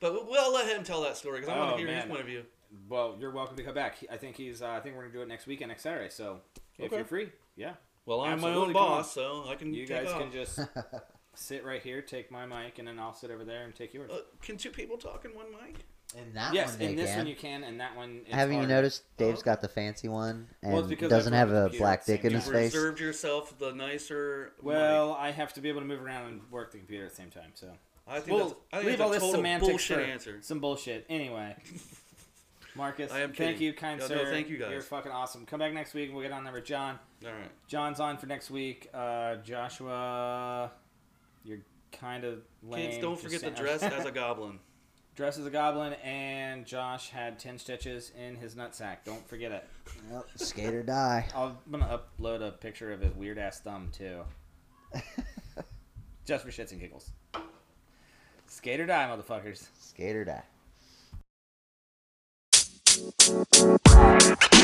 But we'll- we'll let him tell that story because I want Oh, to hear his man. point of view. Well, you're welcome to come back. He- I think he's. Uh, I think we're gonna do it next weekend, next Saturday. So if Okay. you're free, yeah, Well, I'm my Absolutely, own come on. boss, so I can. you take guys off. can just *laughs* sit right here, take my mic, and then I'll sit over there and take yours. Uh, can two people talk in one mic? And that yes, one they in this can. one you can, and that one. It's Haven't you hard. noticed Dave's Oh. got the fancy one and Well, it's because doesn't put have on the a computer black at the dick same in his time. face? Reserved yourself the nicer. Well, I have to be able to move around and work the computer at the same time. So. I think we'll that's, I think leave that's all a this total semantics bullshit for answer. some bullshit. Anyway, *laughs* Marcus, I am thank kidding. you, kind No, sir. no, thank you, guys. You're fucking awesome. Come back next week. We'll get on there with John. All right. John's on for next week. Uh, Joshua, you're kind of lame. Kids, don't forget the saying- dress as a *laughs* goblin. dress as a goblin, and Josh had ten stitches in his nutsack. Don't forget it. Yep, skate or die. *laughs* I'll, I'm gonna upload a picture of his weird ass thumb too, *laughs* just for shits and giggles. Skate or die, motherfuckers. skate or die. Thank you.